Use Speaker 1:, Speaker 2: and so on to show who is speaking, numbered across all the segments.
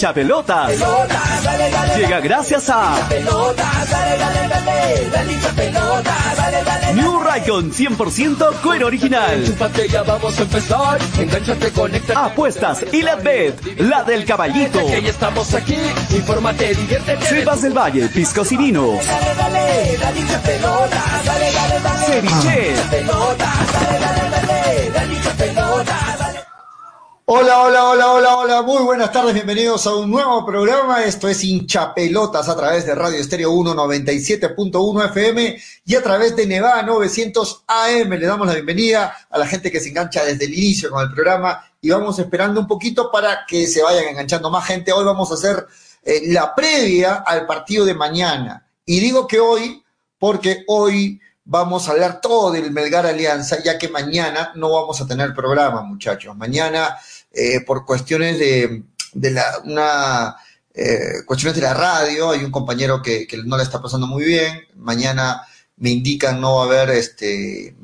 Speaker 1: hincha pelotas. Llega gracias a New Raycon 100% cuero original.
Speaker 2: vamos a empezar.
Speaker 1: Apuestas y la bet, la del caballito.
Speaker 2: Que ya estamos aquí. Infórmate, diviértete.
Speaker 1: Cepas del Valle, piscos y vinos.
Speaker 2: Dale,
Speaker 3: Hola, hola, hola, hola, hola, muy buenas tardes, bienvenidos a un nuevo programa. Esto es Hinchapelotas a través de Radio Estéreo 197.1 FM y a través de Nevada 900 AM. Le damos la bienvenida a la gente que se engancha desde el inicio con el programa y vamos esperando un poquito para que se vayan enganchando más gente. Hoy vamos a hacer eh, la previa al partido de mañana. Y digo que hoy porque hoy vamos a hablar todo del Melgar Alianza, ya que mañana no vamos a tener programa, muchachos. Mañana eh, por cuestiones de, de la, una, eh, cuestiones de la radio, hay un compañero que, no le está pasando muy bien, mañana me indican no va a haber este,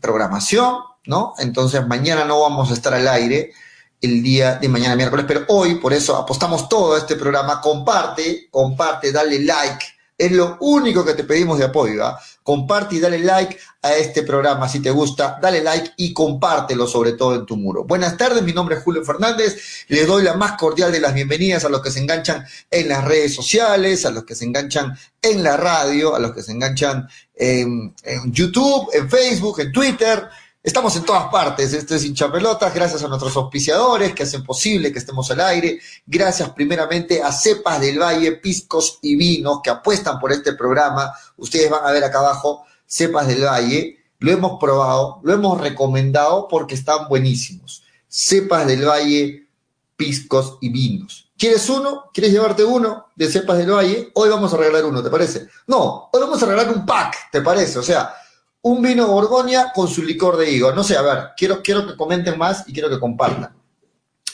Speaker 3: programación, ¿no? Entonces mañana no vamos a estar al aire el día de mañana miércoles, pero hoy por eso apostamos todo a este programa, comparte, comparte, dale like, es lo único que te pedimos de apoyo. ¿ah? Comparte y dale like a este programa si te gusta. Dale like y compártelo sobre todo en tu muro. Buenas tardes, mi nombre es Julio Fernández. Les doy la más cordial de las bienvenidas a los que se enganchan en las redes sociales, a los que se enganchan en la radio, a los que se enganchan en, en YouTube, en Facebook, en Twitter. Estamos en todas partes, esto es hinchapelotas, gracias a nuestros auspiciadores que hacen posible que estemos al aire, gracias primeramente a Cepas del Valle, Piscos y Vinos que apuestan por este programa, ustedes van a ver acá abajo Cepas del Valle, lo hemos probado, lo hemos recomendado porque están buenísimos. Cepas del Valle, Piscos y Vinos. ¿Quieres uno? ¿Quieres llevarte uno de Cepas del Valle? Hoy vamos a regalar uno, ¿te parece? No, hoy vamos a regalar un pack, ¿te parece? O sea, un vino Borgoña con su licor de higo. No sé, a ver, quiero, quiero que comenten más y quiero que compartan.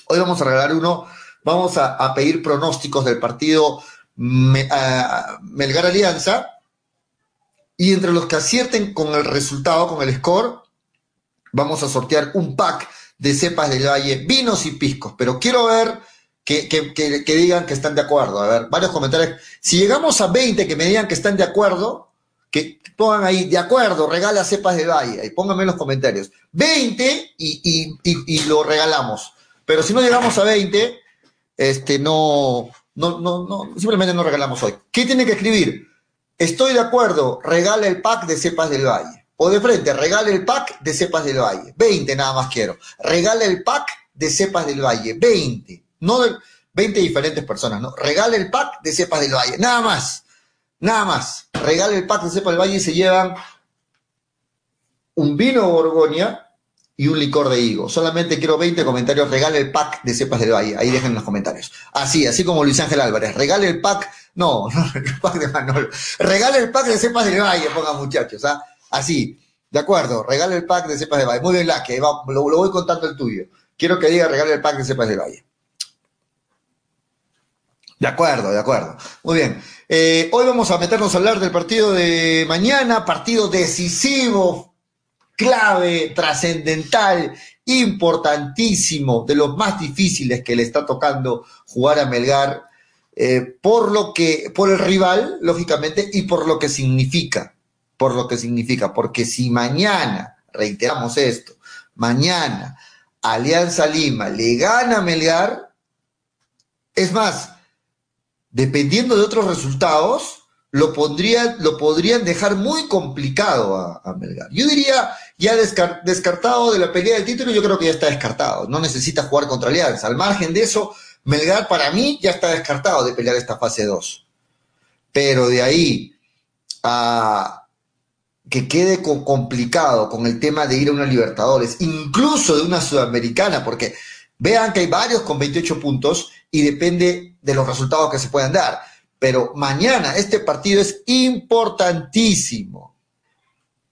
Speaker 3: Hoy vamos a regalar uno, vamos a, pedir pronósticos del partido Me, Melgar Alianza y entre los que acierten con el resultado, con el score, vamos a sortear un pack de cepas del valle, vinos y piscos. Pero quiero ver que, que, que, que digan que están de acuerdo. A ver, varios comentarios. Si llegamos a 20 que me digan que están de acuerdo, que pongan ahí, de acuerdo, regala cepas de valle, y pónganme en los comentarios. 20 y, y, y, lo regalamos. Pero si no llegamos a 20, este, no, no, no, no, simplemente no regalamos hoy. ¿Qué tiene que escribir? Estoy de acuerdo, regala el pack de cepas del valle. O de frente, regala el pack de cepas del valle. 20 nada más quiero. Regala el pack de cepas del valle. 20. No de, 20 diferentes personas, ¿no? Regala el pack de cepas del valle. Nada más. Nada más. Regala el pack de cepa del valle y se llevan un vino Borgoña y un licor de higo. Solamente quiero 20 comentarios. Regale el pack de cepas del valle. Ahí dejen en los comentarios. Así, así como Luis Ángel Álvarez. Regale el pack. No, no el pack de Manolo. Regale el pack de cepas del valle, pongan muchachos. ¿ah? Así. De acuerdo. Regale el pack de cepas del valle. Muy bien, Laque. Lo, lo voy contando el tuyo. Quiero que diga regale el pack de cepas del valle. De acuerdo, de acuerdo. Muy bien. Eh, hoy vamos a meternos a hablar del partido de mañana, partido decisivo, clave, trascendental, importantísimo, de los más difíciles que le está tocando jugar a Melgar, eh, por lo que, por el rival, lógicamente, y por lo que significa, por lo que significa, porque si mañana, reiteramos esto, mañana Alianza Lima le gana a Melgar, es más, dependiendo de otros resultados, lo, lo podrían dejar muy complicado a, Melgar. Yo diría, ya descar, descartado de la pelea del título, yo creo que ya está descartado. No necesita jugar contra Alianza. Al margen de eso, Melgar para mí ya está descartado de pelear esta fase 2. Pero de ahí a que quede complicado con el tema de ir a una Libertadores, incluso de una Sudamericana, porque vean que hay varios con 28 puntos y depende de los resultados que se puedan dar. Pero mañana este partido es importantísimo,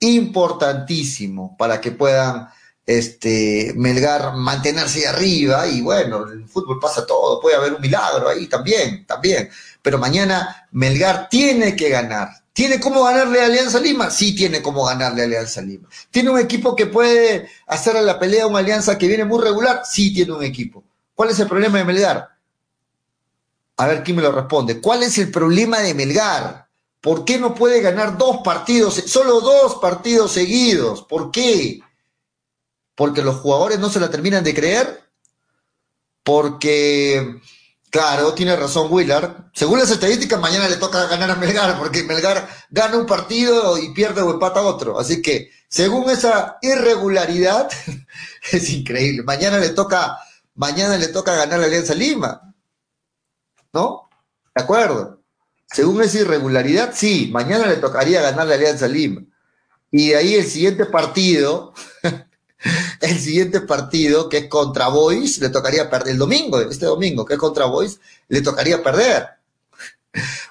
Speaker 3: importantísimo para que puedan este, Melgar mantenerse arriba y bueno, en el fútbol pasa todo, puede haber un milagro ahí también, también. Pero mañana Melgar tiene que ganar. ¿Tiene cómo ganarle Alianza Lima? Sí tiene cómo ganarle Alianza Lima. ¿Tiene un equipo que puede hacer a la pelea una alianza que viene muy regular? Sí tiene un equipo. ¿Cuál es el problema de Melgar? A ver quién me lo responde. ¿Cuál es el problema de Melgar? ¿Por qué no puede ganar dos partidos, solo dos partidos seguidos? ¿Por qué? ¿Porque los jugadores no se la terminan de creer? Porque, claro, tiene razón Willard. Según las estadísticas, mañana le toca ganar a Melgar, porque Melgar gana un partido y pierde o empata otro. Así que, según esa irregularidad, es increíble. Mañana le toca, mañana le toca ganar la Alianza Lima. ¿No? ¿De acuerdo? Según esa irregularidad, sí, mañana le tocaría ganar la Alianza Lima. Y de ahí el siguiente partido, el siguiente partido, que es contra Boys, le tocaría perder el domingo, este domingo, que es contra Boys, le tocaría perder.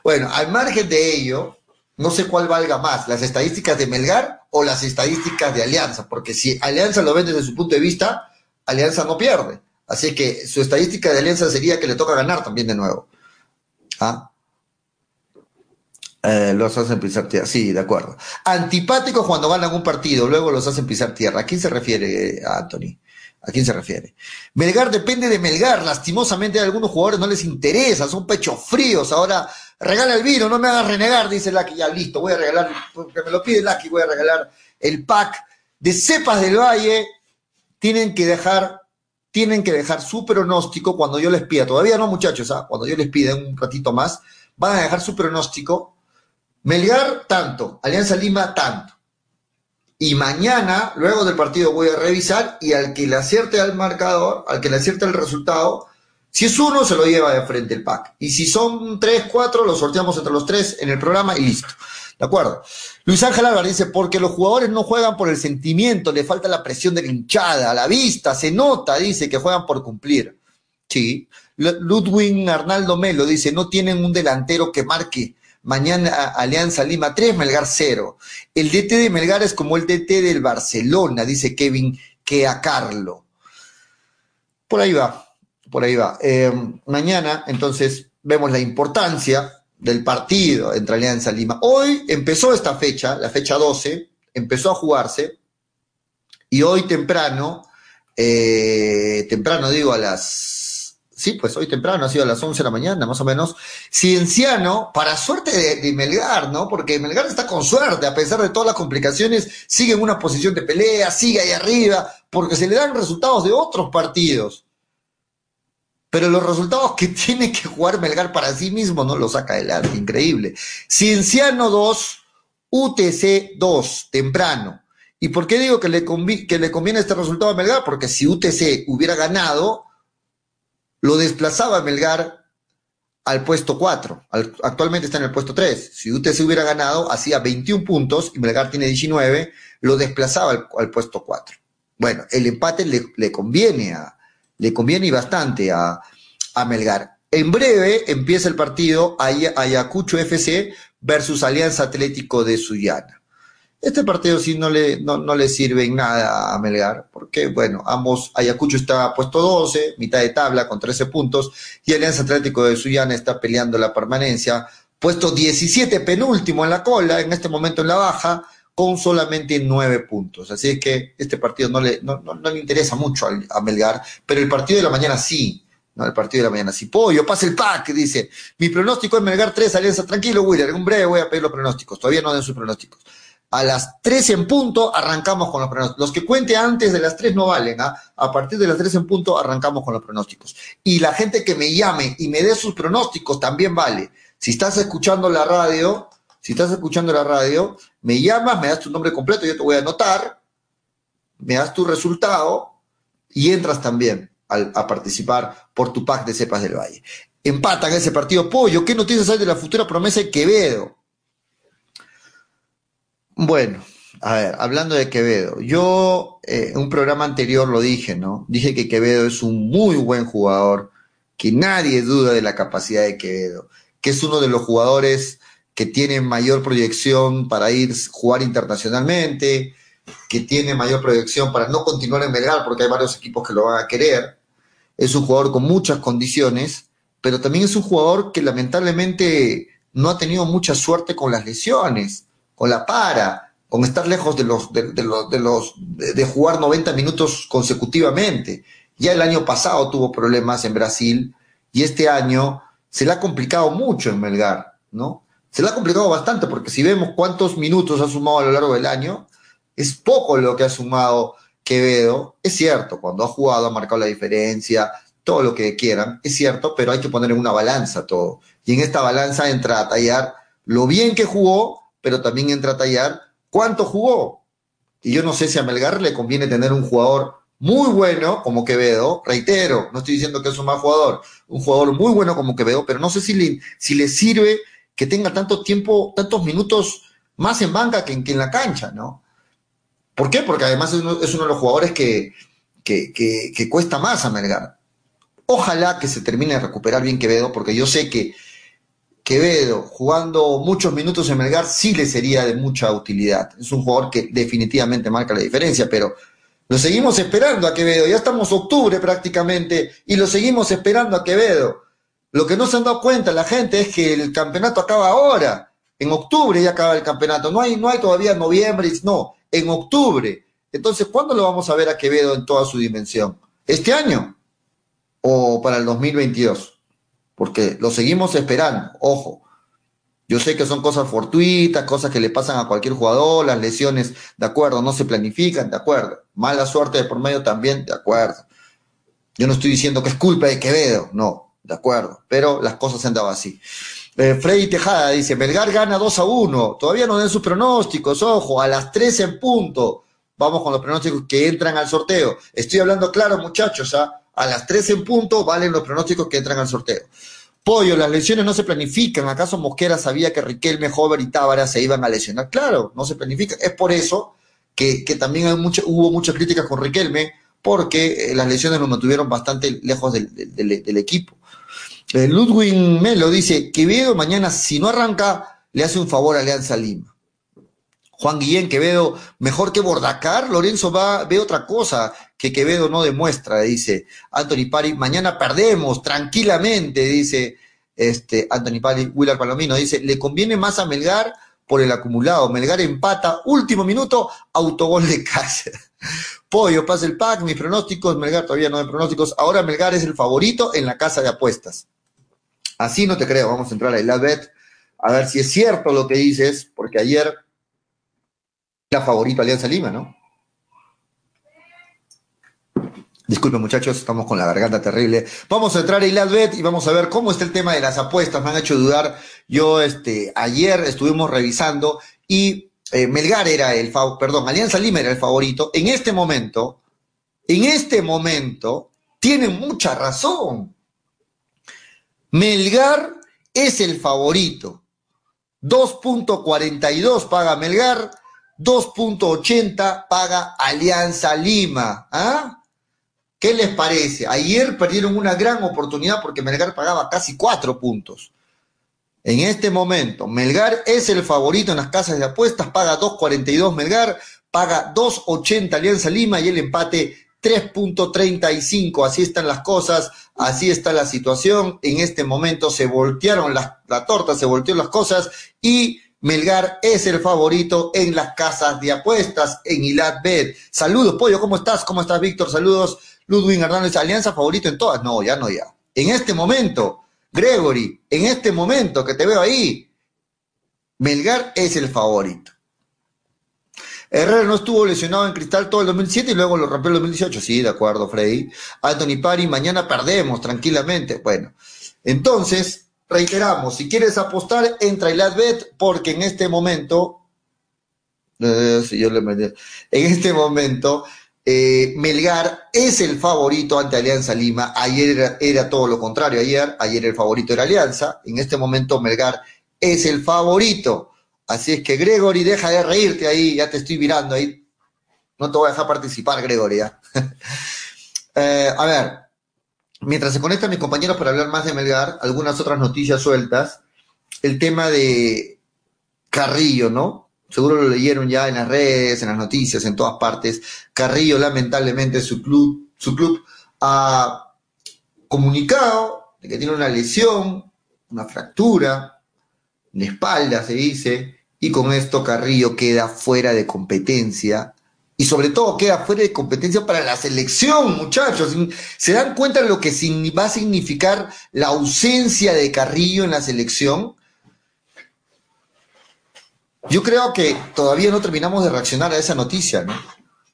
Speaker 3: Bueno, al margen de ello, no sé cuál valga más, las estadísticas de Melgar o las estadísticas de Alianza, porque si Alianza lo ve desde su punto de vista, Alianza no pierde. Así que su estadística de Alianza sería que le toca ganar también de nuevo. ¿Ah? Eh, los hacen pisar tierra. Sí, de acuerdo. Antipáticos cuando ganan un partido, luego los hacen pisar tierra. ¿A quién se refiere, Anthony? ¿A quién se refiere? Melgar depende de Melgar. Lastimosamente a algunos jugadores no les interesa, son pechos fríos. Ahora regala el vino, no me hagas renegar, dice Lucky. Ya listo, voy a regalar, porque me lo pide Lucky, voy a regalar el pack de cepas del valle. Tienen que dejar, tienen que dejar su pronóstico cuando yo les pida. Todavía no, muchachos, ¿ah? cuando yo les pida un ratito más, van a dejar su pronóstico Melgar, tanto. Alianza Lima, tanto. Y mañana, luego del partido, voy a revisar y al que le acierte al marcador, al que le acierte el resultado, si es uno, se lo lleva de frente el pack. Y si son tres, cuatro, lo sorteamos entre los tres en el programa y listo. ¿De acuerdo? Luis Ángel Álvarez dice, porque los jugadores no juegan por el sentimiento, le falta la presión de la hinchada, la vista, se nota, dice, que juegan por cumplir. Sí. Ludwig Arnaldo Melo dice, no tienen un delantero que marque Mañana Alianza Lima 3, Melgar 0. El DT de Melgar es como el DT del Barcelona, dice Kevin que a Carlo. Por ahí va, por ahí va. Eh, mañana, entonces, vemos la importancia del partido entre Alianza Lima. Hoy empezó esta fecha, la fecha 12, empezó a jugarse y hoy temprano, eh, temprano digo a las Sí, pues hoy temprano, ha sido a las 11 de la mañana, más o menos. Cienciano, para suerte de, Melgar, ¿no? Porque Melgar está con suerte, a pesar de todas las complicaciones, sigue en una posición de pelea, sigue ahí arriba, porque se le dan resultados de otros partidos. Pero los resultados que tiene que jugar Melgar para sí mismo no los saca adelante, increíble. Cienciano 2, UTC 2, temprano. ¿Y por qué digo que le, que le conviene este resultado a Melgar? Porque si UTC hubiera ganado, lo desplazaba Melgar al puesto 4. actualmente está en el puesto 3. Si se hubiera ganado, hacía 21 puntos y Melgar tiene 19, lo desplazaba al, puesto 4. Bueno, el empate le, conviene a, le conviene bastante a, a, Melgar. En breve empieza el partido Ayacucho FC versus Alianza Atlético de Sullana. Este partido sí no le, no, no le sirve en nada a Melgar, porque, bueno, ambos, Ayacucho está puesto 12, mitad de tabla con 13 puntos, y Alianza Atlético de Sullana está peleando la permanencia, puesto 17 penúltimo en la cola, en este momento en la baja, con solamente 9 puntos. Así es que este partido no le, no, le interesa mucho a, Melgar, pero el partido de la mañana sí. No, el partido de la mañana sí. Pollo, pasa el pack, dice. Mi pronóstico es Melgar 3, Alianza. Tranquilo, Willer, en breve voy a pedir los pronósticos. Todavía no den sus pronósticos. A las 3 en punto arrancamos con los pronósticos. Los que cuente antes de las 3 no valen. ¿ah? A partir de las 3 en punto arrancamos con los pronósticos. Y la gente que me llame y me dé sus pronósticos también vale. Si estás escuchando la radio, si estás escuchando la radio, me llamas, me das tu nombre completo, yo te voy a anotar, me das tu resultado y entras también a participar por tu pack de cepas del Valle. Empatan ese partido. Pollo, ¿qué noticias hay de la futura promesa de Quevedo? Bueno, a ver, hablando de Quevedo, yo eh, en un programa anterior lo dije, ¿no? Dije que Quevedo es un muy buen jugador, que nadie duda de la capacidad de Quevedo, que es uno de los jugadores que tiene mayor proyección para ir a jugar internacionalmente, que tiene mayor proyección para no continuar en Melgar, porque hay varios equipos que lo van a querer. Es un jugador con muchas condiciones, pero también es un jugador que lamentablemente no ha tenido mucha suerte con las lesiones con la para, con estar lejos de los, de, los, de, los, de jugar 90 minutos consecutivamente. Ya el año pasado tuvo problemas en Brasil y este año se le ha complicado mucho en Melgar, ¿no? Se le ha complicado bastante porque si vemos cuántos minutos ha sumado a lo largo del año, es poco lo que ha sumado Quevedo. Es cierto, cuando ha jugado ha marcado la diferencia, todo lo que quieran, es cierto, pero hay que poner en una balanza todo. Y en esta balanza entra a tallar lo bien que jugó, pero también entra a tallar cuánto jugó. Y yo no sé si a Melgar le conviene tener un jugador muy bueno como Quevedo, reitero, no estoy diciendo que es un mal jugador, un jugador muy bueno como Quevedo, pero no sé si le, si le sirve que tenga tanto tiempo, tantos minutos más en banca que, en la cancha, ¿no? ¿Por qué? Porque además es uno, de los jugadores que, que, que, cuesta más a Melgar. Ojalá que se termine de recuperar bien Quevedo, porque yo sé que Quevedo, jugando muchos minutos en Melgar, sí le sería de mucha utilidad. Es un jugador que definitivamente marca la diferencia, pero lo seguimos esperando a Quevedo. Ya estamos octubre prácticamente y lo seguimos esperando a Quevedo. Lo que no se han dado cuenta la gente es que el campeonato acaba ahora. En octubre ya acaba el campeonato. No hay, no hay todavía noviembre, no, en octubre. Entonces, ¿cuándo lo vamos a ver a Quevedo en toda su dimensión? ¿Este año? ¿O para el 2022? Porque lo seguimos esperando, ojo. Yo sé que son cosas fortuitas, cosas que le pasan a cualquier jugador, las lesiones, de acuerdo, no se planifican, de acuerdo. Mala suerte de por medio también, de acuerdo. Yo no estoy diciendo que es culpa de Quevedo, no, de acuerdo, pero las cosas se han dado así. Eh, Freddy Tejada dice, Belgar gana 2 a 1, todavía no den sus pronósticos, ojo, a las 3 en punto. Vamos con los pronósticos que entran al sorteo. Estoy hablando claro, muchachos, ¿ah? A las 3 en punto valen los pronósticos que entran al sorteo. Pollo, las lesiones no se planifican. ¿Acaso Mosquera sabía que Riquelme, Hover y Tábara se iban a lesionar? Claro, no se planifica. Es por eso que, también hay hubo muchas críticas con Riquelme, porque eh, las lesiones lo mantuvieron bastante lejos del, equipo. Eh, Ludwig Melo dice, Quevedo mañana, si no arranca, le hace un favor a Alianza Lima. Juan Guillén, Quevedo, mejor que Bordacar, Lorenzo va, ve otra cosa que Quevedo no demuestra, dice Anthony Pari, mañana perdemos tranquilamente, dice este Anthony Pari, Willard Palomino, dice, le conviene más a Melgar por el acumulado, Melgar empata, último minuto, autogol de casa. Pollo, pasa el pack, mis pronósticos, Melgar todavía no hay pronósticos, ahora Melgar es el favorito en la casa de apuestas. Así no te creo, vamos a entrar a la bet, a ver si es cierto lo que dices, porque ayer la favorito Alianza Lima, ¿no? Disculpen muchachos, estamos con la garganta terrible. Vamos a entrar a Iladbet y vamos a ver cómo está el tema de las apuestas. Me han hecho dudar. Yo este, ayer estuvimos revisando y eh, Melgar era el favorito, perdón, Alianza Lima era el favorito. En este momento, en este momento, tiene mucha razón. Melgar es el favorito. 2.42 paga Melgar, 2.80 paga Alianza Lima. ¿Ah? ¿Qué les parece? Ayer perdieron una gran oportunidad porque Melgar pagaba casi cuatro puntos. En este momento, Melgar es el favorito en las casas de apuestas, paga 2.42 Melgar, paga 2.80 Alianza Lima y el empate 3.35. Así están las cosas, así está la situación. En este momento se voltearon la, la torta, se voltearon las cosas y Melgar es el favorito en las casas de apuestas en Ilat Bet. Saludos, Pollo, ¿cómo estás? ¿Cómo estás, Víctor? Saludos. Ludwig Hernández, alianza favorito en todas. No, ya no, ya. En este momento, Gregory, en este momento que te veo ahí, Melgar es el favorito. Herrera no estuvo lesionado en cristal todo el 2007 y luego lo rompió el 2018. Sí, de acuerdo, Freddy. Anthony Pari, mañana perdemos tranquilamente. Bueno, entonces, reiteramos, si quieres apostar, entra a bet porque en este momento, eh, en este momento, eh, Melgar es el favorito ante Alianza Lima. Ayer era, todo lo contrario. Ayer, ayer el favorito era Alianza. En este momento Melgar es el favorito. Así es que Gregory, deja de reírte ahí. Ya te estoy mirando ahí. No te voy a dejar participar, Gregory. Eh, a ver, mientras se conectan mis compañeros para hablar más de Melgar, algunas otras noticias sueltas. El tema de Carrillo, ¿no? seguro lo leyeron ya en las redes, en las noticias, en todas partes. Carrillo, lamentablemente, su club, su club ha comunicado de que tiene una lesión, una fractura de espalda, se dice, y con esto Carrillo queda fuera de competencia y sobre todo queda fuera de competencia para la selección, muchachos. ¿Se dan cuenta de lo que va a significar la ausencia de Carrillo en la selección? Yo creo que todavía no terminamos de reaccionar a esa noticia, ¿no?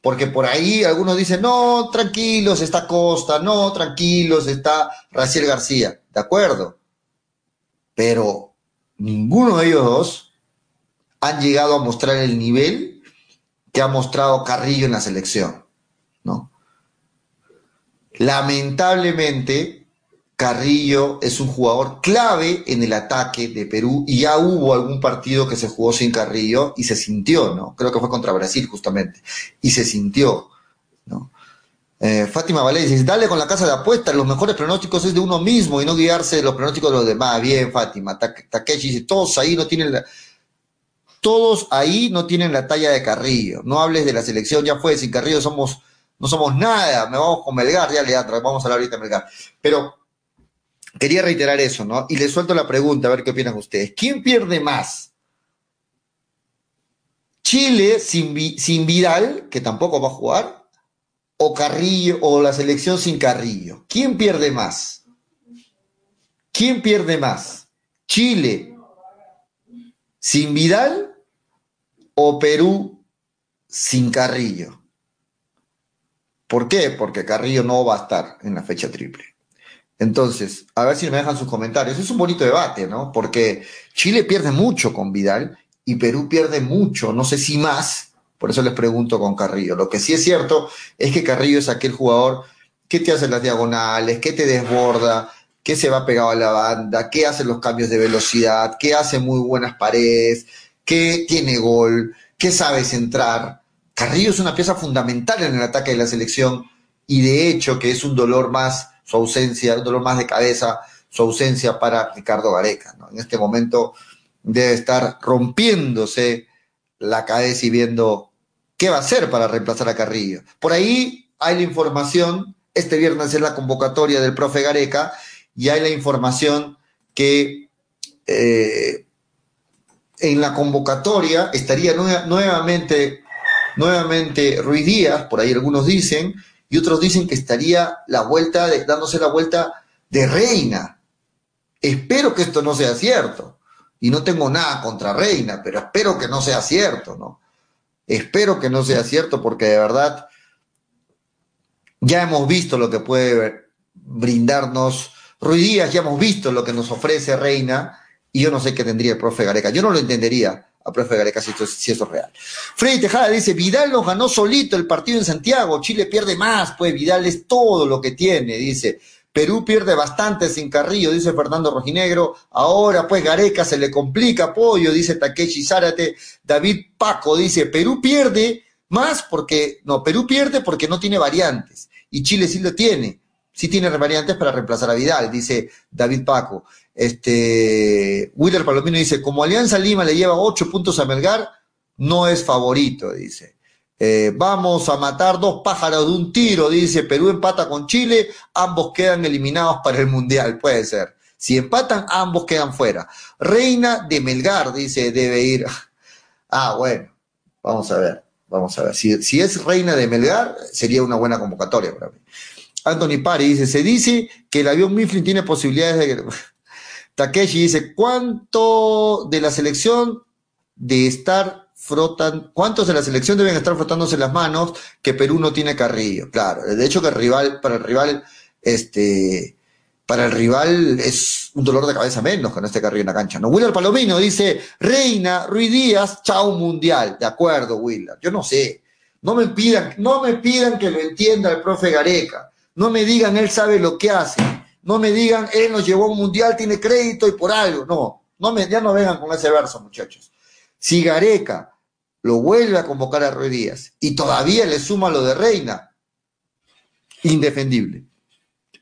Speaker 3: Porque por ahí algunos dicen, no, tranquilos, está Costa, no, tranquilos, está Raciel García. De acuerdo. Pero ninguno de ellos dos han llegado a mostrar el nivel que ha mostrado Carrillo en la selección, ¿no? Lamentablemente, Carrillo es un jugador clave en el ataque de Perú y ya hubo algún partido que se jugó sin Carrillo y se sintió, ¿no? Creo que fue contra Brasil justamente, y se sintió, ¿no? Eh, Fátima Valle dice, dale con la casa de apuestas, los mejores pronósticos es de uno mismo y no guiarse de los pronósticos de los demás. Bien, Fátima. Takeshi dice, todos ahí no tienen la... Todos ahí no tienen la talla de Carrillo. No hables de la selección, ya fue, sin Carrillo somos, no somos nada. Me vamos con Melgar, ya Leandro, vamos a hablar ahorita de Melgar. Pero quería reiterar eso, ¿no? Y le suelto la pregunta, a ver qué opinan ustedes. ¿Quién pierde más? Chile sin, sin Vidal, que tampoco va a jugar, o Carrillo, o la selección sin Carrillo. ¿Quién pierde más? ¿Quién pierde más? ¿Chile sin Vidal o Perú sin Carrillo? ¿Por qué? Porque Carrillo no va a estar en la fecha triple. Entonces, a ver si me dejan sus comentarios. Es un bonito debate, ¿no? Porque Chile pierde mucho con Vidal y Perú pierde mucho, no sé si más, por eso les pregunto con Carrillo. Lo que sí es cierto es que Carrillo es aquel jugador que te hace las diagonales, que te desborda, que se va pegado a la banda, que hace los cambios de velocidad, que hace muy buenas paredes, que tiene gol, que sabe centrar. Carrillo es una pieza fundamental en el ataque de la selección y de hecho que es un dolor más su ausencia, un dolor más de cabeza, su ausencia para Ricardo Gareca. En este momento debe estar rompiéndose la cabeza y viendo qué va a hacer para reemplazar a Carrillo. Por ahí hay la información, este viernes es la convocatoria del profe Gareca, y hay la información que eh, en la convocatoria estaría nuevamente, nuevamente Ruiz Díaz, por ahí algunos dicen, y otros dicen que estaría la vuelta de, dándose la vuelta de reina. Espero que esto no sea cierto. Y no tengo nada contra reina, pero espero que no sea cierto, ¿no? Espero que no sea cierto porque de verdad ya hemos visto lo que puede brindarnos Ruidías, ya hemos visto lo que nos ofrece Reina y yo no sé qué tendría el profe Gareca. Yo no lo entendería a profe Gareca si, esto, eso es real. Freddy Tejada dice, Vidal nos ganó solito el partido en Santiago, Chile pierde más, pues Vidal es todo lo que tiene, dice. Perú pierde bastante sin Carrillo, dice Fernando Rojinegro. Ahora, pues, Gareca se le complica apoyo, dice Takeshi Zárate. David Paco dice, Perú pierde más porque, no, Perú pierde porque no tiene variantes. Y Chile sí lo tiene. Sí tiene variantes para reemplazar a Vidal, dice David Paco. Este, Palomino dice, como Alianza Lima le lleva ocho puntos a Melgar, no es favorito, dice. Eh, vamos a matar dos pájaros de un tiro, dice. Perú empata con Chile, ambos quedan eliminados para el Mundial, puede ser. Si empatan, ambos quedan fuera. Reina de Melgar, dice, debe ir. Ah, bueno, vamos a ver, vamos a ver. Si, si es reina de Melgar, sería una buena convocatoria para mí. Anthony Pari dice, se dice que el avión Mifflin tiene posibilidades de... Takeshi dice, ¿cuánto de la selección de estar frotan, cuántos de la selección deben estar frotándose las manos que Perú no tiene Carrillo? Claro, de hecho que el rival, para el rival, este, para el rival es un dolor de cabeza menos no esté Carrillo en la cancha. ¿no? Willard Palomino dice, Reina, Ruiz Díaz, chao mundial. De acuerdo, Willard. Yo no sé. No me pidan, no me pidan que lo entienda el profe Gareca. No me digan, él sabe lo que hace. No me digan, él nos llevó a un mundial, tiene crédito y por algo. No, no me, ya no vengan con ese verso, muchachos. Si Gareca lo vuelve a convocar a Ruiz Díaz y todavía le suma lo de Reina, indefendible.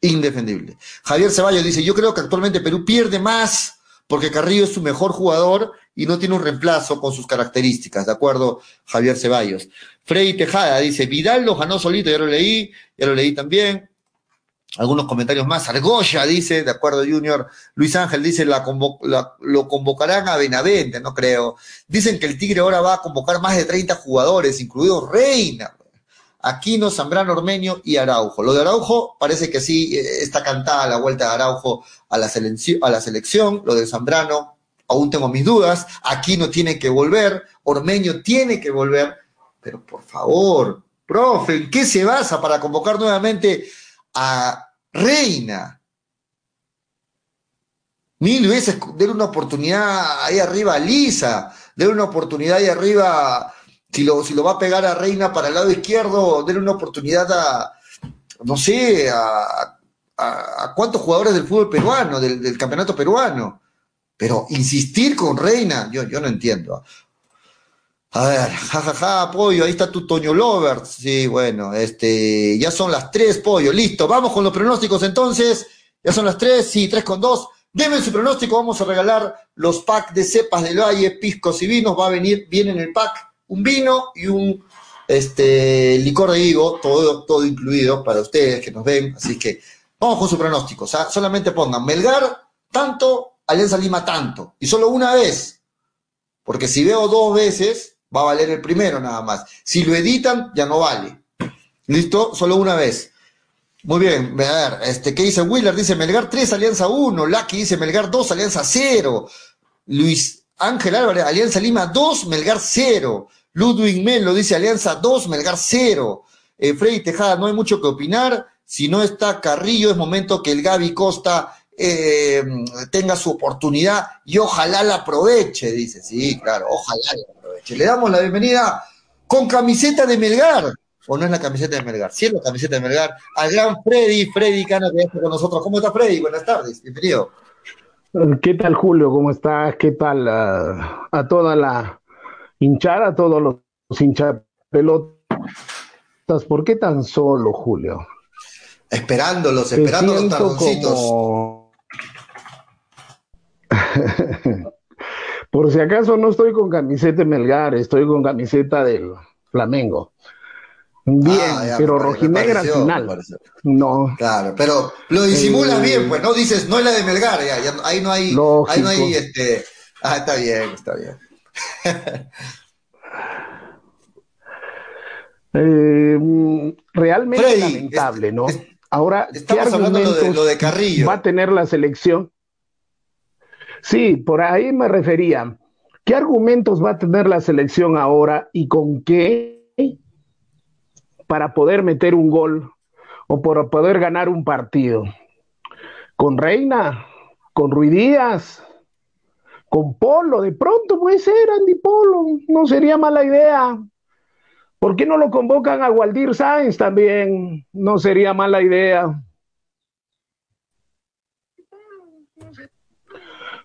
Speaker 3: Indefendible. Javier Ceballos dice, yo creo que actualmente Perú pierde más porque Carrillo es su mejor jugador y no tiene un reemplazo con sus características, ¿de acuerdo? Javier Ceballos. Freddy Tejada dice, Vidal lo ganó solito, ya lo leí, ya lo leí también. Algunos comentarios más. Argolla dice, de acuerdo, Junior. Luis Ángel dice, la, lo convocarán a Benavente, no creo. Dicen que el Tigre ahora va a convocar más de 30 jugadores, incluido Reina. Aquino, Zambrano, Ormeño y Araujo. Lo de Araujo parece que sí eh, está cantada la vuelta de Araujo a la, a la selección. Lo de Zambrano, aún tengo mis dudas. Aquino tiene que volver. Ormeño tiene que volver. Pero por favor, profe, ¿en qué se basa para convocar nuevamente a Reina. Mil veces denle una oportunidad ahí arriba a Lisa, denle una oportunidad ahí arriba, si lo, si lo va a pegar a Reina para el lado izquierdo, denle una oportunidad a, no sé, a, a, cuántos jugadores del fútbol peruano, del, campeonato peruano. Pero insistir con Reina, yo, yo no entiendo. A ver, jajaja, ja, ja, pollo, ahí está tu Toño Lover. Sí, bueno, este, ya son las tres, pollo, listo. Vamos con los pronósticos entonces. Ya son las tres, sí, tres con dos. Deben su pronóstico, vamos a regalar los packs de cepas del valle, piscos y vinos. Va a venir, viene en el pack un vino y un este, licor de higo, todo, todo incluido para ustedes que nos ven. Así que vamos con su pronóstico. O sea, solamente pongan Melgar tanto, Alianza Lima tanto. Y solo una vez. Porque si veo dos veces, va a valer el primero nada más. Si lo editan, ya no vale. ¿Listo? Solo una vez. Muy bien, a ver, este, ¿qué dice Willer? Dice Melgar 3, Alianza 1. Lucky dice Melgar 2, Alianza 0. Luis Ángel Álvarez, Alianza Lima 2, Melgar 0. Ludwig Melo dice Alianza 2, Melgar 0. Eh, Freddy Tejada, no hay mucho que opinar. Si no está Carrillo, es momento que el Gaby Costa eh, tenga su oportunidad y ojalá la aproveche, dice. Sí, claro, ojalá la le damos la bienvenida con camiseta de Melgar. ¿O no es la camiseta de Melgar? Sí es la camiseta de Melgar. Al gran Freddy, Freddy Cana que está con nosotros. ¿Cómo está Freddy? Buenas tardes, bienvenido.
Speaker 4: ¿Qué tal Julio? ¿Cómo estás? ¿Qué tal a toda la hinchada, a todos los hinchas pelotas? ¿Por qué tan solo, Julio?
Speaker 3: Esperándolos, esperando los tardoncitos.
Speaker 4: Por si acaso no estoy con camiseta de Melgar, estoy con camiseta del Flamengo. Bien, ah, pero rojinegra final. No.
Speaker 3: Claro, pero lo disimulas bien, pues, ¿no? Dices, no es la de Melgar, ya, ahí no hay, ahí no hay, este, ah, está bien, está bien.
Speaker 4: Eh, realmente lamentable, ¿no? Ahora,
Speaker 3: estamos hablando de, lo de Carrillo.
Speaker 4: Va a tener la selección Sí, por ahí me refería. ¿Qué argumentos va a tener la selección ahora y con qué para poder meter un gol o para poder ganar un partido? ¿Con Reina? ¿Con Ruidías? ¿Con Polo? De pronto puede ser Andy Polo, no sería mala idea. ¿Por qué no lo convocan a Waldir Sáenz también? No sería mala idea.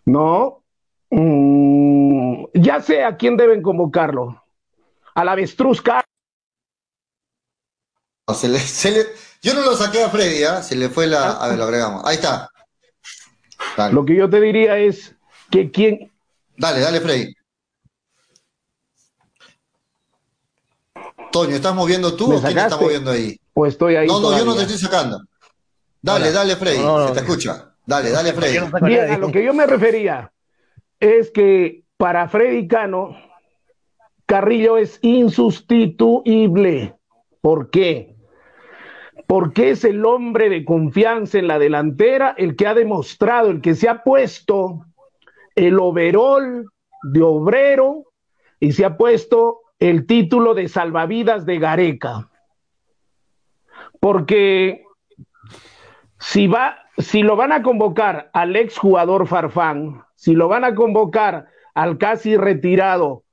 Speaker 4: No, mm, ya sé a quién deben convocarlo. A la avestruz
Speaker 3: yo no lo saqué a Freddy, ¿eh? se le fue la. A ver, lo agregamos. Ahí está.
Speaker 4: Lo que yo te diría es que quién.
Speaker 3: Dale, dale, Freddy. Toño, ¿estás moviendo tú o quién está moviendo ahí?
Speaker 4: O estoy ahí.
Speaker 3: No, no, yo no te estoy sacando. Dale, dale, Freddy, se te escucha. Dale, dale, Freddy.
Speaker 4: Bien, a lo que yo me refería es que para Freddy Cano, Carrillo es insustituible. ¿Por qué? Porque es el hombre de confianza en la delantera, el que ha demostrado, el que se ha puesto el overol de obrero y se ha puesto el título de salvavidas de Gareca. Porque si va, si lo van a convocar al ex jugador Farfán, si lo van a convocar al casi retirado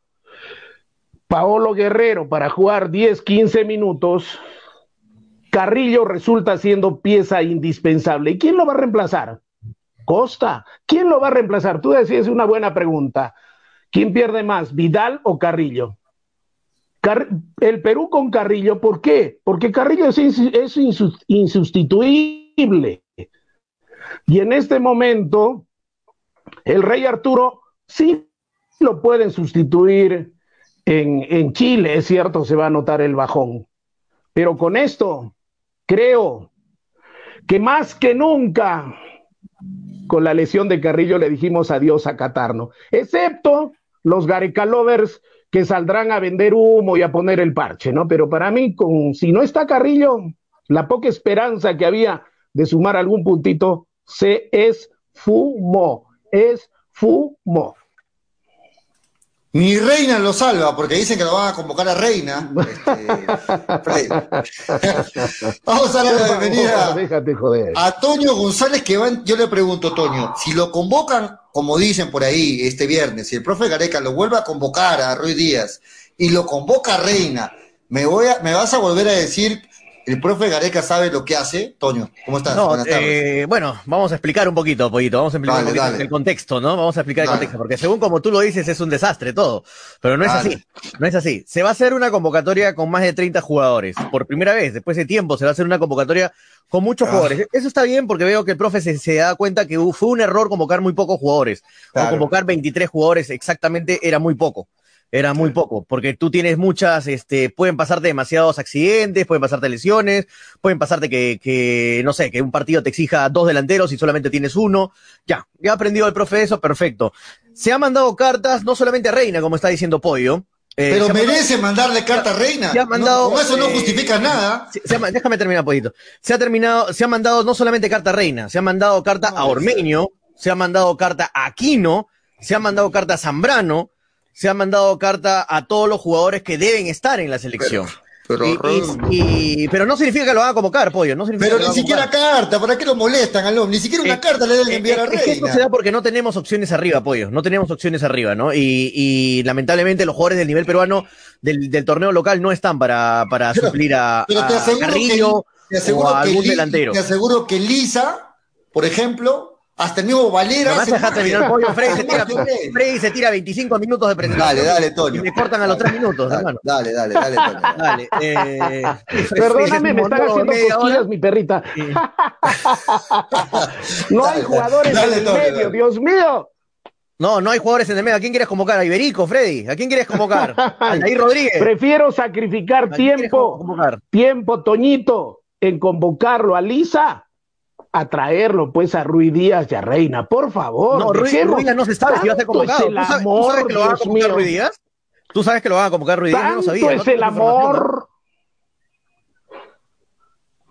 Speaker 4: Paolo Guerrero para jugar 10, 15 minutos, Carrillo resulta siendo pieza indispensable. ¿Y quién lo va a reemplazar? Costa. ¿Quién lo va a reemplazar? Tú decías una buena pregunta. ¿Quién pierde más, Vidal o Carrillo? el Perú con Carrillo, ¿por qué? Porque Carrillo es insustituible. Y en este momento, el rey Arturo sí lo pueden sustituir en, en Chile, es cierto, se va a notar el bajón. Pero con esto, creo que más que nunca con la lesión de Carrillo le dijimos adiós a Catarno, excepto los Gareca Lovers que saldrán a vender humo y a poner el parche, ¿no? Pero para mí, con, si no está Carrillo, la poca esperanza que había de sumar algún puntito se esfumó, esfumó.
Speaker 3: Ni Reina lo salva, porque dicen que lo van a convocar a Reina. Este, Vamos a dar la bienvenida a Toño González, que van, yo le pregunto, Toño, si lo convocan, como dicen por ahí, este viernes, si el profe Gareca lo vuelve a convocar a Ruiz Díaz y lo convoca a Reina, ¿me, voy a, ¿me vas a volver a decir el profe Gareca sabe lo que hace. Toño, ¿cómo estás?
Speaker 5: Eh, bueno, vamos a explicar un poquito, Poquito. Vamos a explicar un poquito el contexto, ¿no? Vamos a explicar el contexto, porque según como tú lo dices, es un desastre todo. Pero no es así. No es así. Se va a hacer una convocatoria con más de 30 jugadores. Por primera vez, después de tiempo, se va a hacer una convocatoria con muchos ah. jugadores. Eso está bien porque veo que el profe se, da cuenta que fue un error convocar muy pocos jugadores. O convocar 23 jugadores exactamente era muy poco era muy poco, porque tú tienes muchas, este, pueden pasarte demasiados accidentes, pueden pasarte lesiones, pueden pasarte que, que, no sé, que un partido te exija dos delanteros y solamente tienes uno. Ya, ya ha aprendido el profe eso, perfecto. Se ha mandado cartas, no solamente a Reina, como está diciendo Pollo.
Speaker 3: Eh, Pero merece mandarle carta a Reina.
Speaker 5: Se ha mandado,
Speaker 3: con eso no eh, justifica nada.
Speaker 5: déjame terminar, Pollito. Se ha terminado, se ha mandado no solamente carta a Reina, se ha mandado carta a Ormeño, se ha mandado carta a Aquino, se ha mandado carta a Zambrano, se ha mandado carta a todos los jugadores que deben estar en la selección. Pero, pero, no significa que lo van a convocar, pollo. No
Speaker 3: pero ni siquiera carta, ¿para qué lo molestan al Ni siquiera una eh, carta le deben enviar a Reina. Es que esto
Speaker 5: se da porque no tenemos opciones arriba, pollo. No tenemos opciones arriba, ¿no? Y, lamentablemente los jugadores del nivel peruano del, torneo local no están para, para suplir a, Carrillo o a algún delantero.
Speaker 3: Te aseguro que Lisa, por ejemplo, hasta el mismo Valera.
Speaker 5: Además, deja terminar el pollo. Freddy se, tira, Freddy se tira 25 minutos de presentación.
Speaker 3: Dale, dale, Toño.
Speaker 5: Y me cortan a los 3 minutos,
Speaker 3: dale,
Speaker 5: hermano.
Speaker 3: Dale, dale, dale, Toño.
Speaker 5: Dale.
Speaker 4: Eh, Perdóname, me están haciendo cosquillas, mi perrita. no hay jugadores en el medio, Dios mío.
Speaker 5: No, no hay jugadores en el medio. ¿A quién quieres convocar? ¿A Iberico, Freddy? ¿A quién quieres convocar? ¿A Nair Rodríguez?
Speaker 4: Prefiero sacrificar tiempo, tiempo, Toñito, en convocarlo a Lisa a traerlo pues a Ruiz Díaz y a Reina, por favor.
Speaker 5: No, Díaz no se sabe si va a ser convocado. ¿Tú, sabes, que lo van a convocar Ruiz Díaz? ¿Tú sabes que lo van a convocar Ruiz Díaz? Yo no sabía.
Speaker 4: es el amor.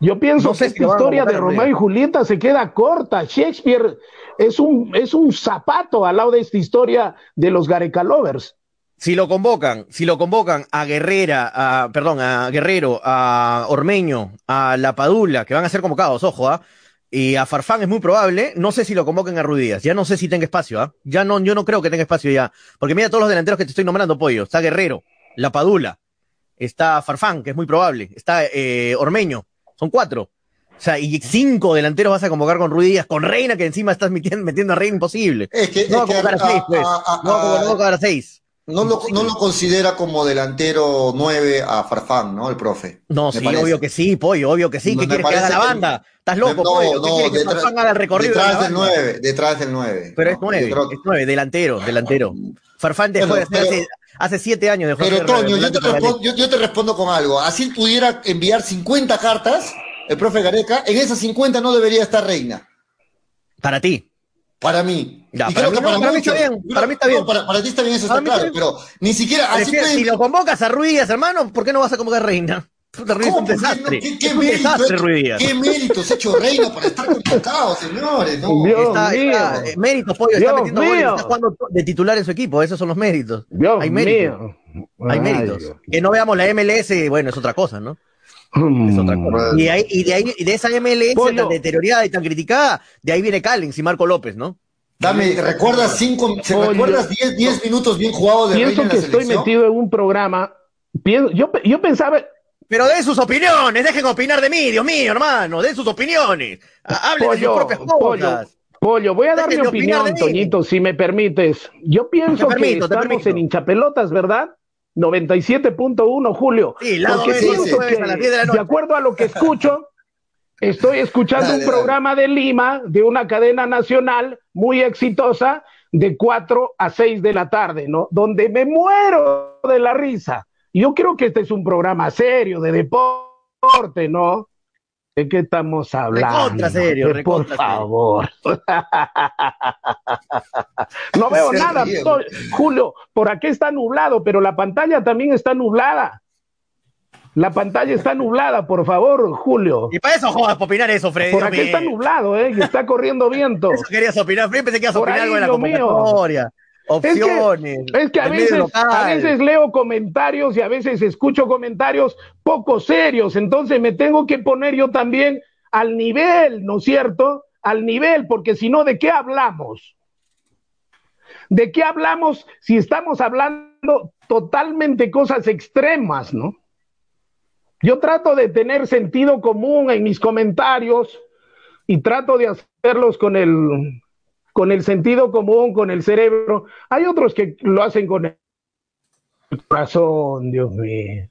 Speaker 4: Yo pienso que esta historia de Romeo y Julieta se queda corta. Shakespeare es un, es un zapato al lado de esta historia de los Gareca Lovers.
Speaker 5: Si lo convocan, si lo convocan a Guerrera, a, perdón, a Guerrero, a Ormeño, a La Padula, que van a ser convocados, ojo, ¿ah? Y a Farfán es muy probable, no sé si lo convoquen a Ruidías, ya no sé si tenga espacio, ¿ah? Ya no, yo no creo que tenga espacio ya. Porque mira todos los delanteros que te estoy nombrando, Pollo. Está Guerrero, La Padula, está Farfán, que es muy probable, está eh, Ormeño, son cuatro. O sea, y cinco delanteros vas a convocar con Ruidías, con Reina, que encima estás metiendo, metiendo a Reina imposible.
Speaker 3: Es que,
Speaker 5: no va a convocar a, seis, pues. no va a convocar a seis.
Speaker 3: No lo, no lo considera como delantero 9 a Farfán, ¿no? El profe.
Speaker 5: No, sí, obvio que sí, pollo, obvio que sí. ¿Qué quieres que haga la banda? ¿Estás loco, no, pollo? No, que Farfán haga el recorrido?
Speaker 3: Detrás del 9, detrás del 9.
Speaker 5: Pero es 9, es 9, delantero, delantero. Farfán dejó de ser hace, hace siete años. Dejó
Speaker 3: pero, Toño, yo te, respondo, yo, yo te respondo con algo. Así pudiera enviar 50 cartas, el profe Gareca, en esas 50 no debería estar Reina.
Speaker 5: Para ti.
Speaker 3: Para mí.
Speaker 5: para, mí, está bien. Para mí está bien.
Speaker 3: para, ti está bien, eso está claro. Pero ni siquiera.
Speaker 5: Así Si lo convocas a Ruiz, hermano, ¿por qué no vas a convocar a Reina? Puta, Ruiz es un desastre.
Speaker 3: ¿Qué, qué, mérito, desastre, Ruiz. ¿Qué méritos ha hecho Reina para estar convocado, señores? No.
Speaker 5: Dios está, mío. Está, eh, méritos, pollo. está metiendo goles, está jugando de titular en su equipo. Esos son los méritos.
Speaker 4: Dios
Speaker 5: Hay méritos. Mío. Hay méritos. Que no veamos la MLS, bueno, es otra cosa, ¿no? Es otra cosa. Y, ahí, y, de ahí, de esa MLS tan deteriorada y tan criticada, de ahí viene Callens y Marco López, ¿no?
Speaker 3: Dame, ¿recuerdas cinco, ¿recuerdas diez, diez minutos bien jugados de
Speaker 4: Pienso
Speaker 3: que
Speaker 4: estoy metido en un programa. yo, yo pensaba.
Speaker 5: Pero den sus opiniones, dejen opinar de mí, Dios mío, hermano, den sus opiniones. Hablen de sus propias cosas.
Speaker 4: Pollo, voy a dar mi opinión, Toñito, si me permites. Yo pienso que estamos en hinchapelotas, ¿verdad? 97.1, Julio.
Speaker 5: Sí, lado Porque
Speaker 4: a las 10 de la noche. De acuerdo a lo que escucho, Estoy escuchando un programa de Lima, de una cadena nacional muy exitosa, de 4 a 6 de la tarde, ¿no? Donde me muero de la risa. Yo creo que este es un programa serio, de deporte, ¿no? ¿De qué estamos hablando?
Speaker 5: Recontra serio,
Speaker 4: por favor. no veo nada, Julio. Por aquí está nublado, pero la pantalla también está nublada. La pantalla está nublada, por favor, Julio.
Speaker 5: Y para eso jodas, para opinar eso, Freddy.
Speaker 4: Por aquí está nublado, ¿eh? Y está corriendo viento.
Speaker 5: Eso querías opinar, Freddy, pensé que ibas a opinar algo en la convocatoria. Opciones.
Speaker 4: Es que, a, veces, a veces leo comentarios y a veces escucho comentarios poco serios, entonces me tengo que poner yo también al nivel, ¿no es cierto? Al nivel, porque si no, ¿de qué hablamos? ¿De qué hablamos si estamos hablando totalmente cosas extremas, ¿no? Yo trato de tener sentido común en mis comentarios y trato de hacerlos con el, con el sentido común, con el cerebro. Hay otros que lo hacen con el corazón, Dios mío.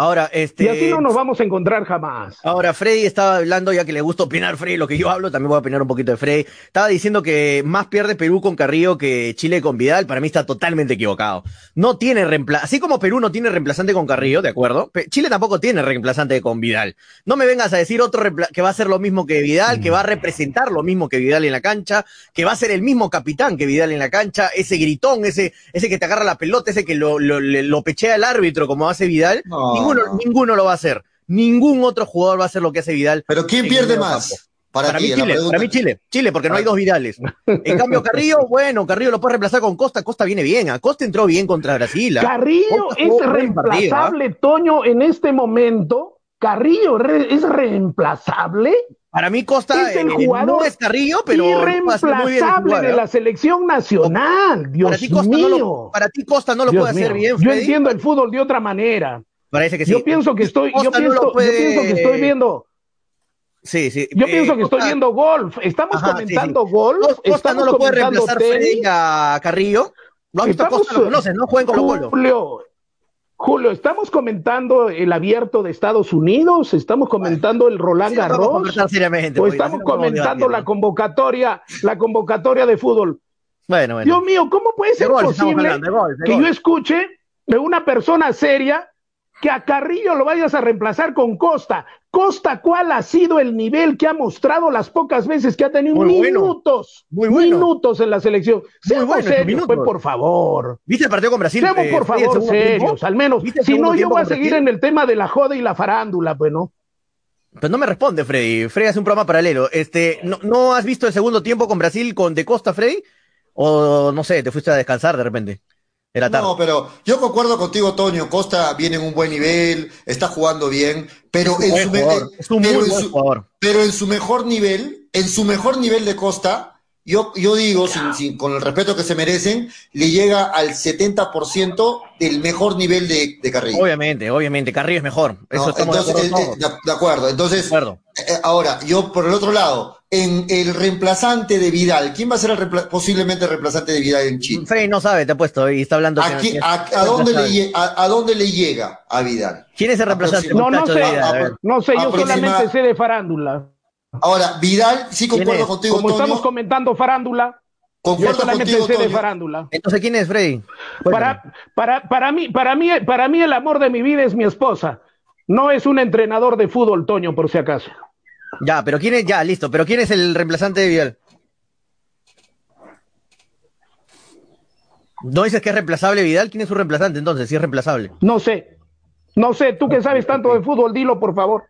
Speaker 5: Ahora, este.
Speaker 4: Y así no nos vamos a encontrar jamás.
Speaker 5: Ahora, Freddy estaba hablando, ya que le gusta opinar Freddy, lo que yo hablo, también voy a opinar un poquito de Freddy. Estaba diciendo que más pierde Perú con Carrillo que Chile con Vidal. Para mí está totalmente equivocado. No tiene reemplazante. Así como Perú no tiene reemplazante con Carrillo, ¿de acuerdo? Chile tampoco tiene reemplazante con Vidal. No me vengas a decir otro que va a ser lo mismo que Vidal, que va a representar lo mismo que Vidal en la cancha, que va a ser el mismo capitán que Vidal en la cancha, ese gritón, ese, ese que te agarra la pelota, ese que lo, lo, pechea el árbitro como hace Vidal. Ninguno, ninguno lo va a hacer. Ningún otro jugador va a hacer lo que hace Vidal.
Speaker 3: Pero ¿quién pierde más?
Speaker 5: Para, mí Chile, para mí Chile, Chile, porque no hay dos Vidales. En cambio, Carrillo, bueno, Carrillo lo puede reemplazar con Costa, Costa viene bien, Costa entró bien contra Brasil.
Speaker 4: ¿ah? Carrillo es ¿ah? reemplazable, Toño, en este momento. Carrillo es reemplazable.
Speaker 5: Para mí Costa es el eh, jugador no es Carrillo, pero
Speaker 4: irreemplazable de la selección nacional. Dios
Speaker 5: para ti Costa
Speaker 4: mío.
Speaker 5: No lo, para ti Costa no lo puede hacer bien.
Speaker 4: Yo entiendo el fútbol de otra manera.
Speaker 5: Parece que sí.
Speaker 4: Yo pienso que estoy, yo pienso, que estoy viendo.
Speaker 5: Sí, sí.
Speaker 4: Yo pienso que estoy viendo golf. Estamos comentando golf.
Speaker 5: Costa no lo puede reemplazar Freddy a Carrillo. Lo estamos, Costa, lo ¿no? Jueguen con
Speaker 4: Julio, Julio, estamos comentando el abierto de Estados Unidos, estamos comentando el Roland Garros, o estamos comentando la convocatoria, la convocatoria de fútbol.
Speaker 5: Bueno, bueno.
Speaker 4: Dios mío, ¿cómo puede ser posible que yo escuche de una persona seria que a Carrillo lo vayas a reemplazar con Costa. Costa, ¿cuál ha sido el nivel que ha mostrado las pocas veces que ha tenido minutos? Minutos en la selección. Seamos bueno, serios, pues, por favor.
Speaker 5: ¿Viste el partido con Brasil?
Speaker 4: Seamos, por eh, favor, serios, al menos. Si no, yo voy a seguir en el tema de la joda y la farándula, pues, ¿no?
Speaker 5: Pues no me responde, Freddy. Freddy hace un programa paralelo. Este, ¿no, ¿no has visto el segundo tiempo con Brasil con De Costa, Freddy? O no sé, te fuiste a descansar de repente.
Speaker 3: No, pero yo concuerdo contigo, Toño. Costa viene en un buen nivel, está jugando bien, pero en su, pero en su mejor nivel, en su mejor nivel de Costa, yo, yo digo, sin, con el respeto que se merecen, le llega al 70% del mejor nivel de, de, Carrillo.
Speaker 5: Obviamente, obviamente, Carrillo es mejor. Eso estamos
Speaker 3: de acuerdo. Eh, de, acuerdo. Entonces, eh, ahora, yo por el otro lado, en el reemplazante de Vidal, ¿quién va a ser el posiblemente el reemplazante de Vidal en Chile?
Speaker 5: Frey no sabe, te ha puesto y está hablando.
Speaker 3: A, dónde le, a, dónde le, llega a Vidal?
Speaker 5: ¿Quién es el reemplazante?
Speaker 4: No, no sé, no sé, yo solamente sé de farándula.
Speaker 3: Ahora, Vidal, sí concuerdo contigo.
Speaker 4: Como estamos comentando farándula, yo solamente sé de farándula.
Speaker 5: Entonces, ¿quién es Freddy?
Speaker 4: Para, para, para, mí, para, mí, para mí, el amor de mi vida es mi esposa. No es un entrenador de fútbol, Toño, por si acaso.
Speaker 5: Ya, pero ¿quién es? Ya, listo. Pero ¿quién es el reemplazante de Vidal? ¿No dices que es reemplazable Vidal? ¿Quién es su reemplazante entonces? Si es reemplazable.
Speaker 4: No sé. No sé. Tú que sabes tanto de fútbol, dilo, por favor.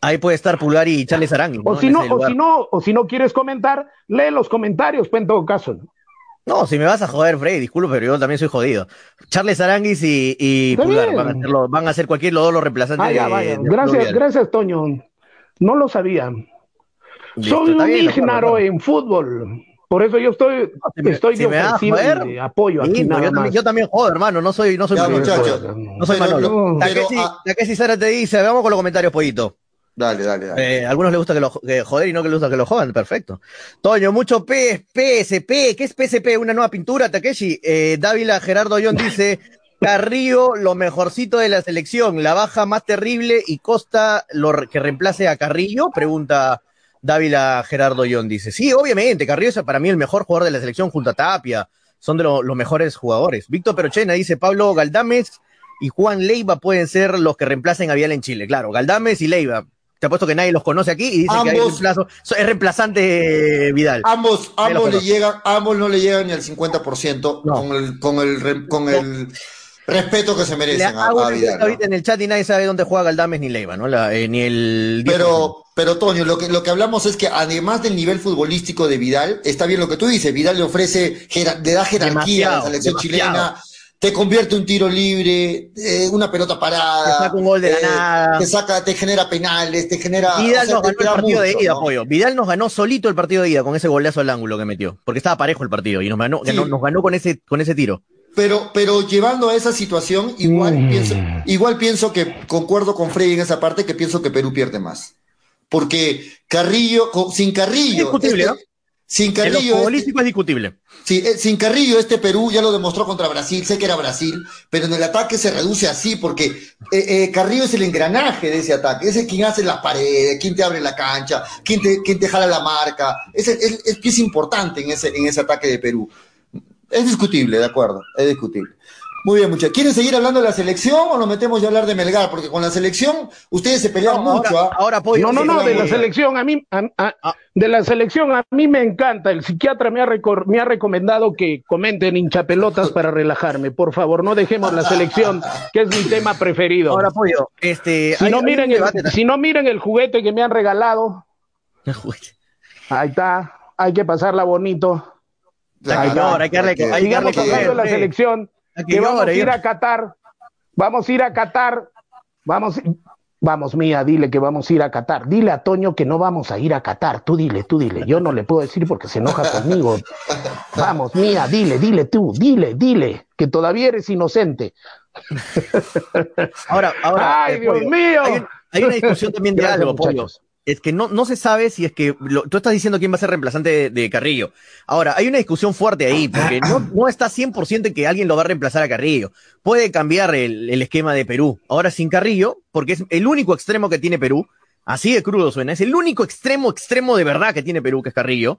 Speaker 5: Ahí puede estar Pulgar y Charles Aranguis.
Speaker 4: O, si no, o, si no, o si no quieres comentar, lee los comentarios, pues en todo caso.
Speaker 5: ¿no? si me vas a joder, Freddy, disculpe, pero yo también soy jodido. Charles Aranguis y, Pulgar van a, hacerlo, van a hacer cualquier los dos los reemplazantes.
Speaker 4: Ah, gracias, gracias, Toño. No lo sabía. soy un ignaro en fútbol. Por eso yo estoy, estoy de apoyo aquí nada
Speaker 5: yo, También, yo también jodo, hermano, no soy, no soy
Speaker 3: ya, muchacho.
Speaker 5: No soy Manolo. Takeshi Sara te dice, veamos con los comentarios, pollito.
Speaker 3: Dale, dale, dale.
Speaker 5: Eh, algunos les gusta que lo que joder y no que les gusta que lo jodan, perfecto. Toño, mucho P, PSP, ¿qué es PSP? Una nueva pintura, Takeshi. Eh, Dávila Gerardo John dice, Carrillo, lo mejorcito de la selección, la baja más terrible y Costa lo que reemplace a Carrillo, pregunta Dávila Gerardo John, dice. Sí, obviamente, Carrillo es para mí el mejor jugador de la selección junto a Tapia, son de los mejores jugadores. Víctor Perochena dice, Pablo Galdames y Juan Leiva pueden ser los que reemplacen a Vial en Chile. Claro, Galdames y Leiva. Te apuesto que nadie los conoce aquí y dicen que hay reemplazo. Es reemplazante Vidal.
Speaker 3: Ambos, ambos le llegan, ambos no le llegan ni al 50% con el, con el, con el respeto que se merecen a, Vidal.
Speaker 5: Ahorita en el chat y nadie sabe dónde juega Galdames ni Leiva, ¿no? Eh, ni el.
Speaker 3: Pero, pero Toño, lo que, lo que hablamos es que además del nivel futbolístico de Vidal, está bien lo que tú dices, Vidal le ofrece, le da jerarquía a la selección chilena te convierte un tiro libre, eh, una pelota parada.
Speaker 5: Te saca un gol de la eh, nada.
Speaker 3: Te saca, te genera penales, te genera.
Speaker 5: Vidal nos ganó el partido de ida, pollo. Vidal nos ganó solito el partido de ida con ese golazo al ángulo que metió. Porque estaba parejo el partido y nos ganó, nos ganó con ese, con ese tiro.
Speaker 3: Pero, pero llevando a esa situación, igual mm. pienso, igual pienso que concuerdo con Freddy en esa parte que pienso que Perú pierde más. Porque Carrillo, sin Carrillo.
Speaker 5: discutible, este,
Speaker 3: sin Carrillo.
Speaker 5: En este es discutible.
Speaker 3: Sí, eh, sin Carrillo, este Perú ya lo demostró contra Brasil, sé que era Brasil, pero en el ataque se reduce así, porque eh, eh, Carrillo es el engranaje de ese ataque, es el quien hace las paredes, quien te abre la cancha, quien te, quien te jala la marca, es el, es, es importante en ese, en ese ataque de Perú. Es discutible, de acuerdo, es discutible. Muy bien, muchachos. ¿Quieren seguir hablando de la selección o nos metemos ya a hablar de Melgar? Porque con la selección ustedes se pelean mucho.
Speaker 4: Ahora, ¿ah? No, no, no, de la selección a mí, ah. de la selección a mí me encanta. El psiquiatra me ha, me ha recomendado que comenten hinchapelotas para relajarme. Por favor, no dejemos la selección, que es mi tema preferido.
Speaker 5: Ahora, Pollo, este...
Speaker 4: Si, no, miren el, si no miren el juguete que me han regalado. Ahí está, hay que pasarla bonito.
Speaker 5: Ahí está. hay que darle, hay que
Speaker 4: darle la selección. que vamos a ir a Qatar, vamos a ir a Qatar, vamos, vamos, mía, dile que vamos a ir a Qatar, dile a Toño que no vamos a ir a Qatar, tú dile, tú dile, yo no le puedo decir porque se enoja conmigo, vamos, mía, dile, dile tú, dile, dile, que todavía eres inocente.
Speaker 5: Ahora, ahora,
Speaker 4: ay, eh, Dios mío.
Speaker 5: Hay, una discusión también de algo, muchachos es que no, no se sabe si es que tú estás diciendo quién va a ser reemplazante de, Carrillo. Ahora, hay una discusión fuerte ahí, porque no, no está 100% en que alguien lo va a reemplazar a Carrillo. Puede cambiar el, esquema de Perú. Ahora sin Carrillo, porque es el único extremo que tiene Perú. Así de crudo suena. Es el único extremo, extremo de verdad que tiene Perú, que es Carrillo.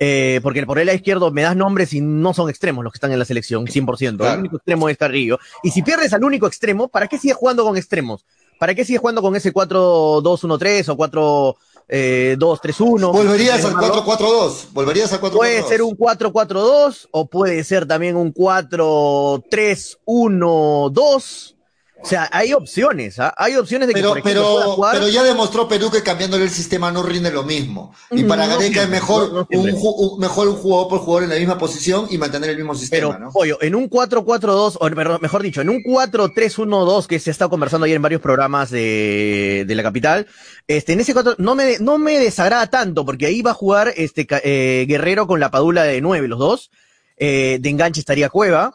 Speaker 5: Eh, porque por el lado izquierdo me das nombres y no son extremos los que están en la selección, 100%. El único extremo es Carrillo. Y si pierdes al único extremo, ¿para qué sigues jugando con extremos? ¿Para qué sigues jugando con ese 4-2-1-3 o 4 2-3-1?
Speaker 3: Volverías al 4-4-2. Volverías al 4-4-2.
Speaker 5: Puede ser un 4-4-2 o puede ser también un 4-3-1-2. O sea, hay opciones, ¿ah? hay opciones de que
Speaker 3: pero, por pero, pero ya demostró Perú que cambiándole el sistema no rinde lo mismo. Y para Gareca es mejor, un, mejor un jugador por jugador en la misma posición y mantener el mismo sistema, pero, ¿no?
Speaker 5: Pollo, en un 4-4-2, o mejor dicho, en un 4-3-1-2 que se ha estado conversando ayer en varios programas de, de la capital, este, en ese 4 no me, no me desagrada tanto, porque ahí va a jugar este eh, Guerrero con la Padula de 9, los dos. Eh, de enganche estaría Cueva,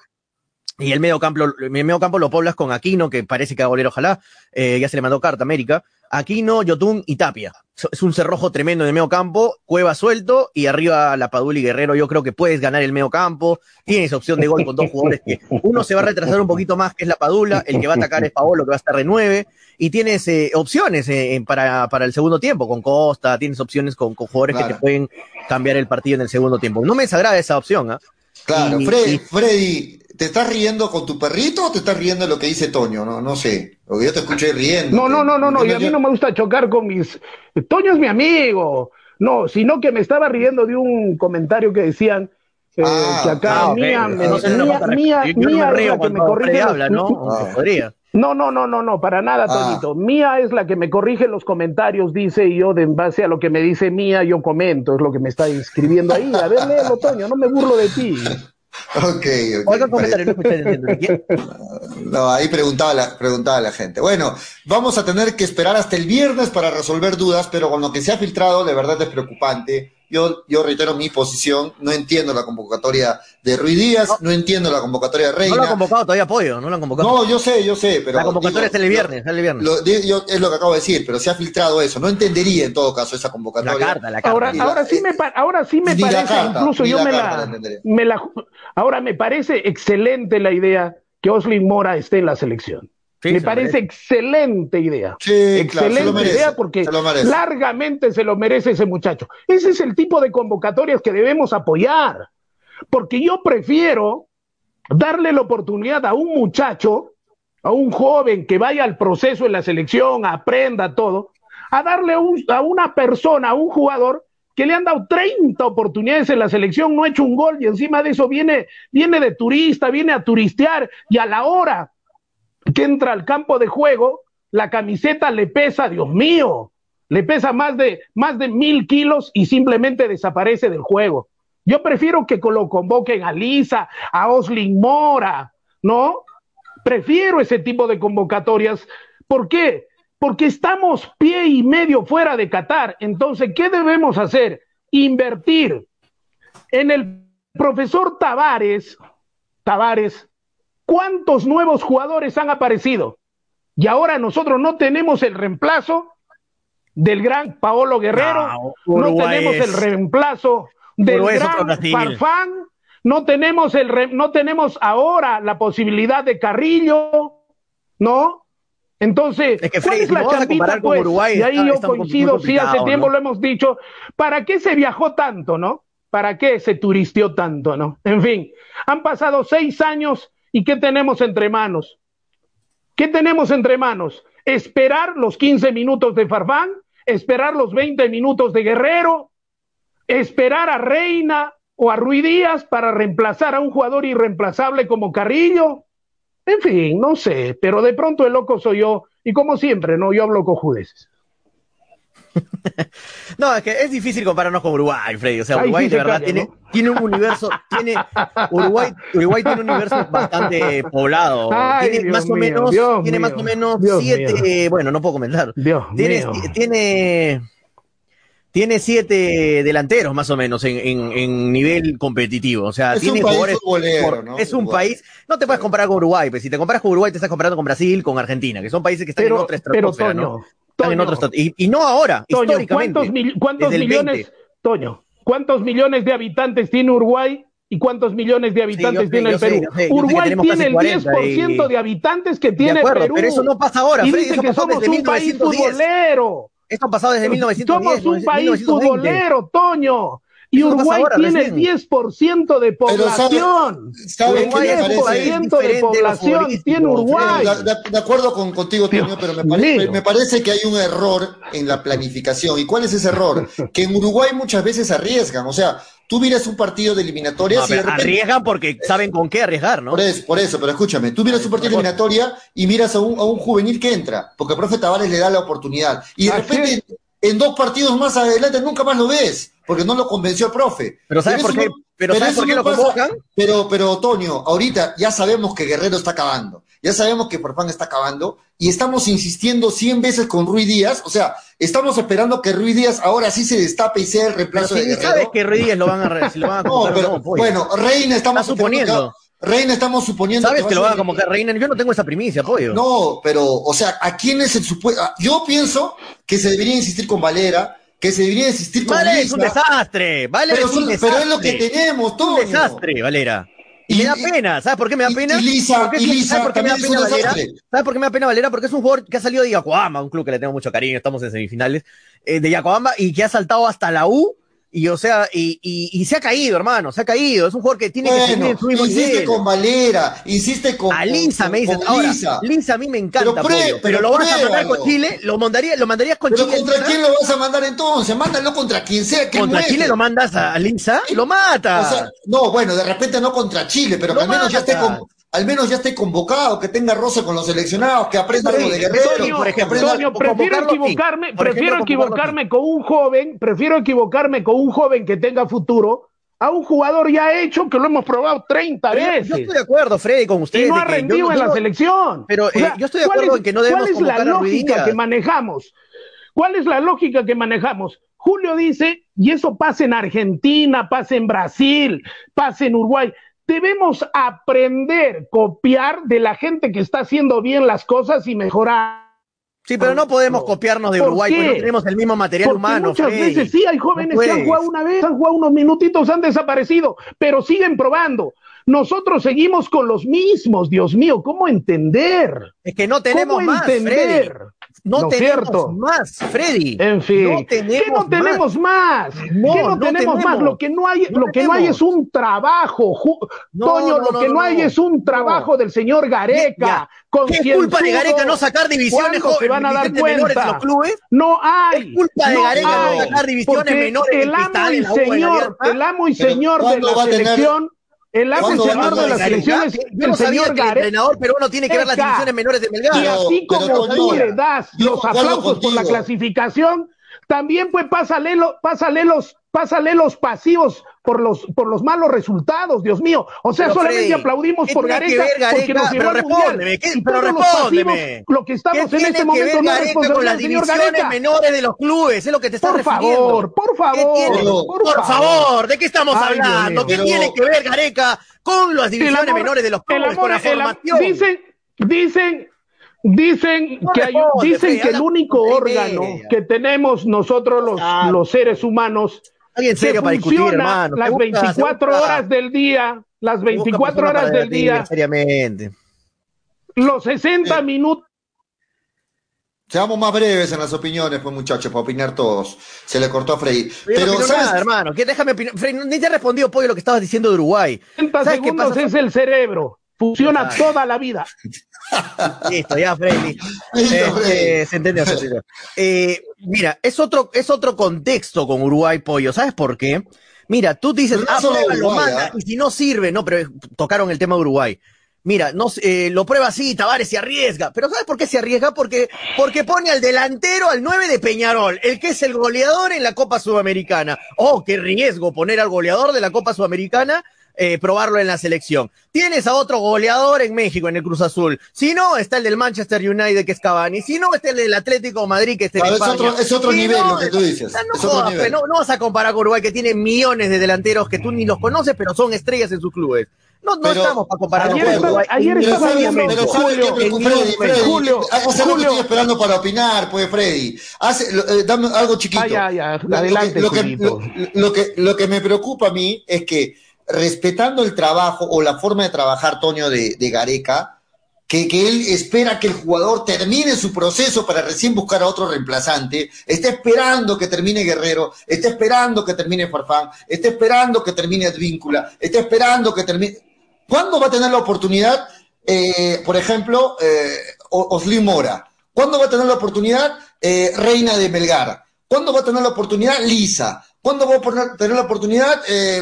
Speaker 5: y el medio campo, el medio campo lo poblas con Aquino, que parece que va a volver, ojalá. Eh, ya se le mandó carta a América. Aquino, Yotun y Tapia. Es un cerrojo tremendo en el medio campo, Cueva suelto y arriba la Padula y Guerrero. Yo creo que puedes ganar el medio campo. Tienes opción de gol con dos jugadores que uno se va a retrasar un poquito más, que es la Padula. El que va a atacar es Paolo, que va a estar de nueve. Y tienes eh, opciones eh, para, para el segundo tiempo con Costa. Tienes opciones con, jugadores que te pueden cambiar el partido en el segundo tiempo. No me desagrada esa opción. ¿ah?
Speaker 3: Claro, Freddy, Freddy, ¿te estás riendo con tu perrito o te estás riendo de lo que dice Toño? No, no sé, porque yo te escuché riendo.
Speaker 4: No, no, no, no, no, y a mí no me gusta chocar con mis... Toño es mi amigo, no, sino que me estaba riendo de un comentario que decían eh, ah, que acá ah, Mía, me, Mía, Mía, Mía, que me corrige.
Speaker 5: Habla, ¿no?
Speaker 4: Podría. No, no, no, no, no, para nada, ah. Toñito. Mía es la que me corrige los comentarios, dice, y yo, de en base a lo que me dice Mía, yo comento, es lo que me está escribiendo ahí. A ver, léelo, Toño, no me burlo de ti.
Speaker 3: Ok, comentario, no, ahí preguntaba la, preguntaba la gente. Bueno, vamos a tener que esperar hasta el viernes para resolver dudas, pero con lo que se ha filtrado, de verdad es preocupante. Yo, yo reitero mi posición, no entiendo la convocatoria de Ruiz Díaz, no, entiendo la convocatoria de Reina.
Speaker 5: No lo han convocado todavía apoyo, no lo han convocado.
Speaker 3: No, yo sé, yo sé, pero.
Speaker 5: La convocatoria es el viernes, el viernes.
Speaker 3: es lo que acabo de decir, pero se ha filtrado eso. No entendería en todo caso esa convocatoria.
Speaker 5: La carta, la carta.
Speaker 4: Ahora, ahora sí me, ahora sí me parece, incluso yo me la, me la. Ahora me parece excelente la idea que Oslin Mora esté en la selección me parece excelente idea. excelente idea porque largamente se lo merece ese muchacho. Ese es el tipo de convocatorias que debemos apoyar. Porque yo prefiero darle la oportunidad a un muchacho a un joven que vaya al proceso en la selección, aprenda todo, a darle a una persona, a un jugador que le han dado 30 oportunidades en la selección, no ha hecho un gol y encima de eso viene, viene de turista, viene a turistear y a la hora que entra al campo de juego, la camiseta le pesa, Dios mío, le pesa más de, más de mil kilos y simplemente desaparece del juego. Yo prefiero que lo convoquen a Lisa, a Oslin Mora, ¿no? Prefiero ese tipo de convocatorias. ¿Por qué? Porque estamos pie y medio fuera de Qatar. Entonces, ¿qué debemos hacer? Invertir en el profesor Tavares. Tavares, ¿cuántos nuevos jugadores han aparecido? Y ahora nosotros no tenemos el reemplazo del gran Paolo Guerrero, no, tenemos el reemplazo del gran Farfán, no tenemos el no tenemos ahora la posibilidad de Carrillo, ¿no? Entonces, ¿cuál es la champita, pues? y ahí yo coincido, sí, hace tiempo lo hemos dicho, ¿para qué se viajó tanto, no? ¿Para qué se turistió tanto, no? En fin, han pasado seis años y ¿qué tenemos entre manos? ¿Qué tenemos entre manos? Esperar los 15 minutos de Farfán, esperar los 20 minutos de Guerrero, esperar a Reina o a Ruiz Díaz para reemplazar a un jugador irreemplazable como Carrillo. En fin, no sé, pero de pronto el loco soy yo, y como siempre, no, yo hablo con judeces.
Speaker 5: no, es que es difícil compararnos con Uruguay, Freddy. O sea, Uruguay de verdad tiene, tiene un universo, tiene, Uruguay, Uruguay tiene un universo bastante poblado. tiene, más o menos, tiene más o menos siete, bueno, no puedo comentar. tiene, tiene tiene siete delanteros más o menos en, nivel competitivo. O sea,
Speaker 3: es
Speaker 5: tiene
Speaker 3: un país futbolero, ¿no?
Speaker 5: Es un país. No te puedes comparar con Uruguay, pero pues, si te comparas con Uruguay, te estás comparando con Brasil, con Argentina, que son países que están en otra estratosfera, ¿no? Están en otro y, y, no ahora, históricamente.
Speaker 4: ¿Cuántos, cuántos millones, Toño, cuántos millones de habitantes tiene Uruguay? ¿Y cuántos millones de habitantes tiene el Perú? Uruguay tiene el 10% de habitantes que tiene Perú.
Speaker 5: Pero eso no pasa ahora,
Speaker 4: y dice que somos un país futbolero.
Speaker 5: Esto ha pasado desde 1910.
Speaker 4: Somos un país futbolero, Toño. Y Uruguay tiene el 10% de población.
Speaker 3: ¿sabe,
Speaker 4: el 10% de población tiene Uruguay.
Speaker 3: De, acuerdo con, contigo, Toño, pero me, me, parece que hay un error en la planificación. ¿Y cuál es ese error? Que en Uruguay muchas veces arriesgan. O sea, tú miras un partido de eliminatoria.
Speaker 5: y arriesgan porque saben con qué arriesgar, ¿no?
Speaker 3: Por eso, por eso, pero escúchame, tú miras un partido de eliminatoria y miras a un, a un juvenil que entra, porque el profe Tavares le da la oportunidad. Y de repente, en dos partidos más adelante, nunca más lo ves, porque no lo convenció el profe.
Speaker 5: Pero ¿sabes por qué? pero, ¿sabes por qué lo convocan?
Speaker 3: Pero, pero, Toño, ahorita ya sabemos que Guerrero está acabando, ya sabemos que Farfán está acabando, y estamos insistiendo 100 veces con Ruiz Díaz, o sea, Estamos esperando que Ruiz Díaz ahora sí se destape y sea el reemplazo
Speaker 5: de
Speaker 3: Guerrero.
Speaker 5: sabes que Ruiz Díaz lo van a, si lo van a
Speaker 3: no, pero, Bueno, Reina estamos
Speaker 5: suponiendo.
Speaker 3: Reina estamos suponiendo.
Speaker 5: ¿Sabes que, lo van a convocar Reina? Yo no tengo esa primicia, pollo.
Speaker 3: No, pero, o sea, ¿a quién es el supuesto? Yo pienso que se debería insistir con Valera, que se debería insistir con
Speaker 5: Valera es un desastre. Valera
Speaker 3: pero,
Speaker 5: es un desastre.
Speaker 3: Pero es lo que tenemos, todo.
Speaker 5: Un desastre, Valera. Y, me da pena, ¿sabes por qué me da pena?
Speaker 3: Y Lisa,
Speaker 5: ¿Sabes por qué me da pena Valera? ¿Sabes por qué me da pena Valera? Porque es un jugador que ha salido de Yacoama, un club que le tengo mucho cariño, estamos en semifinales, eh, de Yacoama, y que ha saltado hasta la U y o sea, y, y, y, se ha caído, hermano, se ha caído. Es un jugador que tiene que seguir en su mismo
Speaker 3: insiste con Valera, insiste con.
Speaker 5: A Linza me dicen, ahora, Linza. a mí me encanta, pero, pero, pero, lo vas a mandar con Chile, lo mandarías, lo mandarías con
Speaker 3: pero
Speaker 5: Chile.
Speaker 3: ¿Contra quién lo vas a mandar entonces? Mándalo contra quien sea que
Speaker 5: Contra Chile lo mandas a Linza y lo mata.
Speaker 3: O sea, no, bueno, de repente no contra Chile, pero que al menos ya esté con al menos ya esté convocado, que tenga roce con los seleccionados, que aprenda algo de guerrero.
Speaker 4: por ejemplo, prefiero equivocarme, prefiero equivocarme con un joven, prefiero equivocarme con un joven que tenga futuro a un jugador ya hecho que lo hemos probado 30 veces.
Speaker 5: Yo estoy de acuerdo, Freddy, con usted.
Speaker 4: Y no ha rendido en la selección.
Speaker 5: Pero eh, yo estoy de acuerdo en que no debemos
Speaker 4: ¿Cuál es la lógica que manejamos? ¿Cuál es la lógica que manejamos? Julio dice, y eso pasa en Argentina, pasa en Brasil, pasa en Uruguay debemos aprender, copiar de la gente que está haciendo bien las cosas y mejorar.
Speaker 5: Sí, pero no podemos copiarnos de Uruguay, porque no tenemos el mismo material
Speaker 4: porque
Speaker 5: humano.
Speaker 4: Muchas veces sí, hay jóvenes que han jugado una vez, han jugado unos minutitos, han desaparecido, pero siguen probando. Nosotros seguimos con los mismos, Dios mío, ¿cómo entender?
Speaker 5: Es que no tenemos más, entender? No, tenemos más, Freddy.
Speaker 4: En fin, ¿qué no tenemos más? ¿Qué no, tenemos, más? Lo que no hay, lo que no hay es un trabajo, Toño, lo que no, hay es un trabajo del señor Gareca.
Speaker 5: ¿Qué es culpa de Gareca no sacar divisiones
Speaker 4: se van a dar cuenta?
Speaker 5: los clubes?
Speaker 4: No hay.
Speaker 5: Es culpa de Gareca no sacar divisiones menores
Speaker 4: el amo y señor, el amo y señor de la selección el amo señor de las elecciones, el señor
Speaker 5: Gareca. El entrenador peruano tiene que ver las divisiones menores de Melgar.
Speaker 4: Y así como tú le das los aplausos por la clasificación, también pues pásale, pásale los pásale los pasivos por los, por los malos resultados, Dios mío. O sea, solamente aplaudimos por Gareca, porque nos llevó al mundial.
Speaker 5: ¿qué, pero respóndeme.
Speaker 4: lo que estamos en este momento no es
Speaker 5: con las divisiones menores de los clubes, es lo que te estás
Speaker 4: por Favor, por favor,
Speaker 5: por, favor. ¿de qué estamos hablando? ¿Qué tiene que ver Gareca con las divisiones menores de los clubes, con la formación?
Speaker 4: Dicen, dicen, Dicen que, hay, dicen que el único órgano que tenemos nosotros los, los seres humanos
Speaker 5: Alguien serio para discutir, hermano.
Speaker 4: Las 24 horas del día, las 24 horas del día.
Speaker 5: Seriamente.
Speaker 4: Los 60 minutos.
Speaker 3: Seamos más breves en las opiniones, pues muchachos, para opinar todos. Se le cortó a Freddy. Pero, ¿sabes?
Speaker 5: hermano, que déjame opinar. Freddy, ni te he respondido, Pollo, lo que estabas diciendo de Uruguay.
Speaker 4: 30 segundos es el cerebro. Funciona toda la vida.
Speaker 5: Listo, ya, Freddy. Eh, se entendió, se entendió. Eh, mira, es otro, es otro contexto con Uruguay Pollo. ¿Sabes por qué? Mira, tú dices, ah, lo manda, ¿ah? y si no sirve, no, pero tocaron el tema de Uruguay. Mira, no, eh, lo prueba así, Tavares se arriesga. Pero ¿sabes por qué se arriesga? Porque, porque pone al delantero, al 9 de Peñarol, el que es el goleador en la Copa Sudamericana. Oh, qué riesgo poner al goleador de la Copa Sudamericana eh, probarlo en la selección. Tienes a otro goleador en México, en el Cruz Azul. Si no, está el del Manchester United, que es Cavani. Si no, está el del Atlético Madrid, que es el
Speaker 3: es otro, es otro nivel lo que tú dices.
Speaker 5: No, no, vas a comparar con Uruguay, que tiene millones de delanteros que tú ni los conoces, pero son estrellas en sus clubes. No, no estamos para comparar
Speaker 4: ayer con Uruguay. Ayer estaba viendo
Speaker 3: Julio, Julio, hace Julio. estoy esperando para opinar, pues, Freddy. Hace, eh, dame algo chiquito.
Speaker 4: Ah, ya, ya. Adelante,
Speaker 3: lo que, lo, que, lo que me preocupa a mí es que respetando el trabajo o la forma de trabajar, Toño, de, Gareca, que, él espera que el jugador termine su proceso para recién buscar a otro reemplazante, está esperando que termine Guerrero, está esperando que termine Farfán, está esperando que termine Advíncula, está esperando que termine... ¿Cuándo va a tener la oportunidad, eh, por ejemplo, eh, Mora? ¿Cuándo va a tener la oportunidad eh, Reina de Melgar? ¿Cuándo va a tener la oportunidad Lisa? ¿Cuándo va a tener la oportunidad eh,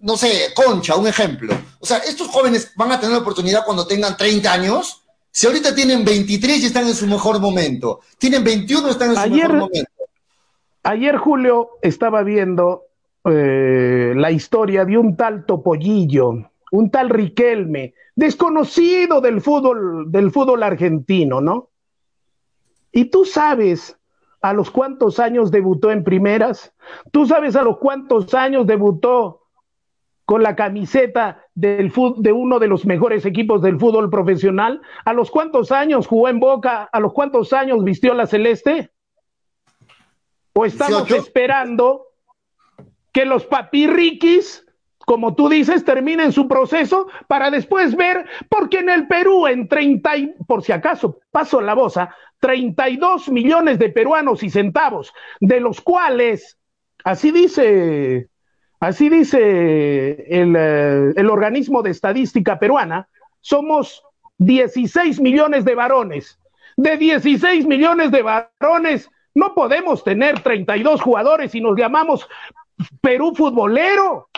Speaker 3: no sé, Concha, un ejemplo. O sea, estos jóvenes van a tener la oportunidad cuando tengan 30 años. Si ahorita tienen 23 y están en su mejor momento, tienen 21 y están en su mejor momento.
Speaker 4: Ayer, Julio, estaba viendo eh, la historia de un tal Topollillo, un tal Riquelme, desconocido del fútbol, del fútbol argentino, ¿no? Y tú sabes a los cuántos años debutó en primeras, tú sabes a los cuántos años debutó con la camiseta del de uno de los mejores equipos del fútbol profesional? ¿A los cuántos años jugó en Boca? ¿A los cuántos años vistió la celeste? ¿O estamos esperando que los papirriquis, como tú dices, terminen su proceso para después ver, porque en el Perú, en 30, por si acaso, paso la voz, 32 millones de peruanos y centavos, de los cuales, así dice Así dice eh, el, organismo de estadística peruana, somos 16 millones de varones. De 16 millones de varones, no podemos tener 32 jugadores y nos llamamos Perú futbolero.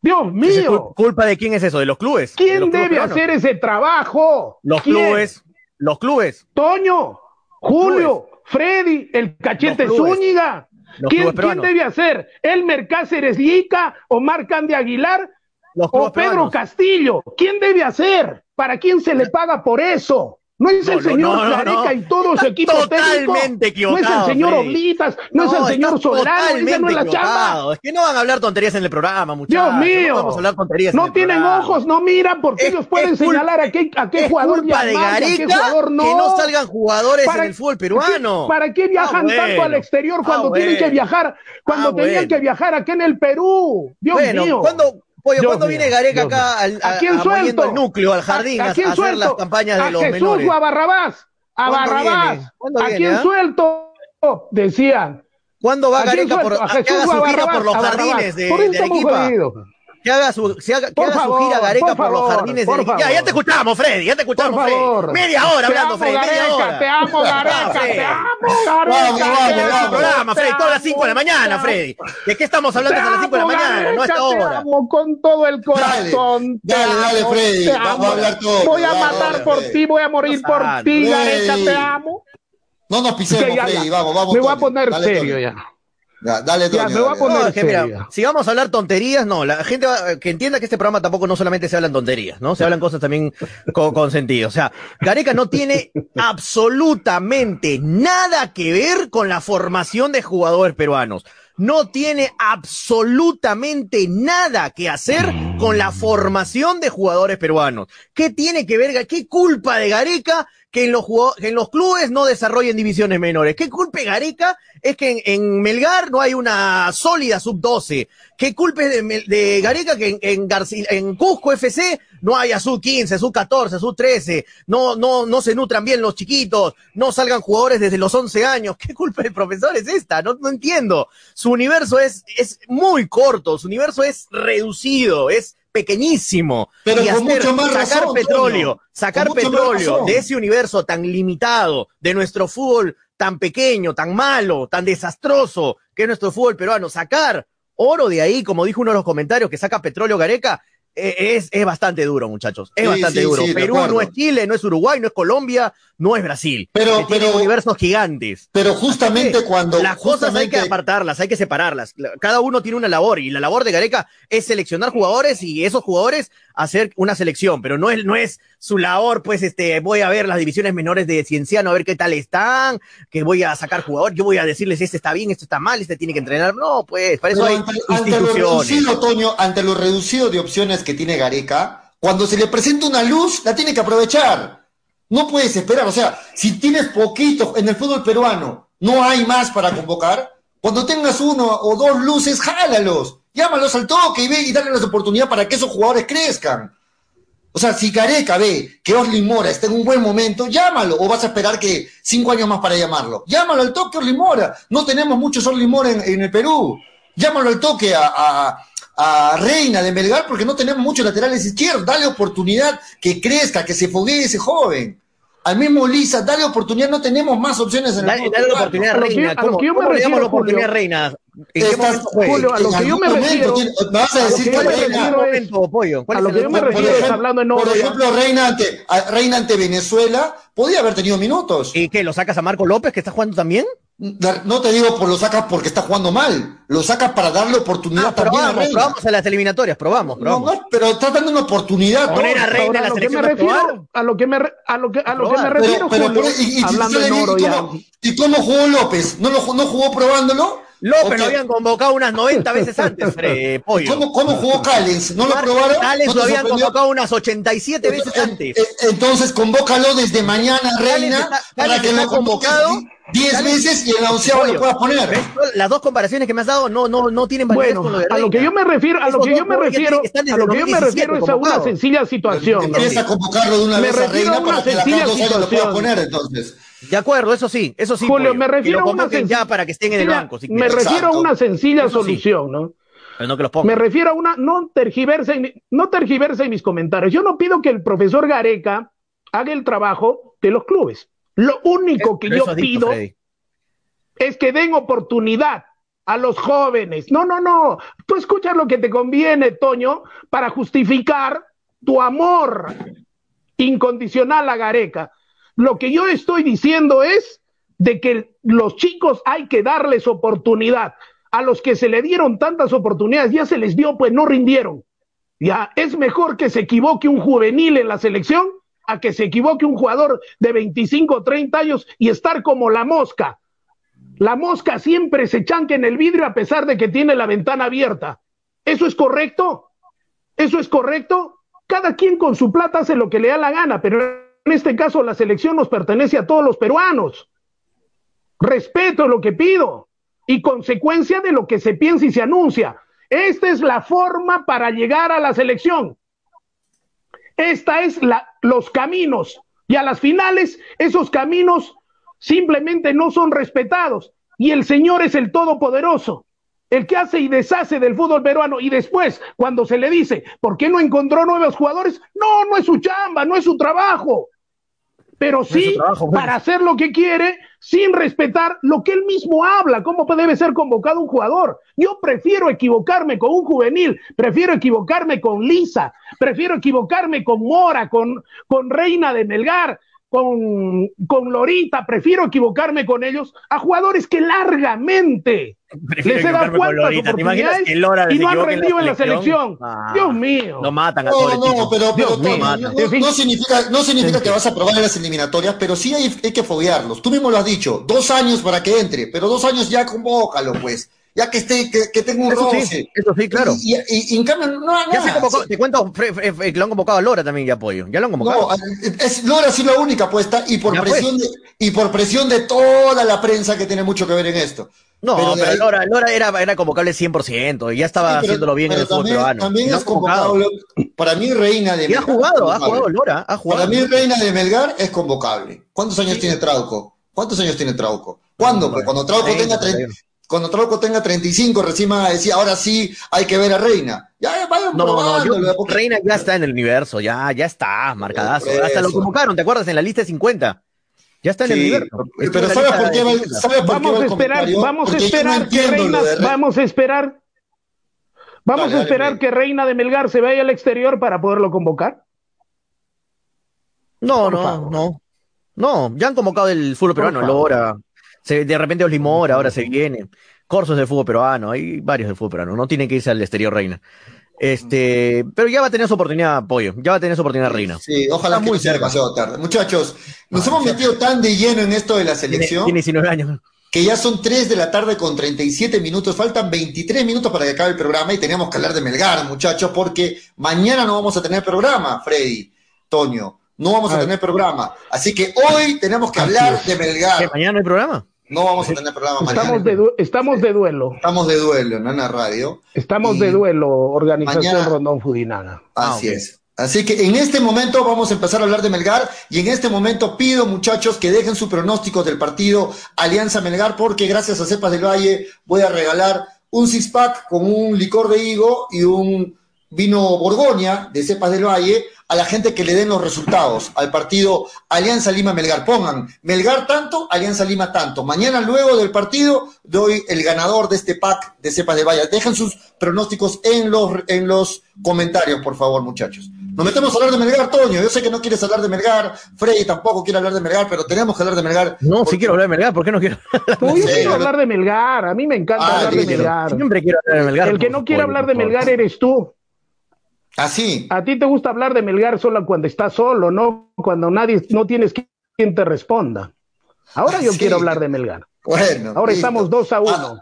Speaker 4: Dios mío.
Speaker 5: ¿Culpa de quién es eso? ¿De los clubes?
Speaker 4: ¿Quién debe hacer ese trabajo?
Speaker 5: Los clubes. Los clubes.
Speaker 4: Toño, Julio, Freddy, el cachete Zúñiga. ¿Quién, debe hacer? ¿Elmer Cáceres Lica, Omar Cande Aguilar o Pedro Castillo? ¿Quién debe hacer? ¿Para quién se le paga por eso? No es el señor Gareca y todo su equipo
Speaker 5: totalmente
Speaker 4: técnico. no es el señor Oblitas, no, es el señor Soberano, no es la chamba.
Speaker 5: Es que no van a hablar tonterías en el programa, muchachos.
Speaker 4: Dios mío. No, vamos a hablar tonterías no tienen ojos, no miran, porque ellos pueden señalar a qué, a qué jugador
Speaker 5: de Gareca qué jugador no. Que no salgan jugadores en el fútbol peruano.
Speaker 4: ¿Para qué viajan ah, tanto al exterior cuando ah, tienen que viajar, cuando ah, tenían que viajar aquí en el Perú? Dios mío.
Speaker 5: ¿Cuándo, ¿cuándo viene Gareca acá al,
Speaker 4: a, quién suelto?
Speaker 5: al núcleo, al jardín, a, hacer las campañas de los
Speaker 4: Jesús
Speaker 5: menores?
Speaker 4: o a Barrabás? a Barrabás, ¿a quién ah? suelto? Decían.
Speaker 5: ¿Cuándo va Gareca por, a, que haga su gira por los jardines de, de Arequipa? Que haga su, que haga, que haga su gira Gareca por, los jardines de Arequipa. Ya, ya te escuchamos, Freddy, ya te escuchamos, Freddy. Media hora hablando, Freddy, media hora.
Speaker 4: Te amo, Gareca, te amo, Gareca.
Speaker 5: Vamos, vamos, programa, Freddy, todas las 5 de la mañana, Freddy. ¿De qué estamos hablando a las 5 de la mañana? No esta hora. Te
Speaker 4: amo con todo el corazón.
Speaker 3: Dale, dale, Freddy, vamos a hablar todo.
Speaker 4: Voy a matar por ti, voy a morir por ti, Gareca, te amo.
Speaker 3: No nos pisemos, Freddy, vamos, vamos.
Speaker 4: Me voy a poner serio ya.
Speaker 3: Dale, Toño,
Speaker 4: me voy a poner
Speaker 5: si vamos a hablar tonterías, no, la gente que entienda que este programa tampoco no solamente se hablan tonterías, ¿no? Se hablan cosas también con, sentido. O sea, Gareca no tiene absolutamente nada que ver con la formación de jugadores peruanos. No tiene absolutamente nada que hacer con la formación de jugadores peruanos. ¿Qué tiene que ver? ¿Qué culpa de Gareca que en los, en los clubes no desarrollen divisiones menores. ¿Qué culpe Gareca es que en, Melgar no hay una sólida sub-12? ¿Qué culpe de, de Gareca que en, en, Cusco FC no haya sub-15, sub-14, sub-13? No, no, no se nutran bien los chiquitos, no salgan jugadores desde los 11 años. ¿Qué culpa del profesor es esta? No, no entiendo. Su universo es, es muy corto, su universo es reducido, es pequeñísimo.
Speaker 3: Pero y mucho más
Speaker 5: sacar petróleo, sacar petróleo de ese universo tan limitado, de nuestro fútbol tan pequeño, tan malo, tan desastroso, que es nuestro fútbol peruano, sacar oro de ahí, como dijo uno de los comentarios, que saca petróleo Gareca, eh, es, es bastante duro, muchachos. Es bastante duro. Perú no es Chile, no es Uruguay, no es Colombia, no es Brasil.
Speaker 3: Pero, pero
Speaker 5: universos gigantes.
Speaker 3: Pero justamente cuando
Speaker 5: las cosas hay que apartarlas, hay que separarlas. Cada uno tiene una labor y la labor de Gareca es seleccionar jugadores y esos jugadores hacer una selección, pero no es no es su labor, pues este voy a ver las divisiones menores de Cienciano a ver qué tal están, que voy a sacar jugadores, yo voy a decirles este está bien, este está mal, este tiene que entrenar. No, pues para eso hay
Speaker 3: ante, lo reducido, Toño, ante lo reducido de opciones que tiene Gareca, cuando se le presenta una luz, la tiene que aprovechar. No puedes esperar, o sea, si tienes poquito en el fútbol peruano, no hay más para convocar, cuando tengas uno o dos luces, jálalos, llámalos al toque y ve y dale la oportunidad para que esos jugadores crezcan. O sea, si Careca ve que Oslin Mora está en un buen momento, llámalo. O vas a esperar que cinco años más para llamarlo. Llámalo al toque, Oslin Mora. No tenemos muchos Oslin Mora en, el Perú. Llámalo al toque a Reina de Melgar porque no tenemos muchos laterales izquierdos. Dale oportunidad que crezca, que se foguee ese joven. Al mismo Lisa, dale oportunidad, no tenemos más opciones en
Speaker 5: el Dale, dale la oportunidad a Reina. A lo que yo me refiero, la oportunidad a Reina?
Speaker 4: Julio, a lo que yo me refiero.
Speaker 3: Vas a decir que Reina.
Speaker 4: A lo que yo me refiero es hablando en
Speaker 3: Por ejemplo, Reina ante, Reina ante Venezuela podía haber tenido minutos.
Speaker 5: ¿Y qué? ¿Lo sacas a Marco López que está jugando también?
Speaker 3: No te digo por lo sacas porque está jugando mal, lo sacas para darle oportunidad ah,
Speaker 5: también a Reina. Probamos a las eliminatorias, probamos, probamos.
Speaker 3: No, pero está dando una oportunidad.
Speaker 5: Poner a Reina
Speaker 4: a, lo que me refiero, a lo que me a lo que a lo que me refiero, pero, Julio, y, y, hablando de oro
Speaker 3: ya. ¿Y cómo jugó López? ¿No, lo, no jugó probándolo?
Speaker 5: López lo habían convocado unas 90 veces antes, Fred, Pollo.
Speaker 3: ¿Cómo, ¿Cómo, jugó Callens? ¿No lo probaron?
Speaker 5: Callens lo habían convocado unas 87 veces antes.
Speaker 3: Entonces, convócalo desde mañana, Reina, para que lo convocado. 10 veces y el onceavo lo puedas poner.
Speaker 5: Las dos comparaciones que me has dado no, no, no tienen
Speaker 4: validez bueno, A lo que yo me refiero, a lo que yo me refiero, a lo que yo me refiero es a una sencilla situación.
Speaker 3: Empieza a convocarlo de una vez a Reina para que la lo pueda poner entonces.
Speaker 5: De acuerdo, eso sí, eso sí.
Speaker 4: Julio, me refiero a una
Speaker 5: ya para que estén en el banco.
Speaker 4: me refiero a una sencilla solución, ¿no?
Speaker 5: Pero no que los
Speaker 4: Me refiero a una, no tergiverse, no mis comentarios. Yo no pido que el profesor Gareca haga el trabajo de los clubes. Lo único que yo pido es que den oportunidad a los jóvenes. No, no, no. Tú escuchas lo que te conviene, Toño, para justificar tu amor incondicional a Gareca. Lo que yo estoy diciendo es de que los chicos hay que darles oportunidad. A los que se le dieron tantas oportunidades, ya se les dio, pues no rindieron. Ya es mejor que se equivoque un juvenil en la selección a que se equivoque un jugador de 25 o 30 años y estar como la mosca. La mosca siempre se chanca en el vidrio a pesar de que tiene la ventana abierta. ¿Eso es correcto? ¿Eso es correcto? Cada quien con su plata hace lo que le da la gana, pero en este caso la selección nos pertenece a todos los peruanos. Respeto lo que pido y consecuencia de lo que se piensa y se anuncia. Esta es la forma para llegar a la selección. Esta es la, los caminos Y a las finales, esos caminos simplemente no son respetados. Y el Señor es el Todopoderoso, el que hace y deshace del fútbol peruano. Y después, cuando se le dice, ¿por qué no encontró nuevos jugadores? No, no es su chamba, no es su trabajo pero sí para hacer lo que quiere sin respetar lo que él mismo habla, cómo debe ser convocado un jugador. Yo prefiero equivocarme con un juvenil, prefiero equivocarme con Lisa, prefiero equivocarme con Mora, con, con Reina de Melgar, con, con Lorita, prefiero equivocarme con ellos a jugadores que largamente les he dado cuantas oportunidades y no han rendido en la selección. Ah, Dios mío.
Speaker 5: No matan a
Speaker 3: no, no, pero, pero no, significa, no significa que vas a probar en las eliminatorias, pero sí hay, hay que foguearlos. Tú mismo lo has dicho, dos años para que entre, pero dos años ya convócalo, pues ya que esté, que, que tenga un
Speaker 5: eso Sí, eso sí, claro.
Speaker 3: Y, y, en cambio, no, no
Speaker 5: ya se convocó, Te cuento que lo han convocado a Lora también ya apoyo. Ya lo han convocado.
Speaker 3: No, es, Lora sí la única apuesta y por presión de, y por presión de toda la prensa que tiene mucho que ver en esto.
Speaker 5: No, pero, Lora, Lora era, era convocable 100% y ya estaba haciéndolo bien en el fútbol peruano.
Speaker 3: También es convocado. Para mí, Reina de
Speaker 5: Melgar. Y ha jugado, ha jugado Lora. Ha jugado.
Speaker 3: Para mí, Reina de Melgar es convocable. ¿Cuántos años tiene Trauco? ¿Cuántos años tiene Trauco? ¿Cuándo? Pues cuando Trauco tenga 30, cuando Trauco tenga 35, recién va a decir, ahora sí hay que ver a Reina. Ya, vayan
Speaker 5: no, no, Reina ya está en el universo, ya, ya está, marcadazo. Hasta lo convocaron, ¿te acuerdas? En la lista de 50. Ya está en el universo.
Speaker 3: Pero ¿sabes por qué?
Speaker 4: vamos, a esperar, vamos a esperar que Reina, vamos a esperar, vamos a esperar que Reina de Melgar se vaya al exterior para poderlo convocar.
Speaker 5: No, no, no. No, ya han convocado el fútbol peruano, Lora, de repente Olimor ahora se viene. Corsos de fútbol peruano, hay varios de fútbol peruano, no tienen que irse al exterior Reina. Este, pero ya va a tener su oportunidad, Pollo, ya va a tener su oportunidad Reina.
Speaker 3: Sí, ojalá muy sea demasiado tarde. Muchachos, nos hemos metido tan de lleno en esto de la selección.
Speaker 5: Tiene, 19 años.
Speaker 3: Que ya son 3 de la tarde con 37 minutos, faltan 23 minutos para que acabe el programa y tenemos que hablar de Melgar, muchachos, porque mañana no vamos a tener programa, Freddy, Toño, no vamos a, tener programa. Así que hoy tenemos que hablar de Melgar. ¿Que
Speaker 5: mañana no hay programa?
Speaker 3: No vamos a tener programa
Speaker 4: estamos De estamos de duelo.
Speaker 3: Estamos de duelo en Nana Radio.
Speaker 4: Estamos de duelo, Organización Rondón Fudinaga.
Speaker 3: Así ah, es. Así que en este momento vamos a empezar a hablar de Melgar y en este momento pido muchachos que dejen su pronóstico del partido Alianza Melgar porque gracias a Cepas del Valle voy a regalar un six pack con un licor de higo y un vino Borgoña de Cepas del Valle a la gente que le den los resultados al partido Alianza Lima Melgar. Pongan Melgar tanto, Alianza Lima tanto. Mañana luego del partido doy el ganador de este pack de cepas de Valle. Dejen sus pronósticos en los, en los comentarios, por favor, muchachos. Nos metemos a hablar de Melgar, Toño. Yo sé que no quieres hablar de Melgar, Freddy tampoco quiere hablar de Melgar, pero tenemos que hablar de Melgar.
Speaker 5: No, si quiero hablar de Melgar, ¿por qué no quiero
Speaker 4: hablar Yo quiero hablar de Melgar, a mí me encanta ah, hablar de Melgar.
Speaker 5: Siempre quiero hablar de Melgar.
Speaker 4: El que no quiere hablar de Melgar eres tú.
Speaker 3: Así.
Speaker 4: A ti te gusta hablar de Melgar solo cuando estás solo, ¿no? Cuando nadie, no tienes quien te responda. Ahora yo quiero hablar de Melgar. Bueno. Ahora estamos dos a uno.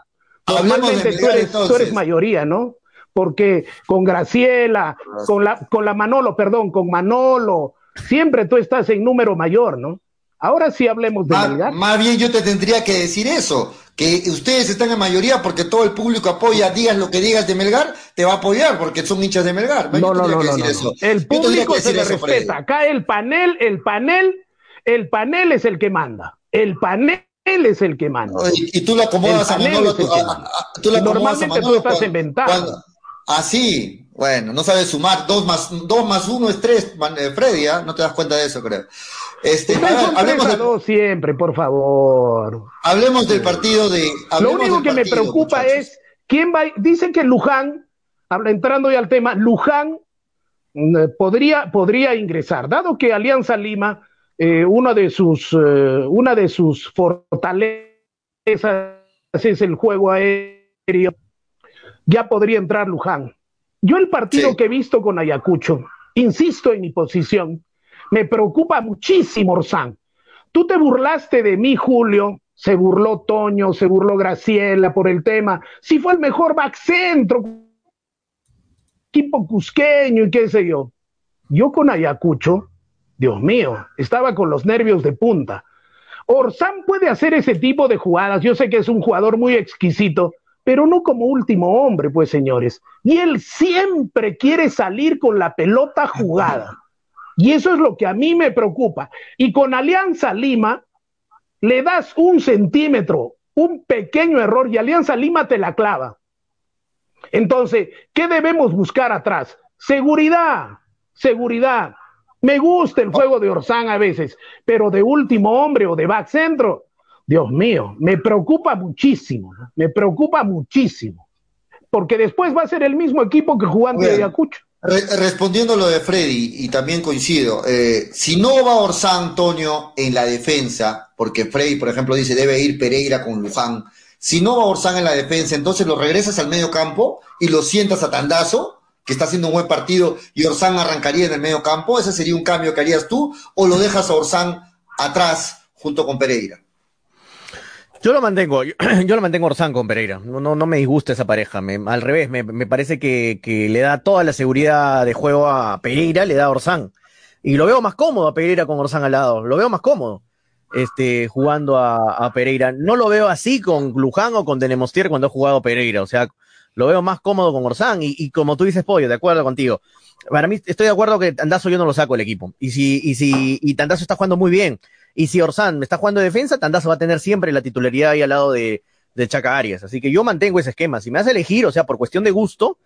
Speaker 4: Ah, Normalmente tú, eres, tú, eres, mayoría, ¿no? Porque con Graciela, con la, con la Manolo, perdón, con Manolo, siempre tú estás en número mayor, ¿no? Ahora sí hablemos de Melgar.
Speaker 3: Más bien yo te tendría que decir eso que ustedes están en mayoría porque todo el público apoya, digas lo que digas de Melgar, te va a apoyar porque son hinchas de Melgar.
Speaker 4: No, no, no, no, El público se le respeta. Acá el panel, el panel, el panel es el que manda. El panel es el que manda.
Speaker 3: Y, tú lo acomodas a Manolo.
Speaker 4: tú Normalmente tú estás inventando.
Speaker 3: Así, ah, bueno, no sabes sumar. Dos más, dos más uno es tres, eh, Freddy, ¿ah? no te das cuenta de eso, creo.
Speaker 4: Este, hablemos de, siempre, por favor.
Speaker 3: Hablemos del partido de.
Speaker 4: Lo único que me preocupa es quién va. Dicen que Luján, entrando ya al tema, Luján mm, podría, podría ingresar, dado que Alianza Lima, eh, una de sus, eh, una de sus fortalezas es el juego aéreo, ya podría entrar Luján. Yo el partido que he visto con Ayacucho, insisto en mi posición, me preocupa muchísimo, Orsán. Tú te burlaste de mí, Julio, se burló Toño, se burló Graciela por el tema. Si fue el mejor back centro, equipo cusqueño y qué sé yo. Yo con Ayacucho, Dios mío, estaba con los nervios de punta. Orsán puede hacer ese tipo de jugadas. Yo sé que es un jugador muy exquisito, pero no como último hombre, pues señores. Y él siempre quiere salir con la pelota jugada. Y eso es lo que a mí me preocupa. Y con Alianza Lima, le das un centímetro, un pequeño error y Alianza Lima te la clava. Entonces, ¿qué debemos buscar atrás? Seguridad, seguridad. Me gusta el juego de Orsán a veces, pero de último hombre o de back centro, Dios mío, me preocupa muchísimo, me preocupa muchísimo, porque después va a ser el mismo equipo que jugó ante Ayacucho.
Speaker 3: Respondiendo lo de Freddy, y también coincido, eh, si no va Orsán, Antonio, en la defensa, porque Freddy, por ejemplo, dice debe ir Pereira con Luján, si no va Orsán en la defensa, entonces lo regresas al medio campo y lo sientas a Tandazo, que está haciendo un buen partido, y Orsán arrancaría en el medio campo, ese sería un cambio que harías tú, o lo dejas a Orsán atrás junto con Pereira.
Speaker 5: Yo lo mantengo, yo, lo mantengo Orsán con Pereira. No, no, no me disgusta esa pareja. al revés, me, parece que, le da toda la seguridad de juego a Pereira, le da Orsán. Y lo veo más cómodo a Pereira con Orsán al lado. Lo veo más cómodo este, jugando a, Pereira. No lo veo así con Luján o con Denemostier cuando ha jugado Pereira. O sea, lo veo más cómodo con Orsán. Y, como tú dices, Pollo, de acuerdo contigo. Para mí, estoy de acuerdo que Tandazo yo no lo saco el equipo. Y si, y si, y Tandazo está jugando muy bien. Y si Orsán está jugando de defensa, Tandazo va a tener siempre la titularidad ahí al lado de, de Chaca Arias. Así que yo mantengo ese esquema. Si me hace elegir, o sea, por cuestión de gusto,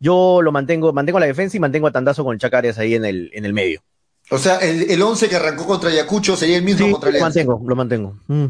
Speaker 5: yo lo mantengo, mantengo la defensa y mantengo a Tandazo con el Chaca Arias ahí en el, en el medio.
Speaker 3: O sea, el, el 11 que arrancó contra Ayacucho sería el mismo contra
Speaker 5: Lo mantengo, lo mantengo. Mm.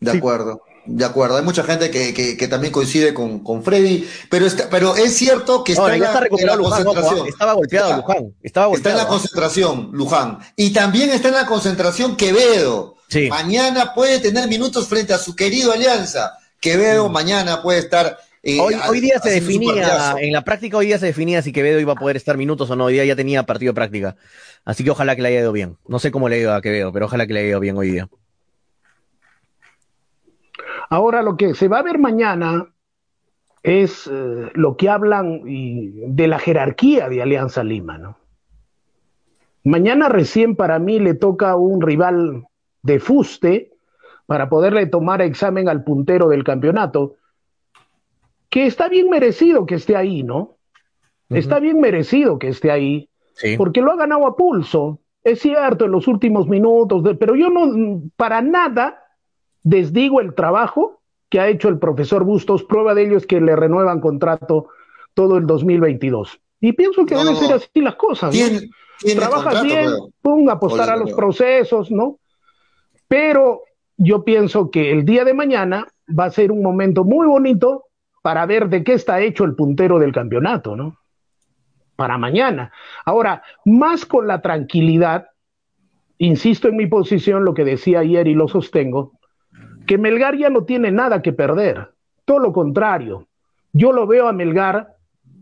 Speaker 3: De acuerdo. De acuerdo, hay mucha gente que, que, también coincide con, con Freddy, pero, está, pero es cierto que está, en, la, concentración.
Speaker 5: estaba golpeado Luján. Estaba
Speaker 3: Está en la concentración, Luján. Y también está en la concentración Quevedo. Mañana puede tener minutos frente a su querido Alianza. Quevedo mm. mañana puede estar
Speaker 5: eh, hoy, hoy, día se definía, en la práctica hoy día se definía si Quevedo iba a poder estar minutos o no, hoy día ya tenía partido de práctica. Así que ojalá que le haya ido bien. No sé cómo le ha ido a Quevedo, pero ojalá que le haya ido bien hoy día.
Speaker 4: Ahora lo que se va a ver mañana es eh, lo que hablan de la jerarquía de Alianza Lima, ¿no? Mañana recién para mí le toca un rival de fuste para poderle tomar examen al puntero del campeonato que está bien merecido que esté ahí, ¿no? Está bien merecido que esté ahí, porque lo ha ganado a pulso. Es cierto, en los últimos minutos, pero yo no, para nada desdigo el trabajo que ha hecho el profesor Bustos. Prueba de ello es que le renuevan contrato todo el 2022. Y pienso que deben ser así las cosas. ¿no? Trabajas bien, pum, apostar a los procesos, ¿no? Pero yo pienso que el día de mañana va a ser un momento muy bonito para ver de qué está hecho el puntero del campeonato, ¿no? Para mañana. Ahora, más con la tranquilidad, insisto en mi posición, lo que decía ayer y lo sostengo, que Melgar ya no tiene nada que perder. Todo lo contrario. Yo lo veo a Melgar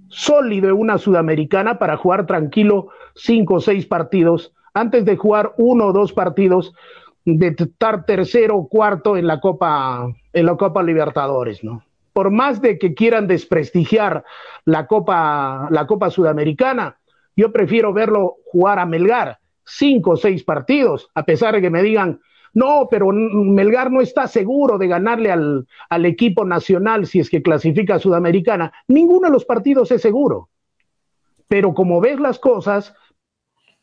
Speaker 4: sólido en una sudamericana para jugar tranquilo cinco o seis partidos antes de jugar uno o dos partidos de estar tercero o cuarto en la Copa en la Copa Libertadores, ¿no? por más de que quieran desprestigiar la Copa, la Copa Sudamericana, yo prefiero verlo jugar a Melgar cinco o seis partidos, a pesar de que me digan, no, pero Melgar no está seguro de ganarle al, al equipo nacional si es que clasifica a Sudamericana. Ninguno de los partidos es seguro. Pero como ves las cosas,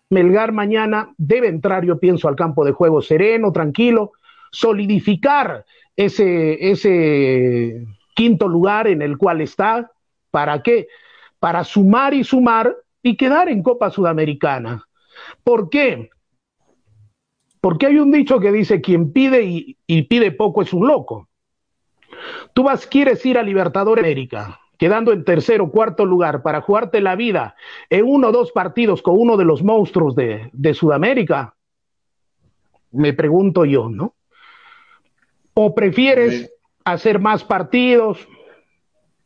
Speaker 4: Melgar mañana debe entrar, yo pienso, al campo de juego sereno, tranquilo, solidificar ese, ese quinto lugar en el cual está. ¿Para qué? Para sumar y sumar y quedar en Copa Sudamericana. ¿Por qué? Porque hay un dicho que dice, quien pide y, pide poco es un loco. Tú vas, quieres ir a Libertadores América, quedando en tercer o cuarto lugar para jugarte la vida en uno o dos partidos con uno de los monstruos de, de Sudamérica. Me pregunto yo, ¿no? ¿O prefieres hacer más partidos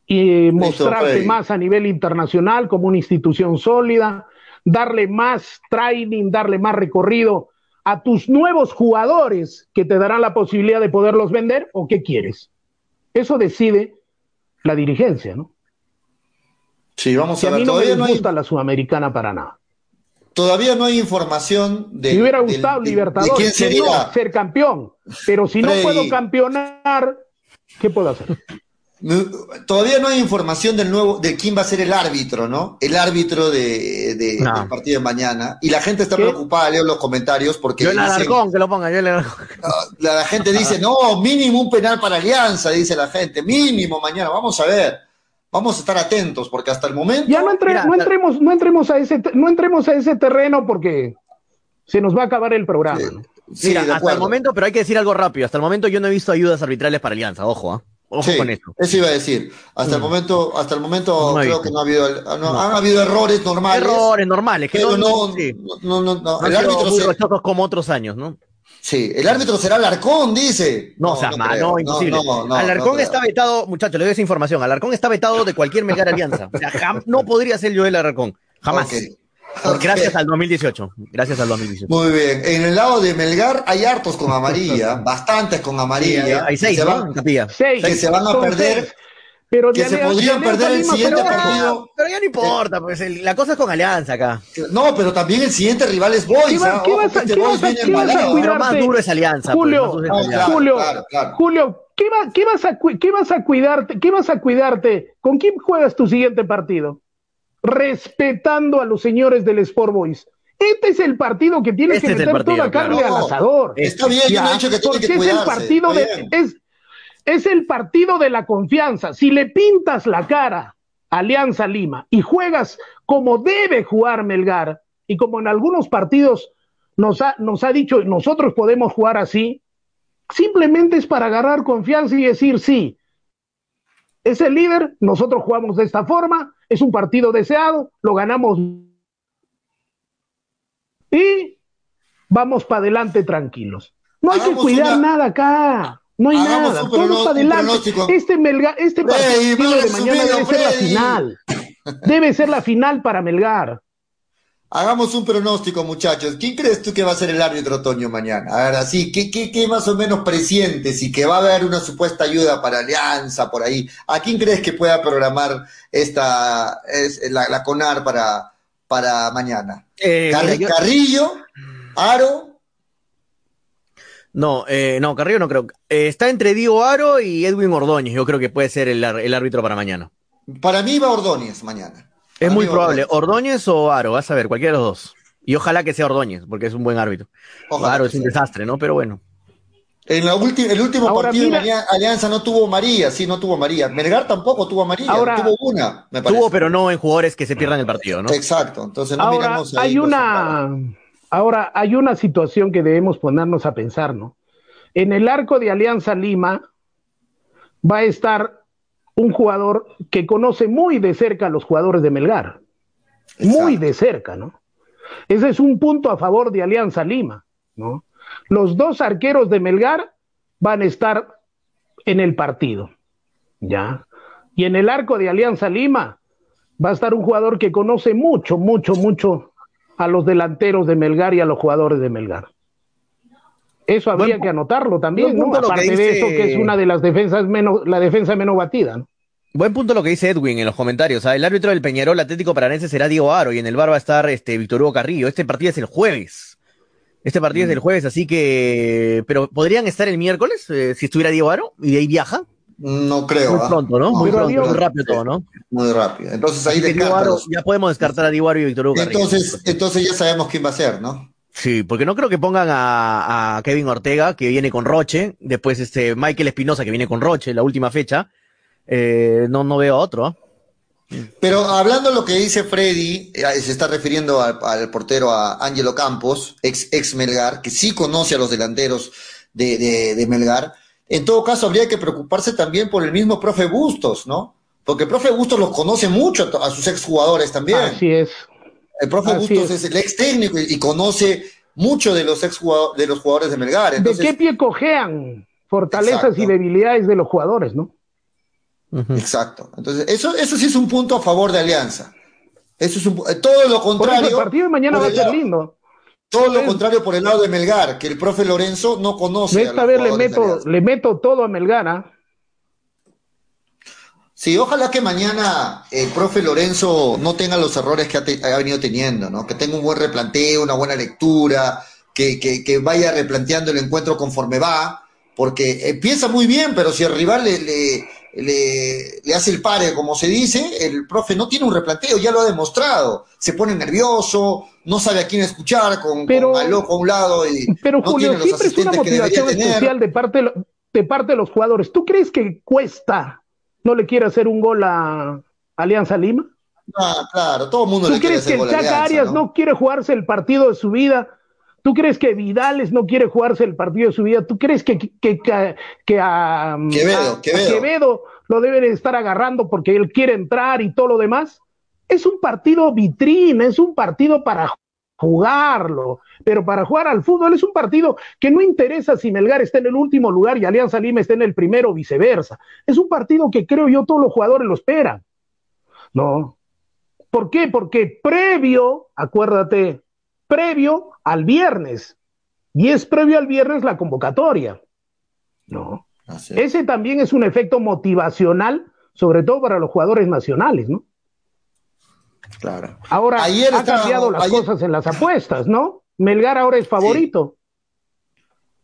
Speaker 4: y mostrarte más a nivel internacional como una institución sólida, darle más training, darle más recorrido a tus nuevos jugadores que te darán la posibilidad de poderlos vender o qué quieres. Eso decide la dirigencia, ¿no?
Speaker 3: Sí, vamos a
Speaker 4: ver. A mí no me gusta la sudamericana para nada.
Speaker 3: Todavía no hay información de.
Speaker 4: Me hubiera gustado Libertadores, quién sería? ser campeón, pero si no puedo campeonar, ¿Qué puedo hacer?
Speaker 3: Todavía no hay información del nuevo, de quién va a ser el árbitro, ¿no? El árbitro de, del partido de mañana. Y la gente está preocupada, leo los comentarios porque.
Speaker 5: Yo el Alarcón, que lo ponga, yo
Speaker 3: la, la gente dice, no, mínimo un penal para Alianza, dice la gente, mínimo mañana, vamos a ver. Vamos a estar atentos, porque hasta el momento.
Speaker 4: Ya no, entremos, no entremos a ese, no entremos a ese terreno porque se nos va a acabar el programa.
Speaker 5: Mira, hasta el momento, pero hay que decir algo rápido. Hasta el momento yo no he visto ayudas arbitrales para Alianza, ojo, ¿ah? Ojo con eso.
Speaker 3: Eso iba a decir. Hasta el mm. momento, hasta el momento creo que no ha habido, han habido errores normales.
Speaker 5: Errores normales, que
Speaker 3: pero no, no, no, no,
Speaker 5: el árbitro se... como otros años, ¿no?
Speaker 3: Sí, el árbitro será Alarcón, dice.
Speaker 5: No, o sea, no, imposible. Alarcón está vetado, muchachos, le doy esa información. Alarcón está vetado de cualquier Melgar Alianza. O sea, no podría ser yo el Alarcón. Jamás. Gracias al 2018. Gracias al 2018.
Speaker 3: Muy bien. En el lado de Melgar hay hartos con amarilla, bastantes con amarilla.
Speaker 5: hay seis, que se van,
Speaker 3: Que se van a perder. Pero que se podrían perder el siguiente partido.
Speaker 5: Pero ya no importa, pues la cosa es con Alianza acá.
Speaker 3: No, pero también el siguiente rival es Boys. ¿Qué,
Speaker 4: va, ¿qué vas a, ¿qué vas a, ¿qué vas a Pero
Speaker 5: más duro es Alianza.
Speaker 4: Julio, Julio, Julio, ¿qué, va, qué, vas a, ¿qué vas a cuidarte? ¿Qué vas a cuidarte? ¿Con quién juegas tu siguiente partido? Respetando a los señores del Sport Boys. Este es el partido que tiene este que meter toda carne al asador.
Speaker 3: Está bien, yo no he dicho que tiene que
Speaker 4: es el partido de, es, es el partido de la confianza. Si le pintas la cara a Alianza Lima y juegas como debe jugar Melgar, y como en algunos partidos nos ha, nos ha dicho, nosotros podemos jugar así, simplemente es para agarrar confianza y decir, sí, es el líder, nosotros jugamos de esta forma, es un partido deseado, lo ganamos y vamos para adelante tranquilos. No hay que cuidar nada acá. No hay nada. Vamos para adelante. Este, Melgar, este partido de mañana debe ser la final. Debe ser la final para Melgar.
Speaker 3: Hagamos un pronóstico, muchachos. ¿Quién crees tú que va a ser el árbitro otoño mañana? A ver, así, ¿qué, qué, qué más o menos presientes y que va a haber una supuesta ayuda para Alianza por ahí? ¿A quién crees que pueda programar esta, es, la, CONAR para, para mañana? Eh, Carrillo, Aro.
Speaker 5: No, eh, no, Carrillo no creo. Eh, está entre Diego Aro y Edwin Ordóñez. Yo creo que puede ser el, el árbitro para mañana.
Speaker 3: Para mí va Ordóñez mañana.
Speaker 5: Es muy probable. Ordóñez. o Aro, vas a ver, cualquiera de los dos. Y ojalá que sea Ordóñez, porque es un buen árbitro. Aro es un desastre, ¿no? Pero bueno.
Speaker 3: En la el último partido Alianza no tuvo María, sí, no tuvo María. Melgar tampoco tuvo María, Ahora, tuvo una,
Speaker 5: me parece. Tuvo, pero no en jugadores que se pierdan el partido, ¿no?
Speaker 3: Exacto, entonces no
Speaker 4: Ahora, miramos ahí hay una, Ahora, hay una situación que debemos ponernos a pensar, ¿no? En el arco de Alianza Lima va a estar un jugador que conoce muy de cerca a los jugadores de Melgar. Muy de cerca, ¿no? Ese es un punto a favor de Alianza Lima, ¿no? Los dos arqueros de Melgar van a estar en el partido, ¿ya? Y en el arco de Alianza Lima va a estar un jugador que conoce mucho, mucho, mucho a los delanteros de Melgar y a los jugadores de Melgar. Eso habría que anotarlo también, ¿no? Aparte de eso, que es una de las defensas menos, la defensa menos batida, ¿no?
Speaker 5: Buen punto lo que dice Edwin en los comentarios. ¿ah? El árbitro del Peñarol Atlético Paranense será Diego Aro y en el bar va a estar este Víctor Hugo Carrillo. Este partido es el jueves. Este partido es el mm. jueves, así que. Pero ¿podrían estar el miércoles eh, si estuviera Diego Aro y de ahí viaja?
Speaker 3: No creo.
Speaker 5: Muy ¿ah? pronto, ¿no? muy pronto, muy rápido todo, ¿no?
Speaker 3: Muy rápido. Entonces ahí
Speaker 5: Ya podemos descartar a Diego Aro y Víctor Hugo
Speaker 3: Carrillo. Entonces, entonces ya sabemos quién va a ser, ¿no?
Speaker 5: Sí, porque no creo que pongan a, Kevin Ortega, que viene con Roche, después este Michael Espinosa, que viene con Roche, la última fecha. Eh, no, no veo otro. ¿ah?
Speaker 3: Pero hablando de lo que dice Freddy, eh, se está refiriendo al, portero a Angelo Campos, ex, ex Melgar, que sí conoce a los delanteros de, de, Melgar. En todo caso, habría que preocuparse también por el mismo profe Bustos, ¿no? Porque el profe Bustos los conoce mucho a, sus exjugadores también.
Speaker 4: Así es.
Speaker 3: El profe Bustos es. el ex técnico y, conoce mucho de los ex de los jugadores de Melgar.
Speaker 4: ¿De qué pie cojean fortalezas y debilidades de los jugadores, no?
Speaker 3: Exacto. Entonces, eso, eso sí es un punto a favor de Alianza. Eso es un, eh, todo lo contrario.
Speaker 4: el partido de mañana va a ser lindo.
Speaker 3: Todo lo contrario por el lado de Melgar, que el profe Lorenzo no conoce.
Speaker 4: Esta vez le meto, le meto todo a Melgar. ¿ah?
Speaker 3: Sí, ojalá que mañana el profe Lorenzo no tenga los errores que ha, venido teniendo, ¿no? Que tenga un buen replanteo, una buena lectura, que, que, que, vaya replanteando el encuentro conforme va, porque empieza muy bien, pero si el rival le, le, le, hace el pare, como se dice, el profe no tiene un replanteo, ya lo ha demostrado. Se pone nervioso, no sabe a quién escuchar, con, pero, con a un lado y
Speaker 4: pero Julio, siempre es una motivación especial de parte, de parte de los jugadores. ¿Tú crees que Cuesta no le quiere hacer un gol a Alianza Lima?
Speaker 3: Ah, claro, todo el mundo
Speaker 4: ¿Tú crees que el Chaca Arias ¿no? quiere jugarse el partido de su vida? ¿Tú crees que Vidales no quiere jugarse el partido de su vida? ¿Tú crees que, que, que, a,
Speaker 3: Quevedo,
Speaker 4: Quevedo. lo deben estar agarrando porque él quiere entrar y todo lo demás? Es un partido vitrina, es un partido para jugarlo, pero para jugar al fútbol es un partido que no interesa si Melgar está en el último lugar y Alianza Lima está en el primero o viceversa. Es un partido que creo yo todos los jugadores lo esperan. No. ¿Por qué? Porque previo, acuérdate, previo al viernes. Y es previo al viernes la convocatoria. No. Ese también es un efecto motivacional, sobre todo para los jugadores nacionales, ¿no?
Speaker 3: Claro.
Speaker 4: Ahora ayer ha cambiado las cosas en las apuestas, ¿no? Melgar ahora es favorito.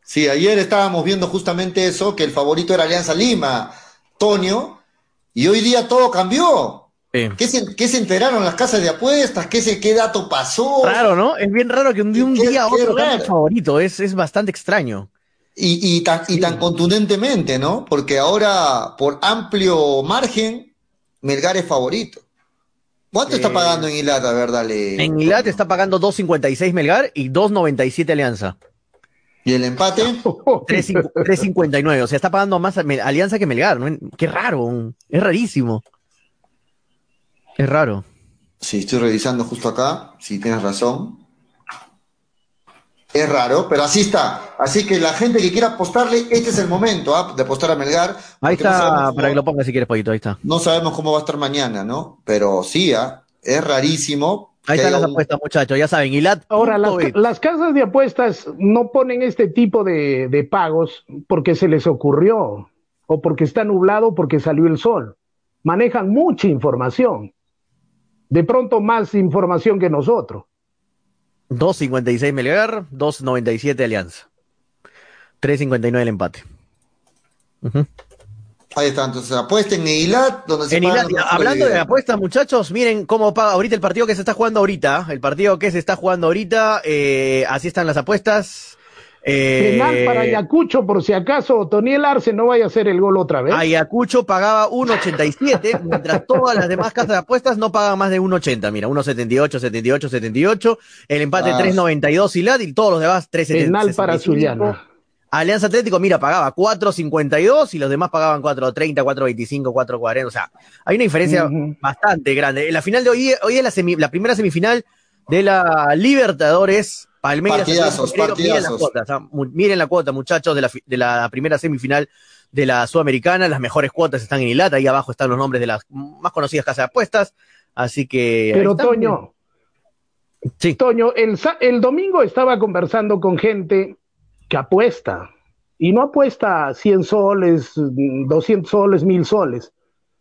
Speaker 3: Sí. ayer estábamos viendo justamente eso, que el favorito era Alianza Lima, Tonio, y hoy día todo cambió. ¿Qué, se, enteraron las casas de apuestas? ¿Qué, se, qué dato pasó?
Speaker 5: Raro, ¿no? Es bien raro que un, un día a otro el favorito, es, es bastante extraño.
Speaker 3: Y, y, tan, y tan contundentemente, ¿no? Porque ahora, por amplio margen, Melgar es favorito. ¿Cuánto está pagando en Ilat? A ver, dale.
Speaker 5: En Ilat está pagando 2.56 Melgar y 2.97 Alianza.
Speaker 3: ¿Y el empate?
Speaker 5: 3.59. O sea, está pagando más Alianza que Melgar. ¿no? Qué raro. Es rarísimo. Es raro.
Speaker 3: Sí, estoy revisando justo acá. Sí, tienes razón. Es raro, pero así está. Así que la gente que quiera apostarle, este es el momento ¿ah? de apostar a Melgar.
Speaker 5: Ahí está, para que lo pongas si quieres, Poquito, ahí está.
Speaker 3: No sabemos cómo va a estar mañana, ¿no? Pero sí, ¿ah? es rarísimo.
Speaker 5: Ahí están las apuestas, muchachos, ya saben.
Speaker 4: Ahora, las, casas de apuestas no ponen este tipo de, de pagos porque se les ocurrió, o porque está nublado, porque salió el sol. Manejan mucha información. De pronto más información que nosotros.
Speaker 5: 2.56 Melgar, 2.97 Alianza. 3.59 el empate.
Speaker 3: Ahí está, entonces apuesten en Ilat, donde se
Speaker 5: en Ilat, hablando de apuestas, muchachos, miren cómo paga ahorita el partido que se está jugando ahorita. El partido que se está jugando ahorita, eh, así están las apuestas.
Speaker 4: Penal para eh, Ayacucho, por si acaso Toniel Arce no vaya a hacer el gol otra vez.
Speaker 5: Ayacucho pagaba 1.87, mientras todas las demás casas de apuestas no pagan más de 1.80. Mira, 1.78, 78, 78. El empate 3.92 ah. y y todos los demás 3.75.
Speaker 4: Penal para Zuliana.
Speaker 5: Alianza Atlético, mira, pagaba 4.52 y los demás pagaban 4.30, 4.25, 4.40. O sea, hay una diferencia bastante grande. La final de hoy, hoy es la, la primera semifinal de la Libertadores Palmeiras. Miren, ¿ah? miren la cuota, muchachos, de la, de la primera semifinal de la Sudamericana. Las mejores cuotas están en Ilata. Ahí abajo están los nombres de las más conocidas casas de apuestas. Así que.
Speaker 4: Pero, Toño. Sí. Toño, el, el domingo estaba conversando con gente que apuesta. Y no apuesta 100 soles, 200 soles, 1000 soles.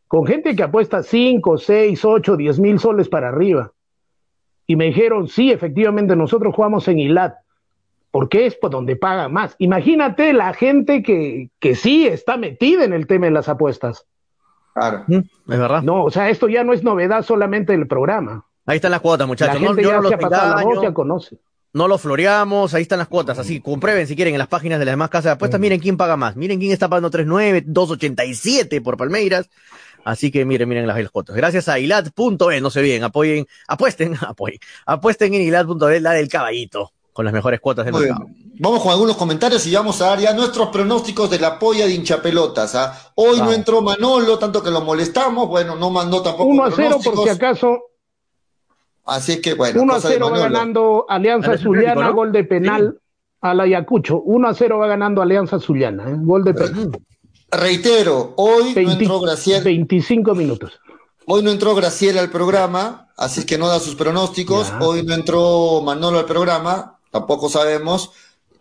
Speaker 4: Con gente que apuesta 5, 6, 8, 10 mil soles para arriba y me dijeron, sí, efectivamente, nosotros jugamos en ILAT, porque es por donde paga más. Imagínate la gente que, que sí está metida en el tema de las apuestas.
Speaker 3: Claro, mm, es
Speaker 5: verdad.
Speaker 4: No, o sea, esto ya no es novedad solamente del programa.
Speaker 5: Ahí están las cuotas, muchachos.
Speaker 4: La gente ya no se ha pasado la voz, ya conoce.
Speaker 5: No lo floreamos, ahí están las cuotas, así, comprueben si quieren en las páginas de las demás casas de apuestas, miren quién paga más, miren quién está pagando 3.9, 2.87 por Palmeiras, Así que miren, miren las fotos. Gracias a ilat.es, no se olviden, apoyen, apuesten, apoyen, apuesten en ilat.es la del caballito, con las mejores cuotas del mercado.
Speaker 3: Vamos con algunos comentarios y vamos a dar ya nuestros pronósticos de la polla de hinchapelotas. ¿ah? Hoy no entró Manolo, tanto que lo molestamos, bueno, no mandó tampoco
Speaker 4: 1 a 0 por si acaso.
Speaker 3: Así que bueno.
Speaker 4: 1 a 0 va ganando Alianza Zuliana, gol de penal a la Ayacucho. 1 a 0 va ganando Alianza Zuliana, ¿eh? gol de penal.
Speaker 3: Reitero, hoy no entró Graciela.
Speaker 4: 25 minutos.
Speaker 3: Hoy no entró Graciela al programa, así es que no da sus pronósticos. Hoy no entró Manolo al programa, tampoco sabemos,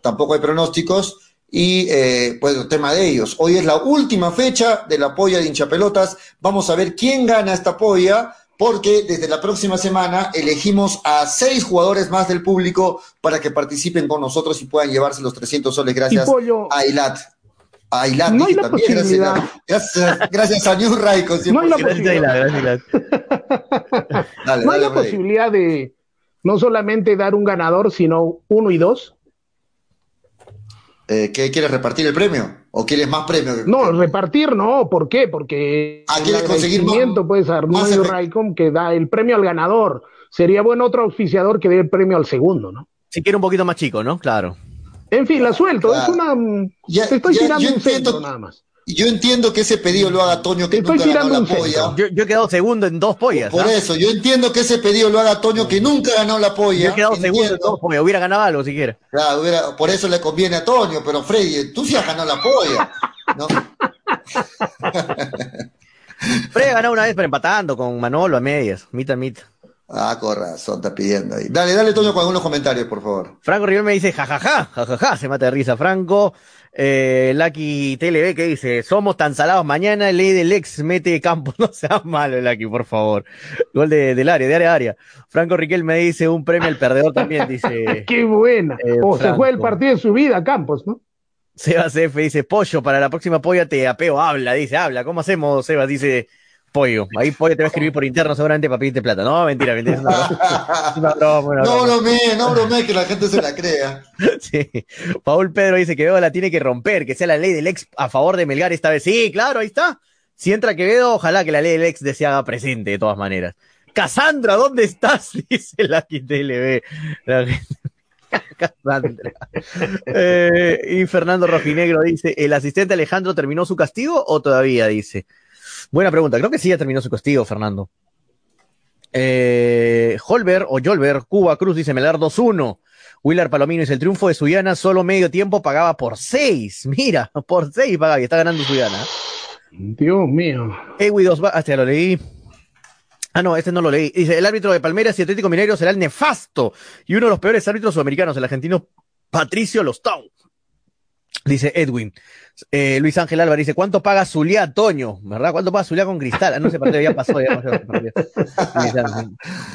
Speaker 3: tampoco hay pronósticos. Y eh, pues el tema de ellos. Hoy es la última fecha de la polla de hinchapelotas. Vamos a ver quién gana esta polla, porque desde la próxima semana elegimos a seis jugadores más del público para que participen con nosotros y puedan llevarse los 300 soles gracias a Ilat. No hay la posibilidad. Gracias, a New Ray
Speaker 4: No hay la posibilidad, no hay la posibilidad de no solamente dar un ganador, sino uno y dos.
Speaker 3: Eh, ¿Qué quieres repartir el premio? ¿O quieres más premios?
Speaker 4: No, repartir no, ¿por qué? Porque
Speaker 3: ah, ¿quieres conseguir más,
Speaker 4: puede ser más Raycom que da el premio al ganador. Sería bueno otro auspiciador que dé el premio al segundo, ¿no?
Speaker 5: Si quiere un poquito más chico, ¿no? Claro.
Speaker 4: En fin, la suelto. Es una. te estoy tirando un centro nada más.
Speaker 3: Yo entiendo que ese pedido lo haga Toño que nunca ganó la polla.
Speaker 5: Yo, he quedado segundo en dos pollas.
Speaker 3: Por, ¿ah? eso, yo entiendo que ese pedido lo haga Toño que nunca ganó la polla.
Speaker 5: Yo he quedado segundo en dos pollas, hubiera ganado algo siquiera.
Speaker 3: Claro, hubiera, por eso le conviene a Toño, pero Freddy, tú sí has ganado la polla. ¿no?
Speaker 5: Freddy ha ganado una vez pero empatando con Manolo a medias, mitad mitad.
Speaker 3: Ah, corazón, está pidiendo ahí. Dale, dale, Toño, con algunos comentarios, por favor.
Speaker 5: Franco River me dice, jajaja, jajaja, se mata de risa. Franco, eh, Lucky TLB que dice, somos tan salados mañana, ley del ex mete campo, no seas malo, Lucky, por favor. Gol de, del área, de área a área. Franco Riquel me dice, un premio al perdedor también, dice.
Speaker 4: Qué buena. Eh, o se juega el partido de su vida, Campos, ¿no?
Speaker 5: Sebas F dice, pollo, para la próxima polla te apeo, habla, dice, habla, ¿cómo hacemos, Sebas? Dice, Pollo. Ahí Pollo te va a escribir por interno seguramente para pedirte plata. No, mentira, mentira.
Speaker 3: no bromé, no bromé, que la gente se la crea.
Speaker 5: sí. Paul Pedro dice que Quevedo la tiene que romper, que sea la ley del ex a favor de Melgar esta vez. Sí, claro, ahí está. Si entra Quevedo, ojalá que la ley del ex se haga presente de todas maneras. Casandra, ¿dónde estás? Dice la XTLB. Cassandra. Eh, y Fernando Rojinegro dice: ¿El asistente Alejandro terminó su castigo o todavía? Dice. Buena pregunta. Creo que sí ya terminó su castigo, Fernando. Eh, Holber o Jolber, Cuba Cruz dice Melar 2-1. Willard Palomino dice el triunfo de Suyana solo medio tiempo pagaba por 6. Mira, por 6 pagaba y está ganando Suyana.
Speaker 4: Dios mío.
Speaker 5: Ewi 2 hasta ya lo leí. Ah, no, este no lo leí. Dice, el árbitro de Palmeiras y Atlético Mineiro será el nefasto y uno de los peores árbitros sudamericanos, el argentino Patricio Lostau. Dice Edwin. Eh, Luis Ángel Álvarez dice, ¿cuánto paga Zulia Toño? ¿Verdad? ¿Cuánto paga Zulia con Cristal? Ah, no sé, partido ya pasó. Ya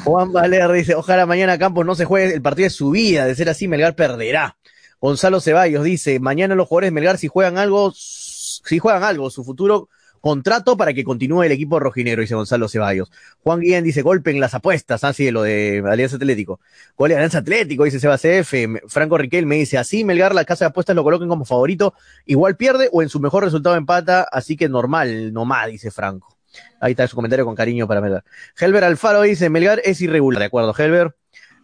Speaker 5: Juan Valer dice, ojalá mañana Campos no se juegue el partido de su vida. De ser así, Melgar perderá. Gonzalo Ceballos dice, mañana los jugadores de Melgar si juegan algo, si juegan algo, su futuro contrato para que continúe el equipo rojinero, dice Gonzalo Ceballos. Juan Guillén dice, golpe en las apuestas, así de lo de Alianza Atlético. Gol de Alianza Atlético, dice Seba CF. Franco Riquel me dice, así Melgar, la casa de apuestas lo coloquen como favorito, igual pierde o en su mejor resultado empata, así que normal, no más, dice Franco. Ahí está su comentario con cariño para Melgar. Helber Alfaro dice, Melgar es irregular, de acuerdo, Helber.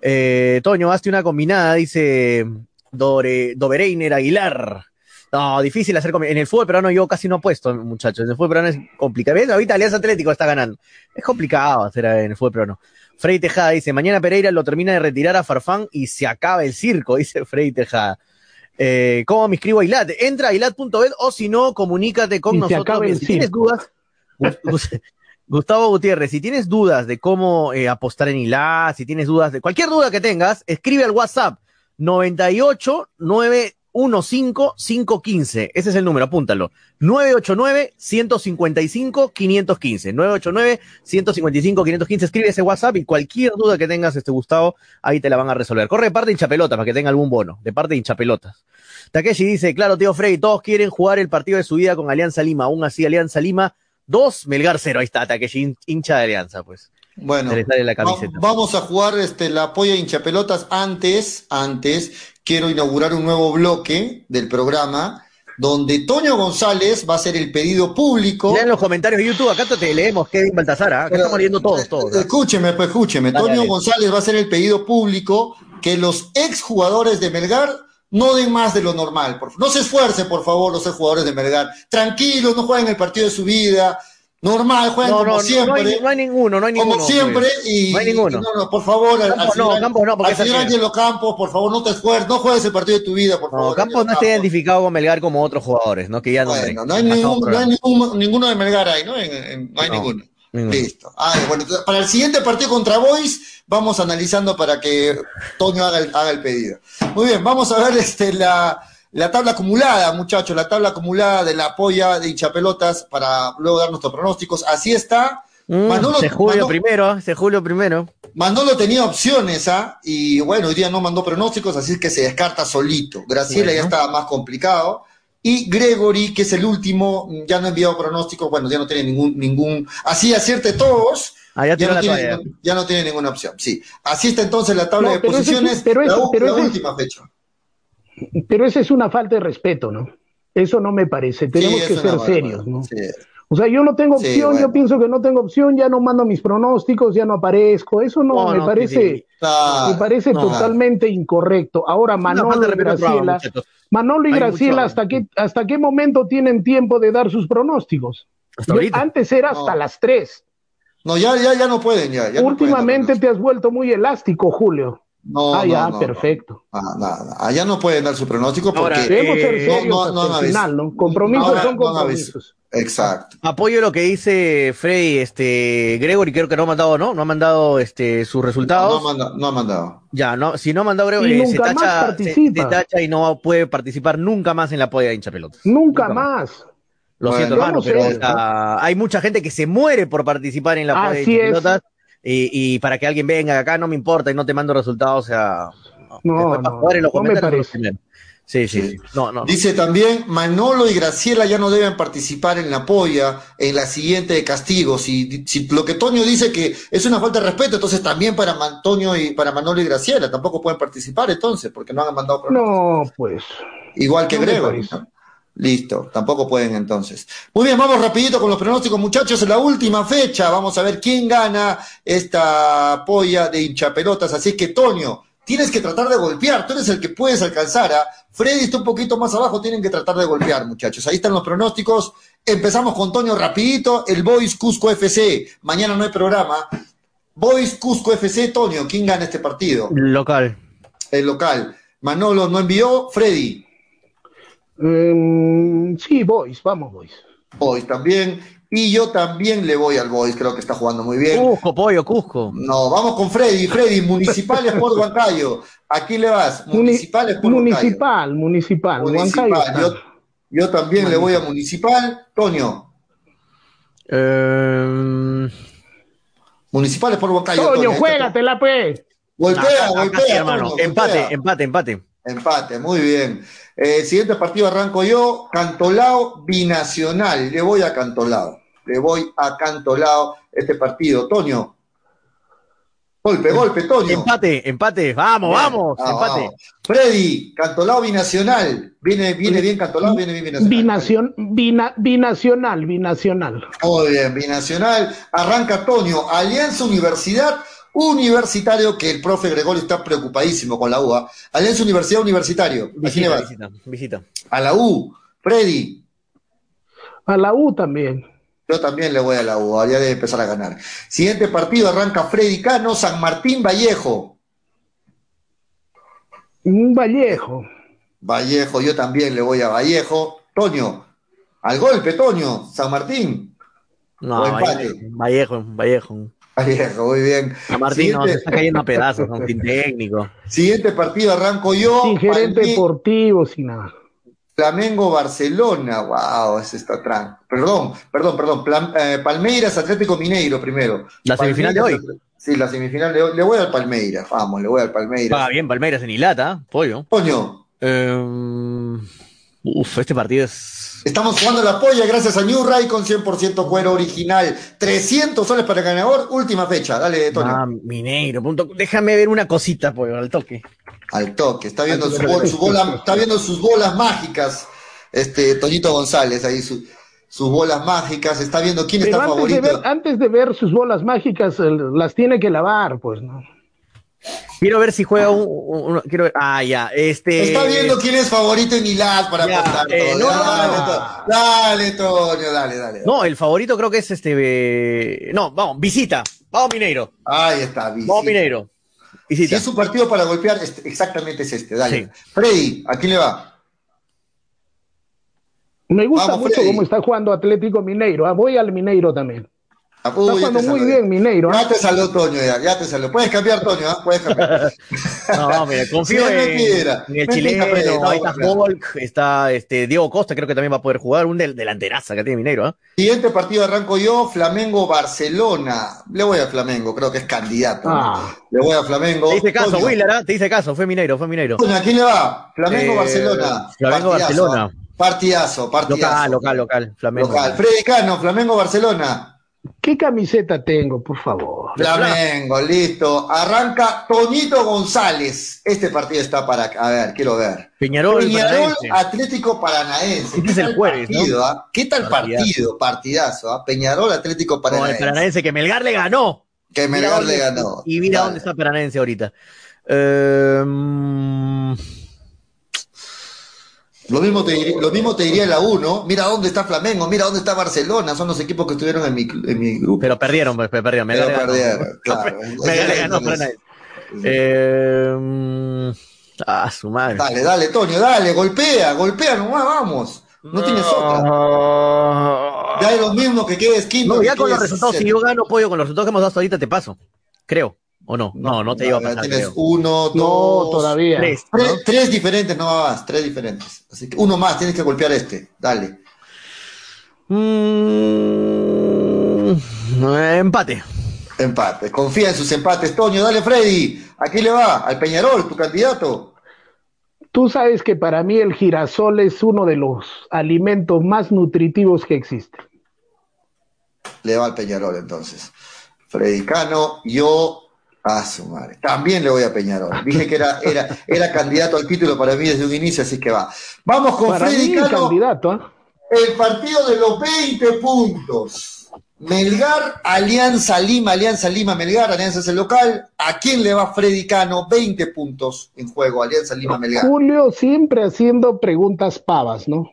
Speaker 5: Eh, Toño, hazte una combinada, dice Dore, Dobereiner Aguilar. No, difícil hacer En el fútbol peruano yo casi no apuesto, muchachos. En el fútbol peruano es complicado. Ahorita Alianza Atlético está ganando. Es complicado hacer en el fútbol peruano. Frey Tejada dice, mañana Pereira lo termina de retirar a Farfán y se acaba el circo, dice Frey Tejada. Eh, ¿Cómo me inscribo a Ilat? Entra a ilat.bet o si no, comunícate con nosotros. Si tienes dudas, Gustavo Gutiérrez, si tienes dudas de cómo eh, apostar en Ilat, si tienes dudas de cualquier duda que tengas, escribe al WhatsApp 98 15515. Ese es el número, apúntalo. 989-155-515. 989-155-515. Escribe ese WhatsApp y cualquier duda que tengas, este Gustavo, ahí te la van a resolver. Corre de parte de hinchapelotas para que tenga algún bono. De parte de hinchapelotas. Takeshi dice, claro, tío Freddy, todos quieren jugar el partido de su vida con Alianza Lima. Aún así, Alianza Lima 2, Melgar 0. Ahí está, Takeshi, hincha de Alianza, pues.
Speaker 3: Bueno, vamos a jugar este, la polla hinchapelotas antes, antes quiero inaugurar un nuevo bloque del programa donde Toño González va a hacer el pedido público.
Speaker 5: En los comentarios de YouTube, acá te leemos Kevin Baltasar, ¿ah? acá estamos leyendo todos, todos.
Speaker 3: ¿ah? Escúcheme, pues escúcheme. Toño González va a hacer el pedido público que los exjugadores de Melgar no den más de lo normal. No se esfuerce, por favor, los exjugadores de Melgar. Tranquilos, no jueguen el partido de su vida normal, juegan como siempre.
Speaker 5: No hay, ninguno, no hay ninguno.
Speaker 3: Como siempre, y,
Speaker 5: no hay ninguno.
Speaker 3: no, por favor, al, Campos, no, Campos no, porque al señor Angelo Campos, por favor, no te esfuerces, no juegues el partido de tu vida, por favor.
Speaker 5: Campos no está identificado con Melgar como otros jugadores, ¿no? Que ya
Speaker 3: no bueno, no hay, ningún, no hay ningún, ninguno de Melgar ahí, ¿no? no hay ninguno. Listo. Ah, bueno, para el siguiente partido contra Boys, vamos analizando para que Toño haga el, haga el pedido. Muy bien, vamos a ver este la la tabla acumulada, muchachos, la tabla acumulada de la polla de hinchapelotas para luego dar nuestros pronósticos. Así está.
Speaker 5: Mm, Manolo, se julio primero, se julio primero.
Speaker 3: Manolo tenía opciones, ¿ah? Y bueno, hoy día no mandó pronósticos, así que se descarta solito. Graciela ya estaba más complicado. y Gregory, que es el último, ya no ha enviado pronóstico, bueno, ya no tiene ningún, ningún, así acierte todos,
Speaker 5: Ah, ya,
Speaker 3: ya, no
Speaker 5: la
Speaker 3: tiene, ningún- ya no tiene ninguna opción, sí. Así está entonces la tabla
Speaker 4: No,
Speaker 3: de
Speaker 4: pero
Speaker 3: posiciones,
Speaker 4: pero
Speaker 3: la, u-
Speaker 4: pero
Speaker 3: la
Speaker 4: ese es-
Speaker 3: última fecha.
Speaker 4: Pero esa es una falta de respeto, ¿no? Eso no me parece. Tenemos
Speaker 3: Sí,
Speaker 4: que ser serios, ¿no?
Speaker 3: sí.
Speaker 4: O sea, yo no tengo
Speaker 3: Sí,
Speaker 4: opción,
Speaker 3: bueno.
Speaker 4: yo pienso que no tengo opción, ya no mando mis pronósticos, ya no aparezco. Eso no, me
Speaker 5: no,
Speaker 4: parece.
Speaker 3: Claro,
Speaker 4: me parece
Speaker 5: no.
Speaker 4: totalmente incorrecto. Ahora Manolo y Graciela. Manolo y
Speaker 5: Hay
Speaker 4: Graciela,
Speaker 5: mucho-
Speaker 4: ¿hasta qué, ¿hasta qué momento tienen tiempo de dar sus pronósticos?
Speaker 5: Hasta
Speaker 4: Yo-
Speaker 5: ahorita.
Speaker 4: antes era hasta
Speaker 3: No.
Speaker 4: las tres.
Speaker 3: No, ya, ya, ya no pueden, ya. ya no
Speaker 4: Últimamente
Speaker 3: pueden
Speaker 4: te has vuelto muy elástico, Julio.
Speaker 3: No,
Speaker 4: ah,
Speaker 3: no,
Speaker 4: ya,
Speaker 3: no,
Speaker 4: perfecto.
Speaker 3: no. Ah, nada. Allá no pueden dar su pronóstico
Speaker 5: Ahora,
Speaker 3: porque.
Speaker 4: Debemos
Speaker 5: Eh,
Speaker 4: ser
Speaker 5: no,
Speaker 4: serios
Speaker 3: no, no,
Speaker 4: hasta
Speaker 3: no,
Speaker 4: el
Speaker 3: es-
Speaker 4: final, ¿no? Compromisos
Speaker 3: no,
Speaker 4: son
Speaker 3: no, no,
Speaker 4: compromisos.
Speaker 3: Exacto.
Speaker 5: Apoyo lo que dice Freddy, este, Gregory, creo que no ha mandado, ¿no? No ha mandado, este, sus
Speaker 3: No,
Speaker 5: resultados.
Speaker 3: ha manda- no ha mandado.
Speaker 5: Ya, no, si no ha mandado Gregory,
Speaker 4: Y
Speaker 5: eh, se
Speaker 4: nunca más
Speaker 5: tacha, se,
Speaker 4: participa.
Speaker 5: se tacha y no puede participar nunca más en la polla de hincha pelotas.
Speaker 4: Nunca
Speaker 3: Nunca
Speaker 4: más.
Speaker 5: Lo
Speaker 3: Bueno,
Speaker 5: siento, hermano, pero hay mucha gente que se muere por participar en la polla de hincha
Speaker 4: es.
Speaker 5: pelotas. Y, y para que alguien venga acá no me importa y no te mando resultados, o sea,
Speaker 4: No, no,
Speaker 5: jugar en los
Speaker 4: no me parece.
Speaker 5: Sí, sí. No, no.
Speaker 3: Dice también, Manolo y Graciela ya no deben participar en la polla, en la siguiente de castigos. Si, si lo que Toño dice que es una falta de respeto, entonces también para Antonio y para Manolo y Graciela tampoco pueden participar entonces, porque no han mandado pronóstico.
Speaker 4: No, pues.
Speaker 3: Igual que Gregory. Listo, tampoco pueden entonces. Muy bien, vamos rapidito con los pronósticos, muchachos. En la última fecha vamos a ver quién gana esta polla de hinchapelotas. Así que, Toño, tienes que tratar de golpear. Tú eres el que puedes alcanzar. ¿ah? Freddy está un poquito más abajo, tienen que tratar de golpear, muchachos. Ahí están los pronósticos. Empezamos con Toño rapidito. El Boys Cusco FC. Mañana no hay programa. Boys Cusco FC, Toño, ¿quién gana este partido?
Speaker 5: Local.
Speaker 3: El local. Manolo no envió. Freddy.
Speaker 4: Em, sí, boys, vamos, boys.
Speaker 3: Boys también. Y yo también le voy al Boys, creo que está jugando muy bien.
Speaker 5: Cusco, pollo, Cusco.
Speaker 3: No, vamos con Freddy. Freddy, Municipales por Huancayo. ¿A quién le vas?
Speaker 4: Muni-
Speaker 3: Municipales por
Speaker 4: municipal, municipal,
Speaker 3: Huancayo.
Speaker 4: Huancayo
Speaker 3: Municipal.
Speaker 4: está.
Speaker 3: Yo, yo también le voy a Municipal. Toño.
Speaker 5: Eh,
Speaker 3: Municipales por Huancayo.
Speaker 4: Toño,
Speaker 3: Toño.
Speaker 4: juégatela, pues.
Speaker 3: Golpea,
Speaker 5: acá- acá
Speaker 3: golpea,
Speaker 5: sí, hermano.
Speaker 3: Toño,
Speaker 5: empate,
Speaker 3: golpea.
Speaker 5: empate, empate.
Speaker 3: Empate, muy bien. Eh, siguiente partido arranco yo. Cantolao binacional. Le voy a Cantolao. Le voy a Cantolao este partido. Toño. Golpe, golpe, Toño.
Speaker 5: Empate, empate. Vamos,
Speaker 3: Bien.
Speaker 5: vamos.
Speaker 3: Ah,
Speaker 5: empate.
Speaker 3: vamos. Freddy, Cantolao binacional. Viene, viene bien Cantolao, viene bien binacional.
Speaker 4: Binacion- bina- binacional, binacional.
Speaker 3: Muy bien, binacional. Arranca Toño, Alianza Universidad Universitario, que el profe Gregorio está preocupadísimo con la UA. Alianza Universidad Universitario. ¿A quién le
Speaker 5: Visita, visita, visita.
Speaker 3: A la U. Freddy,
Speaker 4: A la U también.
Speaker 3: yo también le voy a la U, ya debe empezar a ganar. Siguiente partido arranca Freddy Cano, San Martín Vallejo.
Speaker 4: Un Vallejo.
Speaker 3: Vallejo, yo también le voy a Vallejo. Toño, al golpe, Toño, San Martín.
Speaker 5: No. Vallejo, Vallejo, Vallejo.
Speaker 3: Vallejo, muy bien.
Speaker 5: A Martín no, se
Speaker 3: Siguiente-
Speaker 5: está cayendo a pedazos, son sin técnico.
Speaker 3: Siguiente partido arranco yo.
Speaker 4: Sin gerente
Speaker 3: Palme-
Speaker 4: deportivo, sin nada.
Speaker 3: Flamengo Barcelona. Wow, ese está tran. Perdón, perdón, perdón. Eh, Palmeiras Atlético Mineiro primero.
Speaker 5: La semifinal de hoy.
Speaker 3: Sí, la semifinal de hoy. Le voy al Palmeiras. Vamos, le voy al Palmeiras.
Speaker 5: Paga bien Palmeiras en Ilata, pollo.
Speaker 3: Coño,
Speaker 5: Eh, uf, este partido es.
Speaker 3: Estamos jugando la polla gracias a New Ray con 100% cuero original. 300 soles para el ganador. Última fecha. Dale, Toño.
Speaker 5: Ah, Mineiro. punto- Déjame ver una cosita, pollo, al toque.
Speaker 3: Al toque. Está viendo,
Speaker 5: Al
Speaker 3: su,
Speaker 5: toque.
Speaker 3: bol- su bola, está viendo sus bolas mágicas. Este, Toñito González, ahí su- sus bolas mágicas. Está viendo quién
Speaker 4: Pero
Speaker 3: está
Speaker 4: antes de,
Speaker 3: favorito.
Speaker 4: ver, antes de ver sus bolas mágicas, las tiene que lavar, pues, ¿no?
Speaker 5: Quiero ver si juega un. un- un- quiero ver. Ah, ya. Este.
Speaker 3: Está viendo quién es favorito en Milán para
Speaker 5: Ya,
Speaker 3: apostar.
Speaker 5: eh,
Speaker 3: todo.
Speaker 5: no, no,
Speaker 3: dale,
Speaker 5: no.
Speaker 3: To- dale, Toño, dale, dale.
Speaker 5: No, el favorito creo que es este. eh, No, vamos, visita. Vamos, Mineiro.
Speaker 3: Ahí está, Vici.
Speaker 5: Vamos, Mineiro.
Speaker 3: Si
Speaker 5: Visita.
Speaker 3: es un partido para golpear, este- exactamente es este. Dale.
Speaker 5: Sí.
Speaker 3: Freddy, ¿a quién le va?
Speaker 4: Me gusta
Speaker 3: Vamos,
Speaker 4: mucho
Speaker 3: Freddy.
Speaker 4: cómo está jugando Atlético Mineiro. Ah, voy al Mineiro también.
Speaker 3: Ah,
Speaker 4: Está jugando muy bien Mineiro. ¿ah?
Speaker 3: Ya te salió Toño, ya, ya te salió. Puedes cambiar, Toño, ¿ah? Puedes cambiar.
Speaker 5: No, mira, confío en, en el chileno,
Speaker 3: no,
Speaker 5: ahí está. Hulk, está este Diego Costa, creo que también va a poder jugar, un del, delanteraza que tiene Mineiro, ¿ah?
Speaker 3: Siguiente partido arranco yo, Flamengo-Barcelona. Le voy a Flamengo, creo que es candidato. ¿no?
Speaker 4: Ah.
Speaker 3: Le voy a Flamengo.
Speaker 5: Te hice caso,
Speaker 3: Toño,
Speaker 5: Willer, ¿ah? Te hice caso, fue Mineiro, fue Mineiro.
Speaker 3: Toño, ¿a quién le va? Flamengo-Barcelona.
Speaker 5: Eh, Flamengo
Speaker 3: Partidazo,
Speaker 5: Barcelona.
Speaker 3: Partidazo, partidazo.
Speaker 5: Local, local, local. Flamengo.
Speaker 3: Local. Freddy Cano, Flamengo Barcelona.
Speaker 4: ¿Qué camiseta tengo, por favor?
Speaker 3: Flamengo, listo. Arranca Toñito González. Este partido está para. A ver, quiero ver.
Speaker 5: Peñarol,
Speaker 3: Peñarol Atlético Paranaense.
Speaker 5: Este es el jueves,
Speaker 3: partido, ¿ah? ¿Qué tal partido? Partidazo, ¿ah? Peñarol Atlético Paranaense.
Speaker 5: No, el Paranaense que Melgar le ganó.
Speaker 3: Que Melgar le ganó.
Speaker 5: Y mira dónde está Paranaense ahorita. Eh,
Speaker 3: lo mismo, te diría, lo mismo te diría la 1. Mira dónde está Flamengo, mira dónde está Barcelona. Son los equipos que estuvieron en mi, en mi grupo.
Speaker 5: Pero perdieron, pues, perdieron.
Speaker 3: Pero perdieron, claro.
Speaker 5: Me ganó eh, ah, su madre.
Speaker 3: Dale, dale, Tonio, dale, golpea, golpea nomás, vamos. No, tienes otra. Ya es lo mismo que quedes quinto.
Speaker 5: No, ya con los resultados, si yo gano pollo con los resultados que hemos dado hasta ahorita, te paso. Creo. ¿O no? No, no, te iba a pasar.
Speaker 3: Tienes
Speaker 5: creo.
Speaker 3: uno, dos.
Speaker 4: No, todavía.
Speaker 3: Tres, tres, tres, diferentes, no más, tres diferentes. Así que uno más, tienes que golpear este. Dale.
Speaker 5: Mm, empate.
Speaker 3: Empate. Confía en sus empates, Toño. Dale, Freddy. Aquí le va, al Peñarol, tu candidato.
Speaker 4: Tú sabes que para mí el girasol es uno de los alimentos más nutritivos que existen.
Speaker 3: Le va al Peñarol entonces. Freddy Cano, yo a su madre. También le voy a Peñarol. Dije que era, era, era candidato al título para mí desde un inicio, así que va. Vamos con
Speaker 4: para
Speaker 3: Freddy
Speaker 4: mí
Speaker 3: Cano.
Speaker 4: candidato, ¿eh?
Speaker 3: El partido de los 20 puntos. Melgar, Alianza Lima, Alianza Lima, Melgar, Alianza es el local. ¿A quién le va Freddy Cano? 20 puntos en juego, Alianza Lima, Melgar.
Speaker 4: Julio siempre haciendo preguntas pavas, ¿no?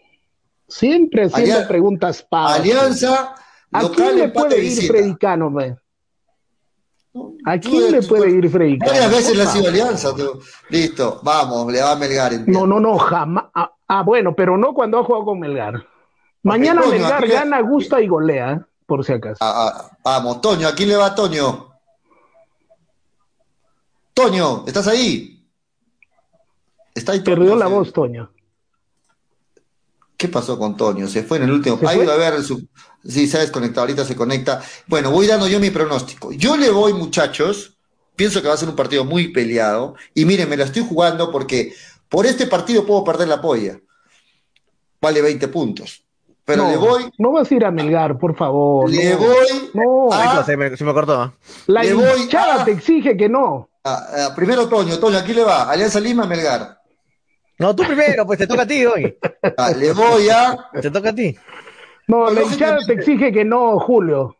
Speaker 4: Siempre haciendo
Speaker 3: Alianza-
Speaker 4: preguntas pavas.
Speaker 3: Alianza,
Speaker 4: ¿A quién le puede ir. Freddy Cano? ¿A quién le puede ir Freddy Cano?
Speaker 3: Varias veces le ha sido. Alianza. tú. Listo, vamos, le va a Melgar. entiendo.
Speaker 4: No, no, no, jamás. Ah, ah, bueno, pero no cuando ha jugado con Melgar. Mañana
Speaker 3: Toño,
Speaker 4: Melgar
Speaker 3: le-
Speaker 4: gana, gusta y golea, por si acaso.
Speaker 3: Ah, ah, vamos, Toño, ¿a quién le va Toño? Toño, ¿estás ahí? ¿Está ahí Toño?
Speaker 4: Perdió la
Speaker 3: Sí.
Speaker 4: voz, Toño.
Speaker 3: ¿Qué pasó con Toño? Se fue en el último.
Speaker 4: ¿Se
Speaker 3: Ha ido a ver su. Sí, se ha desconectado. Ahorita se conecta. Bueno, voy dando yo mi pronóstico. Yo le voy, muchachos. Pienso que va a ser un partido muy peleado. Y miren, me la estoy jugando porque por este partido puedo perder la polla. Vale 20 puntos. Pero
Speaker 4: no,
Speaker 3: le voy.
Speaker 4: No vas a ir a Melgar, por favor.
Speaker 3: Le
Speaker 4: no.
Speaker 3: voy.
Speaker 4: No,
Speaker 3: Ah.
Speaker 5: Se, me, se me cortó. ¿eh?
Speaker 4: la
Speaker 3: le voy a-
Speaker 4: te exige que no.
Speaker 3: a- a- primero Toño. Toño, ¿a quién le va? Alianza Lima, Melgar.
Speaker 5: No, tú primero, pues te toca a ti hoy.
Speaker 3: Ah, le voy a.
Speaker 5: Te toca a ti.
Speaker 4: No, la
Speaker 3: Lógicamente.
Speaker 4: hinchada te exige que no, Julio.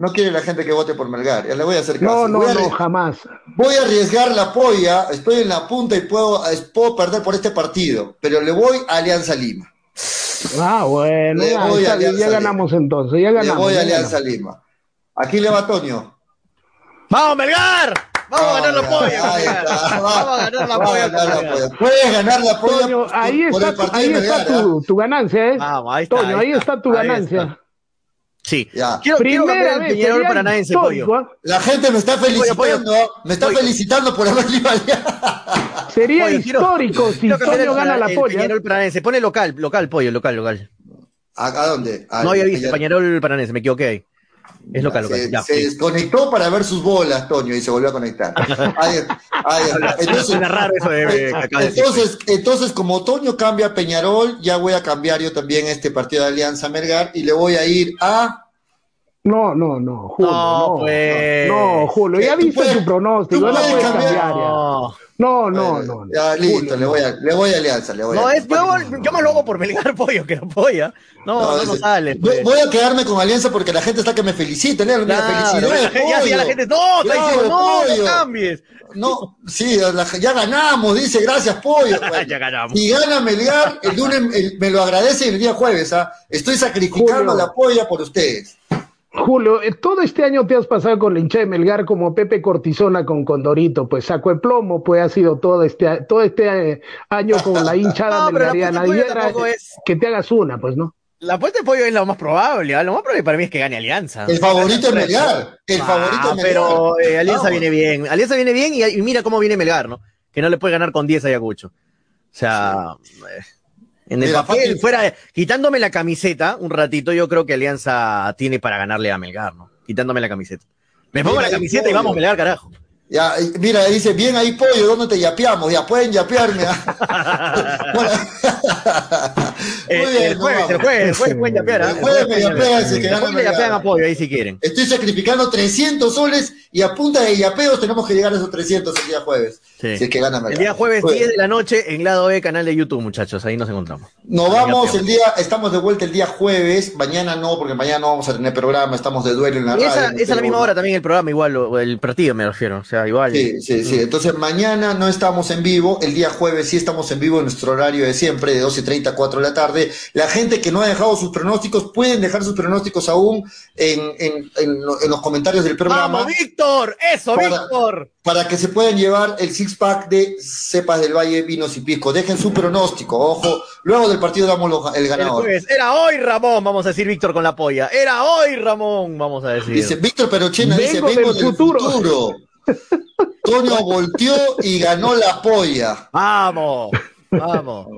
Speaker 3: No quiere la gente que vote por Melgar. Ya le voy a hacer caso.
Speaker 4: No, no, no, jamás.
Speaker 3: voy a arriesgar la polla. Estoy en la punta y puedo, puedo perder por este partido. Pero le voy a Alianza Lima.
Speaker 4: Ah, bueno,
Speaker 3: Le
Speaker 4: ya,
Speaker 3: voy a
Speaker 4: ganamos entonces, ya
Speaker 3: Le
Speaker 4: ganamos.
Speaker 3: voy a Alianza. Lima. Aquí le va Toño.
Speaker 5: ¡Vamos, Melgar! ¡Vamos a ganar la polla! Vamos a ganar la polla!
Speaker 3: la polla. Puedes ganar la polla
Speaker 4: Toño, ahí
Speaker 3: por
Speaker 4: está,
Speaker 3: el partido
Speaker 4: ahí está.
Speaker 3: ¿ah?
Speaker 4: tu, tu ganancia, ¿eh?
Speaker 5: Vamos, ahí está.
Speaker 4: Toño, ahí está tu ganancia.
Speaker 5: está. Sí.
Speaker 3: Ya.
Speaker 5: Quiero, quiero
Speaker 4: Primera
Speaker 5: el
Speaker 4: vez
Speaker 5: Peñarol
Speaker 4: sería
Speaker 5: Paranaense,
Speaker 4: histórico,
Speaker 5: pollo.
Speaker 4: ¿ah?
Speaker 3: La gente me está felicitando. Me está
Speaker 5: Pollo.
Speaker 3: felicitando por haber ido a Alianza.
Speaker 4: Sería
Speaker 5: Pollo, quiero-
Speaker 4: histórico si
Speaker 5: quiero cambiar
Speaker 4: Toño
Speaker 5: el-
Speaker 4: gana la
Speaker 5: el
Speaker 4: polla.
Speaker 5: Peñarol Paranaense. Pone local, local, pollo, local, local.
Speaker 3: ¿A, a dónde? Al
Speaker 5: No había visto
Speaker 3: Peñarol.
Speaker 5: Peñarol Paranaense, me equivoqué ahí. Es local, local.
Speaker 3: Se,
Speaker 5: Ya,
Speaker 3: se
Speaker 5: sí.
Speaker 3: desconectó para ver sus bolas, Toño, y se volvió a conectar. Ahí, ahí está. Entonces,
Speaker 5: raro eso de,
Speaker 3: entonces, entonces, como Toño cambia a Peñarol, ya voy a cambiar yo también este partido de Alianza Melgar y le voy a ir a.
Speaker 4: No, no, no, Julio.
Speaker 5: No,
Speaker 4: No,
Speaker 5: pues.
Speaker 4: no, Julio, ya
Speaker 3: Tú
Speaker 4: viste
Speaker 3: puedes-
Speaker 4: tu pronóstico,
Speaker 3: tú
Speaker 4: no
Speaker 3: puedes
Speaker 4: puedes
Speaker 3: cambiar.
Speaker 4: cambiar ya.
Speaker 5: No,
Speaker 4: No, no, no. no.
Speaker 3: Ya, listo,
Speaker 4: Julio,
Speaker 3: le,
Speaker 4: no.
Speaker 3: voy a, le voy a Alianza. Le voy
Speaker 5: no
Speaker 3: a,
Speaker 5: es, yo, yo más lo hago por Melgar, pollo, que no polla. No, no, no,
Speaker 3: ese-
Speaker 5: sale.
Speaker 3: voy,
Speaker 5: pues.
Speaker 3: voy a quedarme con Alianza porque la gente está que me mira,
Speaker 5: Claro,
Speaker 3: felicidades.
Speaker 5: la gente- ya, ya la gente, no, diciendo, no,
Speaker 3: pollo.
Speaker 5: no cambies.
Speaker 3: No, sí, la- ya ganamos, dice, gracias, pollo. Bueno,
Speaker 5: Ya ganamos.
Speaker 3: Si gana Melgar, el lunes el- me lo agradece el día jueves. ¿ah? Estoy sacrificando
Speaker 4: Julio.
Speaker 3: la polla por ustedes.
Speaker 4: Julio, eh, todo este año te has pasado con la hincha de Melgar como Pepe Cortisona con Condorito, pues saco de plomo, pues ha sido todo este, todo este eh, año con la hinchada
Speaker 5: No,
Speaker 4: melgariana. Y era,
Speaker 5: es-
Speaker 4: que te hagas una, pues, ¿no?
Speaker 5: La apuesta de pollo es lo más probable. ¿ah? Lo más probable para mí es que gane Alianza.
Speaker 3: El favorito es Melgar. El
Speaker 5: Ah,
Speaker 3: favorito es Melgar.
Speaker 5: pero eh, Alianza
Speaker 3: Vamos.
Speaker 5: viene bien. Alianza viene bien y, y mira cómo viene Melgar, ¿no? Que no le puede ganar con 10 a Ayacucho. O sea, eh, en el
Speaker 3: Mira,
Speaker 5: papel, fuera, quitándome la camiseta un ratito, yo creo que Alianza tiene para ganarle a Melgar, ¿no? Quitándome la camiseta. Me pongo la camiseta y vamos
Speaker 3: pollo.
Speaker 5: Melgar, carajo.
Speaker 3: Ya, mira, dice, bien ahí pollo, ¿dónde te yapeamos? Ya pueden yapearme. bueno.
Speaker 5: Eh, Muy bien, el jueves, el jueves, el jueves pueden yapear. ¿ah?
Speaker 3: El jueves me yapean, si que
Speaker 5: me yapean apoyo ahí si quieren.
Speaker 3: Estoy sacrificando 300 soles y a punta de yapeos tenemos que llegar a esos 300 el día jueves. Sí. Si es que gana
Speaker 5: El día jueves, 10 de la noche en lado B, canal de YouTube, muchachos. Ahí nos encontramos.
Speaker 3: Nos vamos el día, estamos de vuelta el día jueves. Mañana no, porque mañana no vamos a tener programa. Estamos de duelo en la
Speaker 5: y
Speaker 3: radio.
Speaker 5: Esa, es a la misma hora también el programa, igual, el partido me refiero. O sea, igual.
Speaker 3: Sí, sí, sí. Entonces mañana no estamos en vivo. El día jueves sí estamos en vivo en nuestro horario de siempre, de 12.30 a 4 de la tarde. La gente que no ha dejado sus pronósticos, pueden dejar sus pronósticos aún en, en, en, los comentarios del programa.
Speaker 5: ¡Vamos, Víctor! ¡Eso, Víctor!
Speaker 3: Para que se puedan llevar el six pack de cepas del Valle, vinos y pisco. Dejen su pronóstico, ojo. Luego del partido damos el ganador.
Speaker 5: era hoy, Ramón, vamos a decir Víctor con la polla. Era hoy, Ramón, vamos a decir.
Speaker 3: Dice Víctor Perochena, dice, vengo del, futuro. futuro. Toño volteó y ganó la polla.
Speaker 5: Vamos, vamos.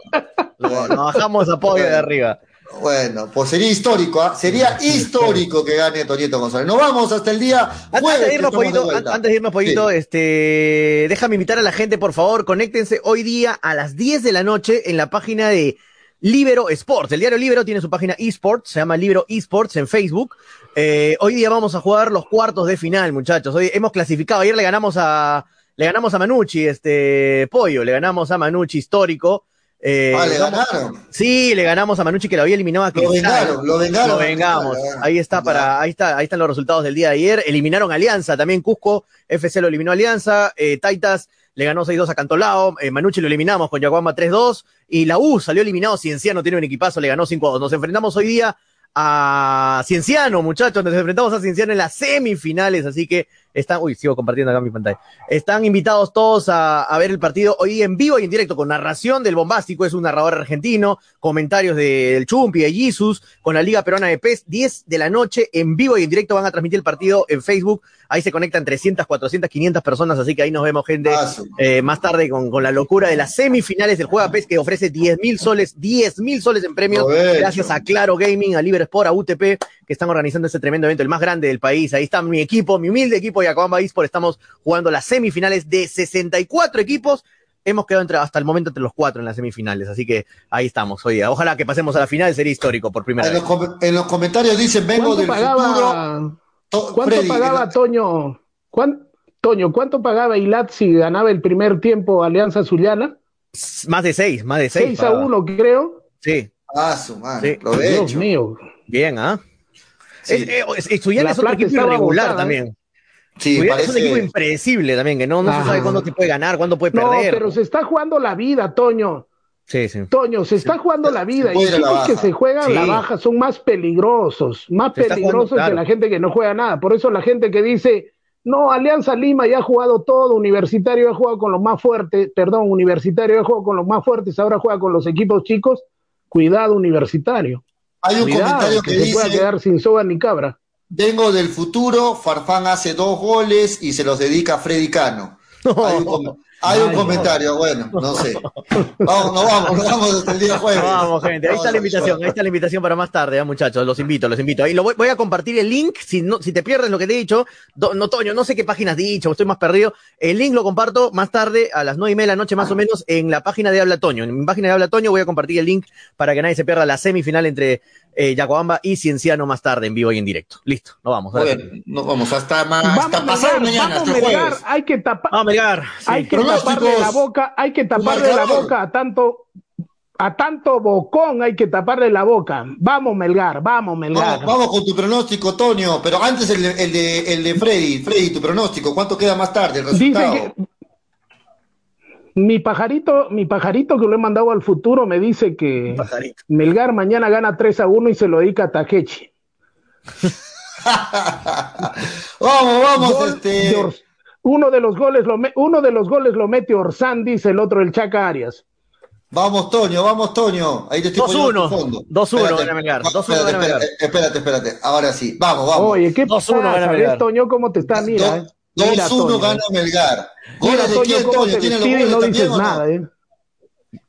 Speaker 5: Nos bajamos a polla de arriba.
Speaker 3: Bueno, pues sería histórico, ¿ah? sería histórico que gane Toñito González. Nos vamos hasta el día
Speaker 5: Antes de irnos, poquito, antes de irnos, poquito, este, déjame invitar a la gente, por favor, conéctense hoy día a las 10 de la noche en la página de Libero Sports. El diario Libero tiene su página eSports, se llama Libero eSports en Facebook. Eh, hoy día vamos a jugar los cuartos de final, muchachos. Hoy hemos clasificado, ayer le ganamos a, le ganamos a Manucci, este, Pollo, le ganamos a Manucci histórico.
Speaker 3: Eh, ah, le ganaron.
Speaker 5: Sí, le ganamos a Manucci que lo había eliminado a
Speaker 3: Lo vengaron, lo vengaron.
Speaker 5: Lo vengamos. Ahí está para, ahí está, ahí están los resultados del día de ayer. Eliminaron Alianza, también Cusco, FC lo eliminó Alianza, eh, Taitas le ganó 6-2 a Cantolao, eh, Manucci lo eliminamos con Yaguamba 3-2, y la U salió eliminado, Cienciano tiene un equipazo, le ganó 5-2. Nos enfrentamos hoy día a Cienciano, muchachos, nos enfrentamos a Cienciano en las semifinales, así que están, uy, sigo compartiendo acá mi pantalla. Están invitados todos a, a, ver el partido hoy en vivo y en directo con narración del bombástico, es un narrador argentino, comentarios del Chumpi, de Jesus, con la Liga Peruana de PES, 10 de la noche en vivo y en directo van a transmitir el partido en Facebook. Ahí se conectan 300, 400, 500 personas, así que ahí nos vemos gente ah, eh, más tarde con, con, la locura de las semifinales del Juega PES que ofrece 10 mil soles, 10 mil soles en premios, gracias a Claro Gaming, a Liber Sport, a UTP, que están organizando este tremendo evento, el más grande del país. Ahí está mi equipo, mi humilde equipo Yacobamba Esports, estamos jugando las semifinales de 64 equipos hemos quedado entre, hasta el momento entre los cuatro en las semifinales, así que ahí estamos hoy Ojalá que pasemos a la final, sería histórico por primera
Speaker 3: en
Speaker 5: vez.
Speaker 3: Los, en los comentarios dicen, vengo del
Speaker 4: pagaba, ¿Cuánto pagaba Toño? Toño, ¿cuánto pagaba Ilat si ganaba el primer tiempo Alianza Zuliana?
Speaker 5: Más de seis, más de seis.
Speaker 4: Seis a uno, creo.
Speaker 5: Sí.
Speaker 3: Ah, su madre.
Speaker 4: Dios mío.
Speaker 5: Bien, ¿ah? Sí. Es, Zuliana es otro equipo irregular ¿eh? también. Sí, parece... Es un equipo impredecible también, que no, no se sabe cuándo te puede ganar, cuándo puede perder.
Speaker 4: No, pero se está jugando la vida, Toño.
Speaker 5: Sí, sí.
Speaker 4: Toño, se está jugando la vida. y los que se juegan la baja son más peligrosos, más peligrosos que la gente que no juega nada. Por eso la gente que dice, no, Alianza Lima ya ha jugado todo, Universitario ha jugado con los más fuertes, perdón, Universitario ha jugado con los más fuertes, ahora juega con los equipos chicos. Cuidado, Universitario.
Speaker 3: Hay un comentario que,
Speaker 4: que pueda quedar sin soga ni cabra.
Speaker 3: Vengo del futuro, Farfán hace dos goles y se los dedica a Freddy Cano. Hay un, hay un comentario, bueno, no sé. Vamos, no vamos, nos vamos hasta el día jueves.
Speaker 5: Vamos, gente, ahí está la invitación, ahí está la invitación para más tarde, ¿eh, muchachos, los invito, los invito. Ahí lo voy, voy, a compartir el link, si no, si te pierdes lo que te he dicho, no, Toño, no sé qué páginas has dicho, estoy más perdido. El link lo comparto más tarde, a las nueve y media de la noche más o menos, en la página de Habla Toño. En mi página de Habla Toño voy a compartir el link para que nadie se pierda la semifinal entre eh, Yacobamba y Cienciano más tarde, en vivo y en directo. Listo, nos vamos.
Speaker 3: Bueno, nos vamos hasta, más, hasta pasar mañana, hasta jueves.
Speaker 4: Hay que tapar,
Speaker 5: vamos, Melgar,
Speaker 4: sí. hay que taparle la boca, hay que taparle la boca a tanto a tanto bocón hay que taparle la boca. Vamos, Melgar, vamos, Melgar.
Speaker 3: Vamos, vamos con tu pronóstico, Tonio, pero antes el de, el de, el de Freddy. Freddy, tu pronóstico, ¿cuánto queda más tarde el resultado? Dice que,
Speaker 4: mi pajarito, mi pajarito que lo he mandado al futuro me dice que Melgar mañana gana 3 a 1 y se lo dedica a Takechi.
Speaker 3: vamos, vamos, este...
Speaker 4: uno de los goles lo uno de los goles lo mete Orsandis, el otro el Chaca Arias.
Speaker 3: Vamos, Toño, vamos, Toño. Ahí te estoy
Speaker 5: 2-1. 2-1 Melgar. 2-1
Speaker 3: Melgar. Espérate, espérate. Ahora sí. Vamos, vamos.
Speaker 4: Oye, ¿qué pasa? ¿Ves, Toño, cómo te está? Mira.
Speaker 3: 2-1 gana Melgar. Goles de quién, Toño? ¿Tiene los goles
Speaker 4: no
Speaker 3: dices
Speaker 4: nada, ¿eh?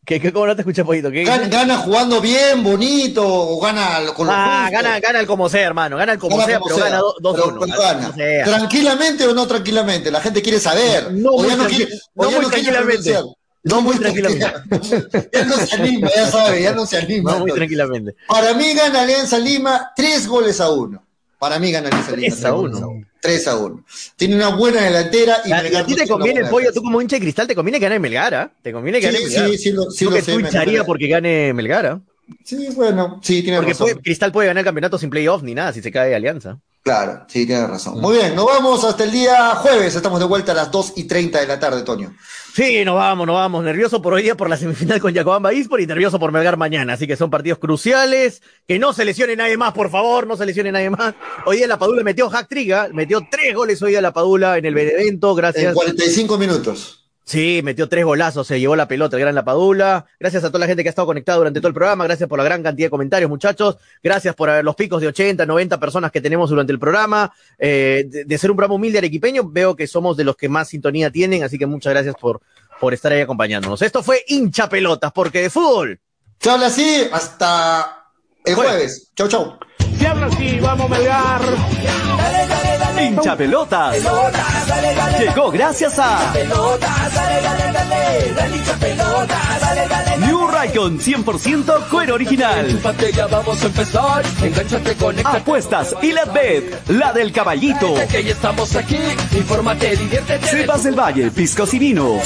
Speaker 5: ¿Qué, cómo no te escuché, Pollito?
Speaker 3: Gana, jugando bien, bonito, o gana
Speaker 5: con los Ah, gana, gana el como sea, hermano. Gana el como sea, pero gana 2-1.
Speaker 3: ¿Tranquilamente o no tranquilamente? La gente quiere saber.
Speaker 5: No, muy, no quiere, no muy tranquilamente.
Speaker 3: No, muy tranquilamente. ya no se anima, ya sabe, ya no se anima.
Speaker 5: No, muy tranquilamente.
Speaker 3: Para mí gana Alianza Lima tres goles a uno. Para mí gana Alianza Lima.
Speaker 5: 3 a 1.
Speaker 3: 3 a 1. Tiene una buena delantera
Speaker 5: y, a ti te conviene el pollo, tú como hincha de cristal, te conviene que gane Melgara. ¿ah? Te conviene que gane Melgara. Sí, sí, sí, lo, que tú hincharía porque gane Melgara. ¿ah?
Speaker 3: Sí, bueno, sí, tiene razón.
Speaker 5: Porque Cristal puede ganar el campeonato sin playoff ni nada si se cae Alianza.
Speaker 3: Claro, sí, tiene razón. Muy bien, nos vamos hasta el día jueves. Estamos de vuelta a las 2 y 30 de la tarde, Toño.
Speaker 5: Sí, nos vamos, nos vamos. Nervioso por hoy día por la semifinal con Jacobamba Ispor y nervioso por Melgar mañana. Así que son partidos cruciales. Que no se lesione nadie más, por favor, no se lesione nadie más. Hoy día la Padula metió hack triga, metió tres goles hoy día la Padula en el Benevento, gracias. En
Speaker 3: 45 minutos.
Speaker 5: Sí, metió tres golazos, se llevó la pelota, el gran La Padula. Gracias a toda la gente que ha estado conectada durante todo el programa. Gracias por la gran cantidad de comentarios, muchachos. Gracias por los picos de 80, 90 personas que tenemos durante el programa. Eh, de, ser un programa humilde arequipeño, veo que somos de los que más sintonía tienen, así que muchas gracias por, por estar ahí acompañándonos. Esto fue hincha pelotas, porque de fútbol.
Speaker 3: Se habla así hasta el jueves. Chau, chau.
Speaker 4: Se habla así, vamos a Melgar.
Speaker 1: Hincha pelotas. Llegó gracias a New Raycon 100% cuero original.
Speaker 2: vamos a empezar. con
Speaker 1: Apuestas y la bet, la del caballito.
Speaker 2: estamos aquí. Infórmate, diviértete.
Speaker 1: Cepas del Valle, piscos y vinos.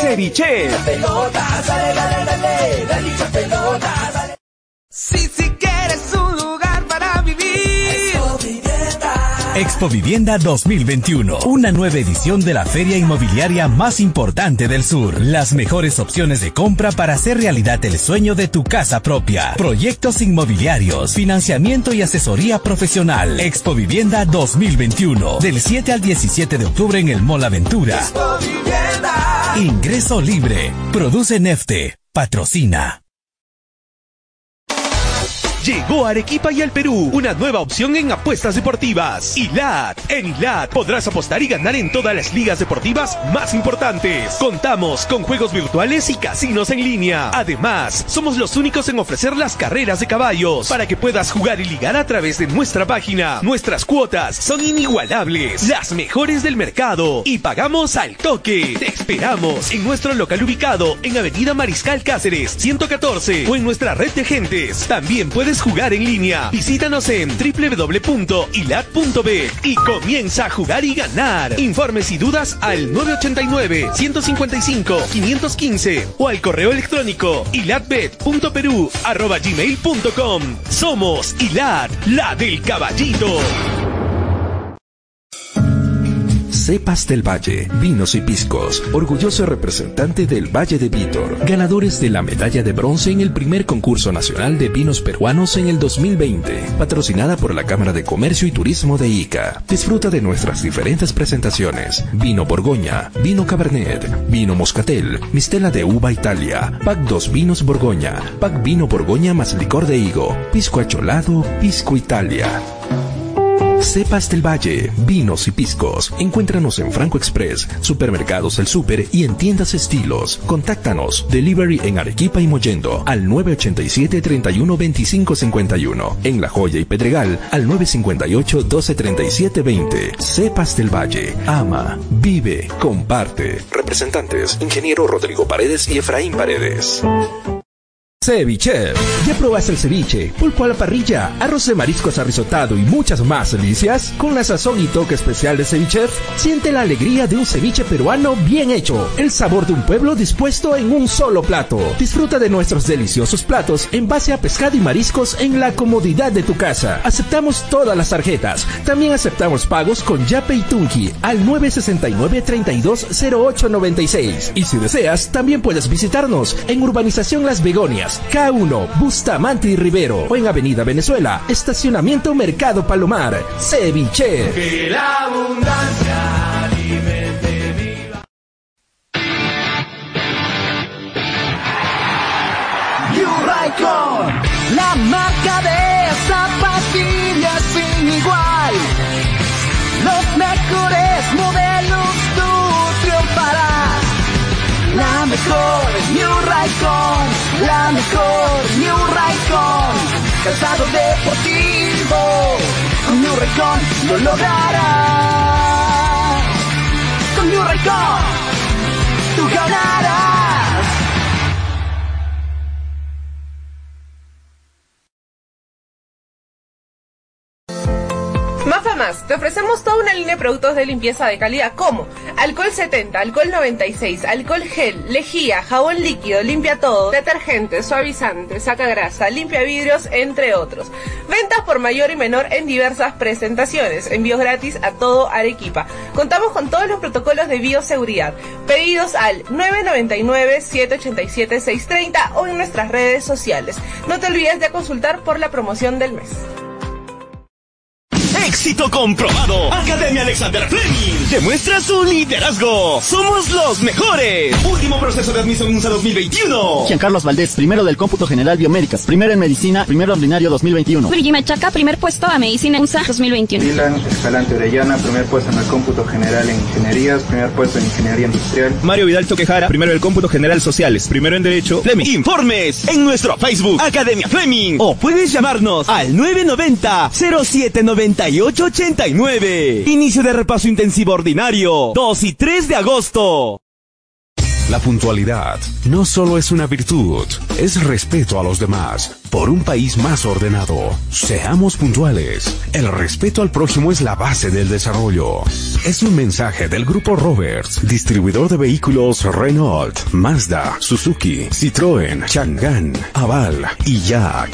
Speaker 1: Ceviche.
Speaker 2: Sí, si quieres un lugar para vivir.
Speaker 6: Expo Vivienda 2021, una nueva edición de la feria inmobiliaria más importante del sur. Las mejores opciones de compra para hacer realidad el sueño de tu casa propia. Proyectos inmobiliarios, financiamiento y asesoría profesional. Expo Vivienda 2021, del 7 al 17 de octubre en el Mall Aventura.
Speaker 2: Expo Vivienda.
Speaker 6: Ingreso libre. Produce Nefte. Patrocina.
Speaker 7: Llegó a Arequipa y al Perú una nueva opción en apuestas deportivas. ILAT. En ILAT podrás apostar y ganar en todas las ligas deportivas más importantes. Contamos con juegos virtuales y casinos en línea. Además, somos los únicos en ofrecer las carreras de caballos para que puedas jugar y ligar a través de nuestra página. Nuestras cuotas son inigualables, las mejores del mercado y pagamos al toque. Te esperamos en nuestro local ubicado en Avenida Mariscal Cáceres 114 o en nuestra red de gentes. También puedes jugar en línea. Visítanos en www.ilat.b y comienza a jugar y ganar. Informes y dudas al 989-155-515 o al correo electrónico ilatbet.peru.gmail.com. Somos Ilat, la del caballito.
Speaker 6: Cepas del Valle, vinos y piscos, orgulloso representante del Valle de Vítor, ganadores de la medalla de bronce en el primer concurso nacional de vinos peruanos en el 2020, patrocinada por la Cámara de Comercio y Turismo de Ica. Disfruta de nuestras diferentes presentaciones: vino Borgoña, vino Cabernet, vino Moscatel, mistela de uva Italia, pack 2 vinos Borgoña, pack vino Borgoña más licor de higo, pisco acholado, pisco Italia. Cepas del Valle, vinos y piscos. Encuéntranos en Franco Express, Supermercados El Super y en tiendas estilos. Contáctanos. Delivery en Arequipa y Mollendo al 987 31 25 51. En La Joya y Pedregal al 958 12 37 20. Cepas del Valle. Ama, vive, comparte. Representantes: Ingeniero Rodrigo Paredes y Efraín Paredes. Ceviche. ¿Ya probaste el ceviche? Pulpo a la parrilla, arroz de mariscos arrisotado y muchas más delicias? Con la sazón y toque especial de Ceviche, siente la alegría de un ceviche peruano bien hecho. El sabor de un pueblo dispuesto en un solo plato. Disfruta de nuestros deliciosos platos en base a pescado y mariscos en la comodidad de tu casa. Aceptamos todas las tarjetas. También aceptamos pagos con Yape y Tunki al 969 320896. Y si deseas, también puedes visitarnos en Urbanización Las Begonias K1, Bustamante y Rivero. O en Avenida Venezuela, Estacionamiento Mercado Palomar. Ceviche.
Speaker 2: Que la abundancia alimente viva.
Speaker 8: la marca de zapatillas sin igual. Los mejores modelos tú triunfarás Raycon, la mejor New Raycon, calzado deportivo, con New Raycon lo lograrás. Con New Raycon, tú ganarás.
Speaker 9: Te ofrecemos toda una línea de productos de limpieza de calidad como alcohol 70, alcohol 96, alcohol gel, lejía, jabón líquido, limpia todo, detergente, suavizante, saca grasa, limpia vidrios, entre otros. Ventas por mayor y menor en diversas presentaciones, envíos gratis a todo Arequipa. Contamos con todos los protocolos de bioseguridad. Pedidos al 999-787-630 o en nuestras redes sociales. No te olvides de consultar por la promoción del mes.
Speaker 10: Éxito comprobado. Academia Alexander Fleming demuestra su liderazgo. Somos los mejores. Último proceso de admisión USA 2021.
Speaker 11: Carlos Valdés, primero del cómputo general biomédicas, primero en medicina, primero ordinario 2021.
Speaker 12: Luigi Machaca, primer puesto a medicina USA 2021.
Speaker 13: Dylan Escalante Orellana, primer puesto en el cómputo general en ingenierías, primer puesto en ingeniería industrial.
Speaker 10: Mario Vidal Toquejara, primero del cómputo general sociales, primero en derecho. Fleming. Informes en nuestro Facebook Academia Fleming o puedes llamarnos al 990 0791 8889. Inicio de repaso intensivo ordinario. 2 y 3 de agosto.
Speaker 14: La puntualidad no solo es una virtud, es respeto a los demás. Por un país más ordenado, seamos puntuales. El respeto al prójimo es la base del desarrollo. Es un mensaje del Grupo Roberts, distribuidor de vehículos Renault, Mazda, Suzuki, Citroën, Chang'an, Aval y Jack.